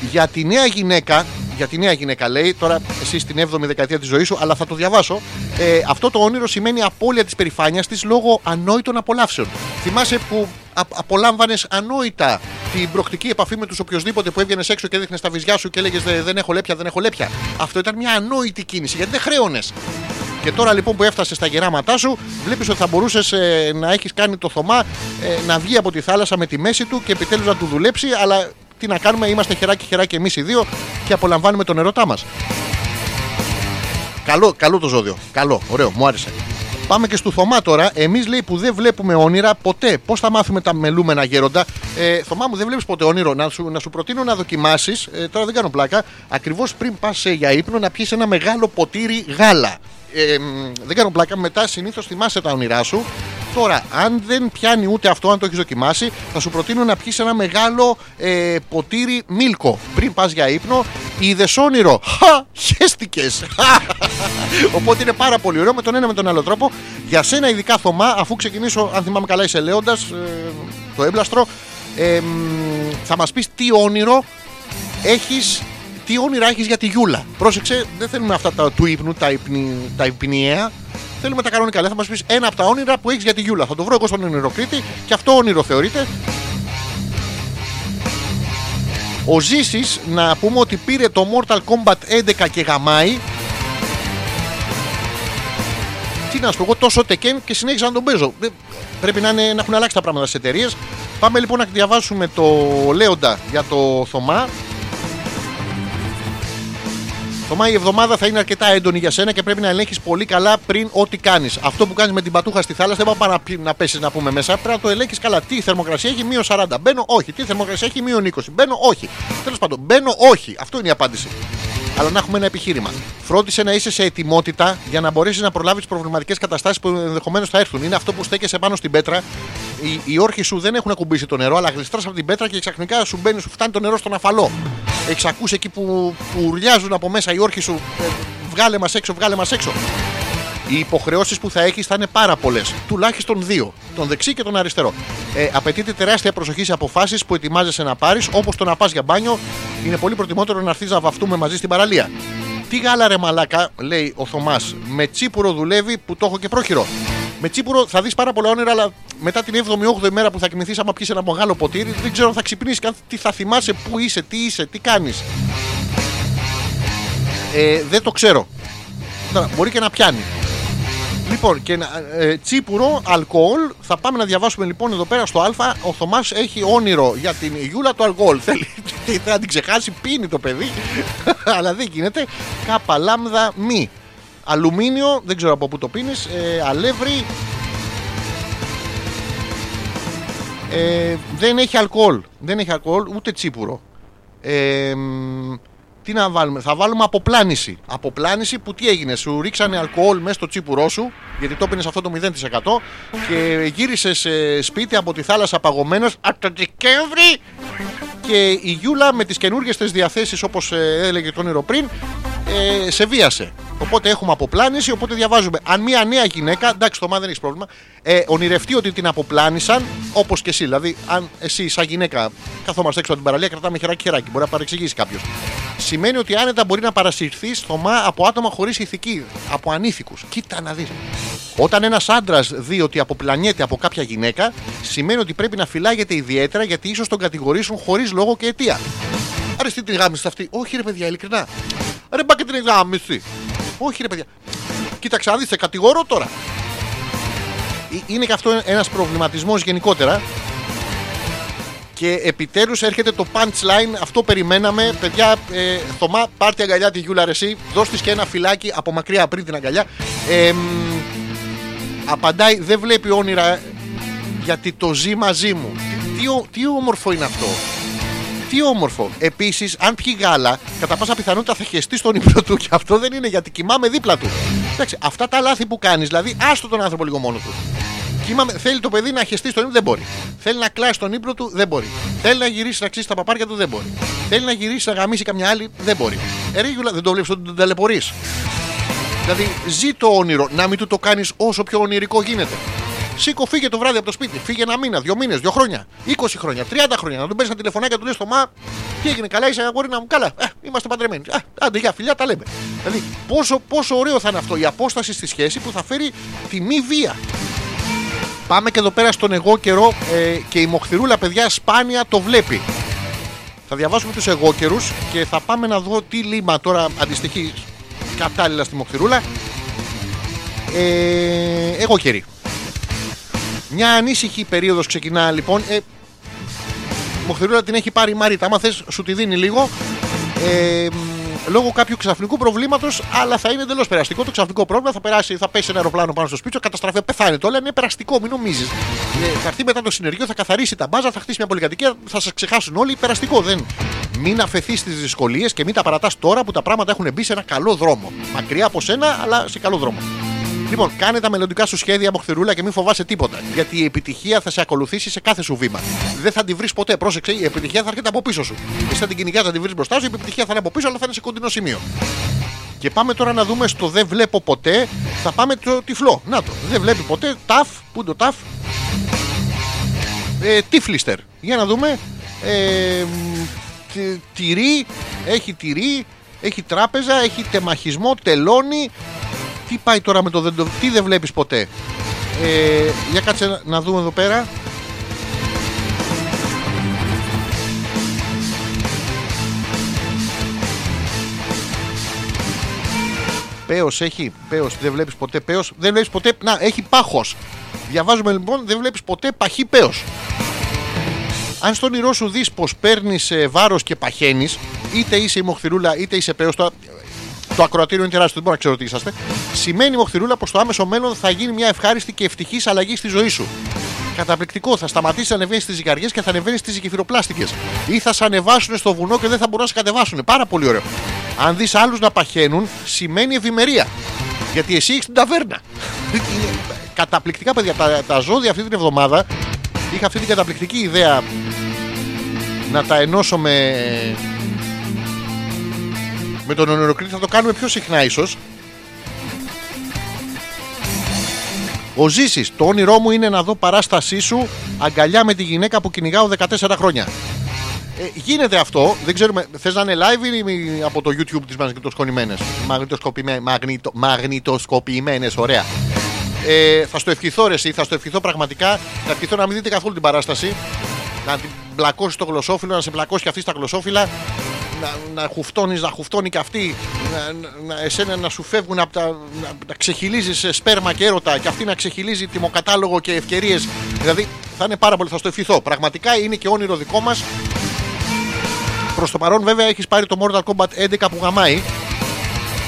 Για τη νέα γυναίκα, για τη νέα γυναίκα λέει, τώρα εσύ στην 7η δεκαετία της ζωής σου, αλλά θα το διαβάσω. Ε, αυτό το όνειρο σημαίνει απώλεια της περηφάνειας της λόγω ανόητων απολαύσεων. Θυμάσαι που α, απολάμβανες ανόητα την προκτική επαφή με τους οποιοδήποτε που έβγαινες έξω και έδειχνες τα βυζιά σου και έλεγες Δεν έχω λέπια, δεν έχω λέπια. Αυτό ήταν μια ανόητη κίνηση γιατί δεν χρέωνες. Και τώρα λοιπόν που έφτασες στα γεράματά σου, βλέπεις ότι θα μπορούσες να έχεις κάνει το Θωμά ε, να βγει από τη θάλασσα με τη μέση του και επιτέλους να του δουλέψει. Αλλά τι να κάνουμε, είμαστε χεράκι χεράκι εμείς οι δύο και απολαμβάνουμε τον ερωτά μας. Καλό, καλό το ζώδιο. Καλό, ωραίο, μου άρεσε. Πάμε και στο Θωμά τώρα. Εμείς λέει που δεν βλέπουμε όνειρα ποτέ. Πώς θα μάθουμε τα μελούμενα γέροντα; Ε, Θωμά μου, δεν βλέπεις ποτέ όνειρο; Να σου, να σου προτείνω να δοκιμάσεις. Ε, τώρα δεν κάνω πλάκα. Ακριβώς πριν πας για ύπνο να πιεις ένα μεγάλο ποτήρι γάλα. Ε, μ, δεν κάνω πλάκα. Μετά συνήθως θυμάσαι τα όνειρά σου. Τώρα, αν δεν πιάνει ούτε αυτό, αν το έχεις δοκιμάσει, θα σου προτείνω να πιεις ένα μεγάλο ε, ποτήρι μίλκο πριν πας για ύπνο. Είδε όνειρο. Χα! Χαίστηκε. Οπότε είναι πάρα πολύ ωραίο με τον ένα με τον άλλο τρόπο. Για σένα, ειδικά Θωμά, αφού ξεκινήσω, αν θυμάμαι καλά, είσαι λέοντας, ε, το έμπλαστρο, ε, μ, θα μας πεις τι όνειρο έχεις. Τι όνειρα έχεις για τη Γιούλα. Πρόσεξε, δεν θέλουμε αυτά τα του ύπνου, τα, υπνη, τα υπνιαία. Θέλουμε τα κανονικά. Δεν θα μας πεις ένα από τα όνειρα που έχεις για τη Γιούλα. Θα το βρω εγώ στον ονειροκρίτη και αυτό όνειρο θεωρείται. Ο Ζήσης να πούμε ότι πήρε το Mortal Kombat 11 και γαμάει. Τι να σου πω, εγώ τόσο τεκέν και συνέχισα να τον παίζω. Δεν- Πρέπει να, είναι, να έχουν αλλάξει τα πράγματα στις εταιρείες. Πάμε λοιπόν να διαβάσουμε το Λέοντα για το Θωμά. Θωμά, η εβδομάδα θα είναι αρκετά έντονη για σένα και πρέπει να ελέγχεις πολύ καλά πριν ό,τι κάνεις. Αυτό που κάνεις με την πατούχα στη θάλασσα δεν πάει να, πι- να πέσεις να πούμε μέσα. Πρέπει να το ελέγχεις καλά. Τι θερμοκρασία έχει, μείον 40. Μπαίνω, όχι. Τι θερμοκρασία έχει, μείον 20. Μπαίνω, όχι. Τέλος πάντων, μπαίνω, όχι. Αυτό είναι η απάντηση. Αλλά να έχουμε ένα επιχείρημα. Φρόντισε να είσαι σε ετοιμότητα για να μπορέσεις να προλάβεις τι προβληματικές καταστάσεις που ενδεχομένως θα έρθουν. Είναι αυτό που στέκεσαι πάνω στην πέτρα. Οι, οι όρχοι σου δεν έχουν ακουμπήσει το νερό, αλλά γλιστράς από την πέτρα και ξαφνικά σου μπαίνει, σου φτάνει το νερό στον αφαλό. Έχεις ακούσει εκεί που, που ουρλιάζουν από μέσα οι όρχοι σου. ε, βγάλε μας έξω, βγάλε μας έξω. Οι υποχρεώσεις που θα έχεις θα είναι πάρα πολλές. Τουλάχιστον δύο. Τον δεξί και τον αριστερό. Ε, απαιτείται τεράστια προσοχή σε αποφάσεις που ετοιμάζεσαι να πάρεις, όπως το να πας για μπάνιο. Είναι πολύ προτιμότερο να έρθεις να βαφτούμε μαζί στην παραλία. Τι γάλα ρε μαλάκα, λέει ο Θωμάς. Με τσίπουρο δουλεύει που το έχω και πρόχειρο. Με τσίπουρο θα δεις πάρα πολλά όνειρα, αλλά μετά την 7η-8η μέρα που θα κοιμηθείς, άμα πιεις ένα μεγάλο ποτήρι, δεν ξέρω αν θα ξυπνήσεις καν τι θα θυμάσαι, πού είσαι, τι είσαι, τι κάνεις. Ε, δεν το ξέρω. Τώρα, μπορεί και να πιάνει. Λοιπόν, και να- ε, τσίπουρο, αλκοόλ. Θα πάμε να διαβάσουμε λοιπόν εδώ πέρα στο Α. Ο Θωμάς έχει όνειρο για την Γιούλα του αλκοόλ. Θέλει θέλει να την ξεχάσει, πίνει το παιδί. Αλλά δεν γίνεται. Κάπα λάμδα μη. Αλουμίνιο, δεν ξέρω από πού το πίνεις. Ε, αλεύρι. Ε, δεν έχει αλκοόλ. Δεν έχει αλκοόλ, ούτε τσίπουρο. Ε, μ, τι να βάλουμε, θα βάλουμε αποπλάνηση. Αποπλάνηση που τι έγινε, σου ρίξανε αλκοόλ μέσα στο τσίπουρό σου, γιατί το πίνει αυτό το 0% και γύρισε σπίτι από τη θάλασσα παγωμένος από το Δεκέμβρη και η Γιούλα με τις καινούργιες της διαθέσεις όπως ε, έλεγε το όνειρο πριν ε, σε βίασε. Οπότε έχουμε αποπλάνηση, οπότε διαβάζουμε. Αν μια νέα γυναίκα, εντάξει, το μα δεν έχεις πρόβλημα, ε, ονειρευτεί ότι την αποπλάνησαν, όπως και εσύ. Δηλαδή, αν εσύ, σαν γυναίκα, καθόμαστε έξω από την παραλία, κρατάμε χεράκι χεράκι, μπορεί να παρεξηγήσει κάποιος. Σημαίνει ότι άνετα μπορεί να παρασυρθεί θωμά από άτομα χωρίς ηθική, από ανήθικους. Κοίτα να δεις. Όταν ένας άντρας δει ότι αποπλανιέται από κάποια γυναίκα, σημαίνει ότι πρέπει να φυλάγεται ιδιαίτερα γιατί ίσως τον κατηγορήσουν χωρίς λόγο και αιτία. Άρα τι την γάμισε αυτή. Όχι ρε παιδιά, ειλικρινά. Ρε μπα και την γάμιση. Όχι ρε παιδιά. Κοίταξε, να δεις, σε κατηγορώ τώρα. Ε, Είναι και αυτό ένας προβληματισμός γενικότερα. Και επιτέλους έρχεται το punchline, αυτό περιμέναμε. Παιδιά, ε, Θωμά, πάρτε αγκαλιά τη Γιούλα ρε, εσύ, δώσ' της και ένα φυλάκι από μακριά πριν την αγκαλιά. Ε, μ, απαντάει, δεν βλέπει όνειρα γιατί το ζει μαζί μου. Τι, τι, ο- τι όμορφο είναι αυτό. Τι όμορφο. Επίσης, αν πιει γάλα, κατά πάσα πιθανότητα θα χεστεί στον ύπνο του και αυτό δεν είναι γιατί κοιμάμαι δίπλα του. Εντάξει, αυτά τα λάθη που κάνεις, δηλαδή, άστο τον άνθρωπο λίγο μόνος του. Κοιμάμαι, θέλει το παιδί να χεστεί στον ύπνο, δεν μπορεί. Θέλει να κλάσει τον ύπνο του, δεν μπορεί. Θέλει να γυρίσει να ξύσει τα παπάρια του, δεν μπορεί. Θέλει να γυρίσει να γαμίσει καμιά άλλη, δεν μπορεί. Ε, ρε, Γιούλα, δεν το βλέπεις ότι τον ταλαιπωρείς. Δηλαδή, ζει το όνειρο, να μην του το κάνεις όσο πιο ονειρικό γίνεται. Σήκω, φύγε το βράδυ από το σπίτι. Φύγε ένα μήνα, δύο μήνες, δύο χρόνια, 20 χρόνια, 30 χρόνια. Να του παίρνεις ένα τηλεφωνάκι και του λες το μα. Τι έγινε, καλά, είσαι αγόρι να μου. Καλά, ε, είμαστε παντρεμένοι. Α, άντε, για φιλιά, τα λέμε. Δηλαδή, πόσο, πόσο ωραίο θα είναι αυτό η απόσταση στη σχέση που θα φέρει τη μη βία. Πάμε και εδώ πέρα στον εγώ καιρό ε, και η μοχθηρούλα, παιδιά, σπάνια το βλέπει. Θα διαβάσουμε τους εγώ καιρούς και θα πάμε να δω τι λίμα τώρα αντιστοιχεί κατάλληλα στη μοχθηρούλα. Ε, εγώ καιρή. Μια ανήσυχη περίοδος ξεκινά λοιπόν. Ε, Μοχθηρούλα την έχει πάρει η Μαρίτα. Άμα θες, σου τη δίνει λίγο. Ε, μ, λόγω κάποιου ξαφνικού προβλήματος, αλλά θα είναι εντελώς περαστικό. Το ξαφνικό πρόβλημα θα, περάσει, θα πέσει ένα αεροπλάνο πάνω στο σπίτι, σου, καταστραφεί, πεθάνει. Το όλα είναι περαστικό, μην νομίζεις. Ε, θα έρθει μετά το συνεργείο, θα καθαρίσει τα μπάζα, θα χτίσει μια πολυκατοικία, θα σας ξεχάσουν όλοι. Περαστικό δεν. Μην αφαιθείς στις δυσκολίες και μην τα παρατάς τώρα που τα πράγματα έχουν μπει σε ένα καλό δρόμο. Μακριά από σένα, αλλά σε καλό δρόμο. Λοιπόν, κάνε τα μελλοντικά σου σχέδια μοχθηρούλα και μην φοβάσαι τίποτα. Γιατί η επιτυχία θα σε ακολουθήσει σε κάθε σου βήμα. Δεν θα την βρεις ποτέ. Πρόσεξε, η επιτυχία θα έρχεται από πίσω σου. Εσύ θα την κυνηγάς, θα την βρεις μπροστά σου, η επιτυχία θα είναι από πίσω, αλλά θα είναι σε κοντινό σημείο. Και πάμε τώρα να δούμε στο δεν βλέπω ποτέ. Θα πάμε το τυφλό. Να το. Δεν βλέπει ποτέ. Ταφ. Πού είναι το ταφ; Ε, τύφλιστερ. Για να δούμε. Ε, μ, τι- τυρί. Έχει τυρί. Έχει τράπεζα. Έχει τεμαχισμό. Τελώνει. Τι πάει τώρα με το δεν το... Τι δεν βλέπεις ποτέ; Ε, για κάτσε να- να δούμε εδώ πέρα. Πέος έχει; Πέος. Δεν βλέπεις ποτέ πέος; Δεν βλέπεις ποτέ. Να, έχει πάχος. Διαβάζουμε λοιπόν. Δεν βλέπεις ποτέ παχύ πέος. Αν στον όνειρό σου δεις πως παίρνεις ε, βάρος και παχαίνεις, είτε είσαι η μοχθηρούλα είτε είσαι πέος, τώρα, Το ακροατήριο είναι τεράστιο, δεν μπορώ να ξέρω τι είσαστε. Σημαίνει μοχθηρούλα πως το άμεσο μέλλον θα γίνει μια ευχάριστη και ευτυχής αλλαγή στη ζωή σου. Καταπληκτικό. Θα σταματήσει να ανεβαίνεις στις ζυγαριές και θα ανεβαίνεις στις γεφυροπλάστικες. Ή θα σε ανεβάσουν στο βουνό και δεν θα μπορούν να σε κατεβάσουν. Πάρα πολύ ωραίο. Αν δεις άλλους να παχαίνουν, σημαίνει ευημερία. Γιατί εσύ έχεις την ταβέρνα. Είναι Καταπληκτικά, παιδιά. Τα, τα ζώδια αυτή την εβδομάδα είχα αυτή την καταπληκτική ιδέα να τα ενώσω με, με τον ονειροκρίτη. Θα το κάνουμε πιο συχνά ίσως. Ο Ζήσης, το όνειρό μου είναι να δω παράστασή σου αγκαλιά με τη γυναίκα που κυνηγάω 14 χρόνια. Ε, γίνεται αυτό, δεν ξέρουμε. Θες να είναι live ή από το YouTube τη μαγνητοσκοπημένες; Μαγνητο, μαγνητοσκοπημένες, ωραία. Ε, θα στο ευχηθώ ρε, εσύ, θα στο ευχηθώ πραγματικά. Θα ευχηθώ να μην δείτε καθόλου την παράσταση. Να την μπλακώσει στο γλωσσόφυλλο, να σε μπλακώσει και αυτή στα γλωσσόφυλλα. Να, να χουφτώνεις, να χουφτώνει και αυτή. Να, να, εσένα να σου φεύγουν από τα. να, να ξεχυλίζεις σπέρμα και έρωτα και αυτή να ξεχυλίζει τιμοκατάλογο και ευκαιρίες. Δηλαδή θα είναι πάρα πολύ, θα στο ευχηθώ. Πραγματικά είναι και όνειρο δικό μας. Προς το παρόν, βέβαια, έχεις πάρει το Mortal Kombat 11 που γαμάει.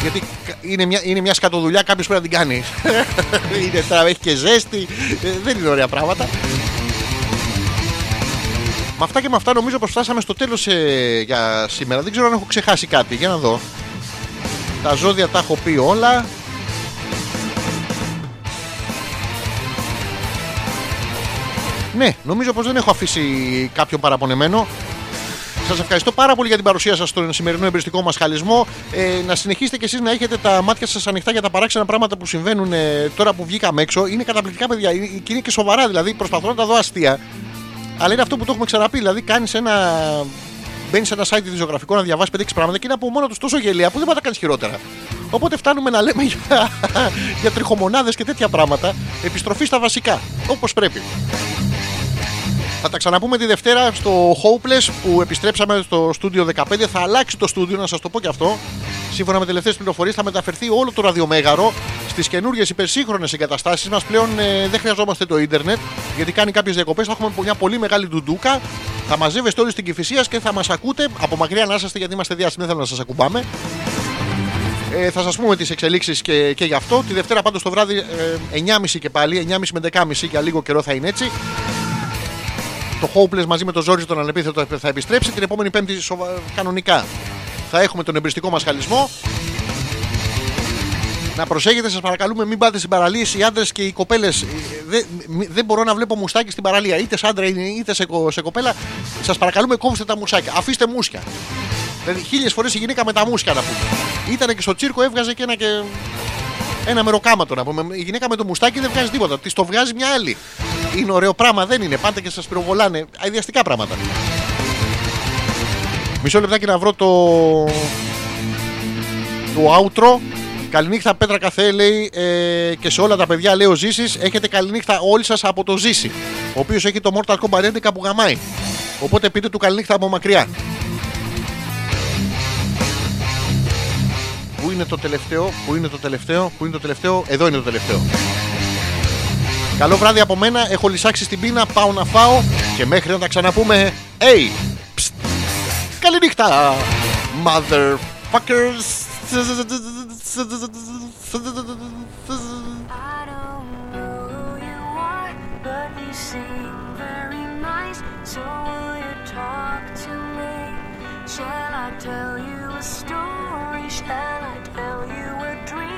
Γιατί είναι μια, είναι μια σκατοδουλειά, κάποιος πρέπει να την κάνεις. είναι, τώρα έχει και ζέστη. ε, δεν είναι ωραία πράγματα. Με αυτά και με αυτά νομίζω πως φτάσαμε στο τέλος ε, για σήμερα. Δεν ξέρω αν έχω ξεχάσει κάτι. Για να δω. Τα ζώδια τα έχω πει όλα. Ναι, νομίζω πως δεν έχω αφήσει κάποιον παραπονεμένο. Σας ευχαριστώ πάρα πολύ για την παρουσία σας στον σημερινό εμπριστικό μας χαλισμό. Ε, να συνεχίσετε κι εσείς να έχετε τα μάτια σας ανοιχτά για τα παράξενα πράγματα που συμβαίνουν ε, τώρα που βγήκαμε έξω. Είναι καταπληκτικά, παιδιά. Είναι, και είναι και σοβαρά, δηλαδή. Προσπαθώ να τα δω αστεία. Αλλά είναι αυτό που το έχουμε ξαναπεί. Δηλαδή, κάνεις ένα. Μπαίνεις σε ένα site ειδησιογραφικό να διαβάσεις 5-6 πράγματα και είναι από μόνο τους τόσο γελία που δεν μπορεί να τα κάνεις χειρότερα. Οπότε φτάνουμε να λέμε για, για τριχομονάδε και τέτοια πράγματα. Επιστροφή στα βασικά. Όπως πρέπει. Θα τα ξαναπούμε τη Δευτέρα στο Hopeless που επιστρέψαμε στο στούντιο 15. Θα αλλάξει το στούντιο, να σας το πω και αυτό. Σύμφωνα με τελευταίες πληροφορίες, θα μεταφερθεί όλο το ραδιομέγαρο στις καινούριε υπερσύγχρονες εγκαταστάσεις μας. Πλέον ε, δεν χρειαζόμαστε το ίντερνετ γιατί κάνει κάποιες διακοπές. Θα έχουμε μια πολύ μεγάλη ντουντούκα. Θα μαζεύεστε όλοι στην Κυφυσίας και θα μας ακούτε. Από μακριά να είσαστε γιατί είμαστε διάσημοι, δεν θέλω να σας ακουμπάμε. Ε, θα σας πούμε τις εξελίξεις και, και γι' αυτό. Τη Δευτέρα πάντως το βράδυ ε, 9.30 και πάλι, 9.30 με 10.30 για λίγο καιρό θα είναι έτσι. Το Hopeless μαζί με τον Ζόρι τον Ανεπίθετο θα επιστρέψει. Την επόμενη Πέμπτη σοβα... κανονικά θα έχουμε τον εμπριστικό μας χαλισμό. Να προσέχετε, σας παρακαλούμε, μην πάτε στην παραλία. Οι άντρες και οι κοπέλες. Δεν, δεν μπορώ να βλέπω μουστάκι στην παραλία. Είτε σε άντρα είτε σε, κο- σε κοπέλα. Σας παρακαλούμε, κόβστε τα μουσάκια. Αφήστε μουσια. Δηλαδή, χίλιες φορές η γυναίκα με τα μουσια να πούμε. Ήταν και στο τσίρκο, έβγαζε και ένα και. Ένα μεροκάματο να πούμε. Η γυναίκα με το μουστάκι δεν βγάζει τίποτα. Της το βγάζει μια άλλη. Είναι ωραίο πράγμα, δεν είναι. Πάτε και σας πυροβολάνε. Αειδιαστικά πράγματα. Μισό λεπτάκι να βρω το. το outro. Καληνύχτα Πέτρα Καθέ λέει ε, και σε όλα τα παιδιά λέει ο Ζήσης Έχετε καληνύχτα όλοι σας από το Ζήση Ο οποίος έχει το Mortal Kombat 11 που γαμάει Οπότε πείτε του καληνύχτα από μακριά Πού είναι το τελευταίο, πού είναι το τελευταίο, πού είναι το τελευταίο; Εδώ είναι το τελευταίο Καλό βράδυ από μένα. Έχω λησάξει στην πείνα. Πάω να φάω. Και μέχρι να τα ξαναπούμε. Hey! Psst. Καληνύχτα! Motherfuckers! So will you talk to me? Shall I tell you a story? Shall I tell you a dream?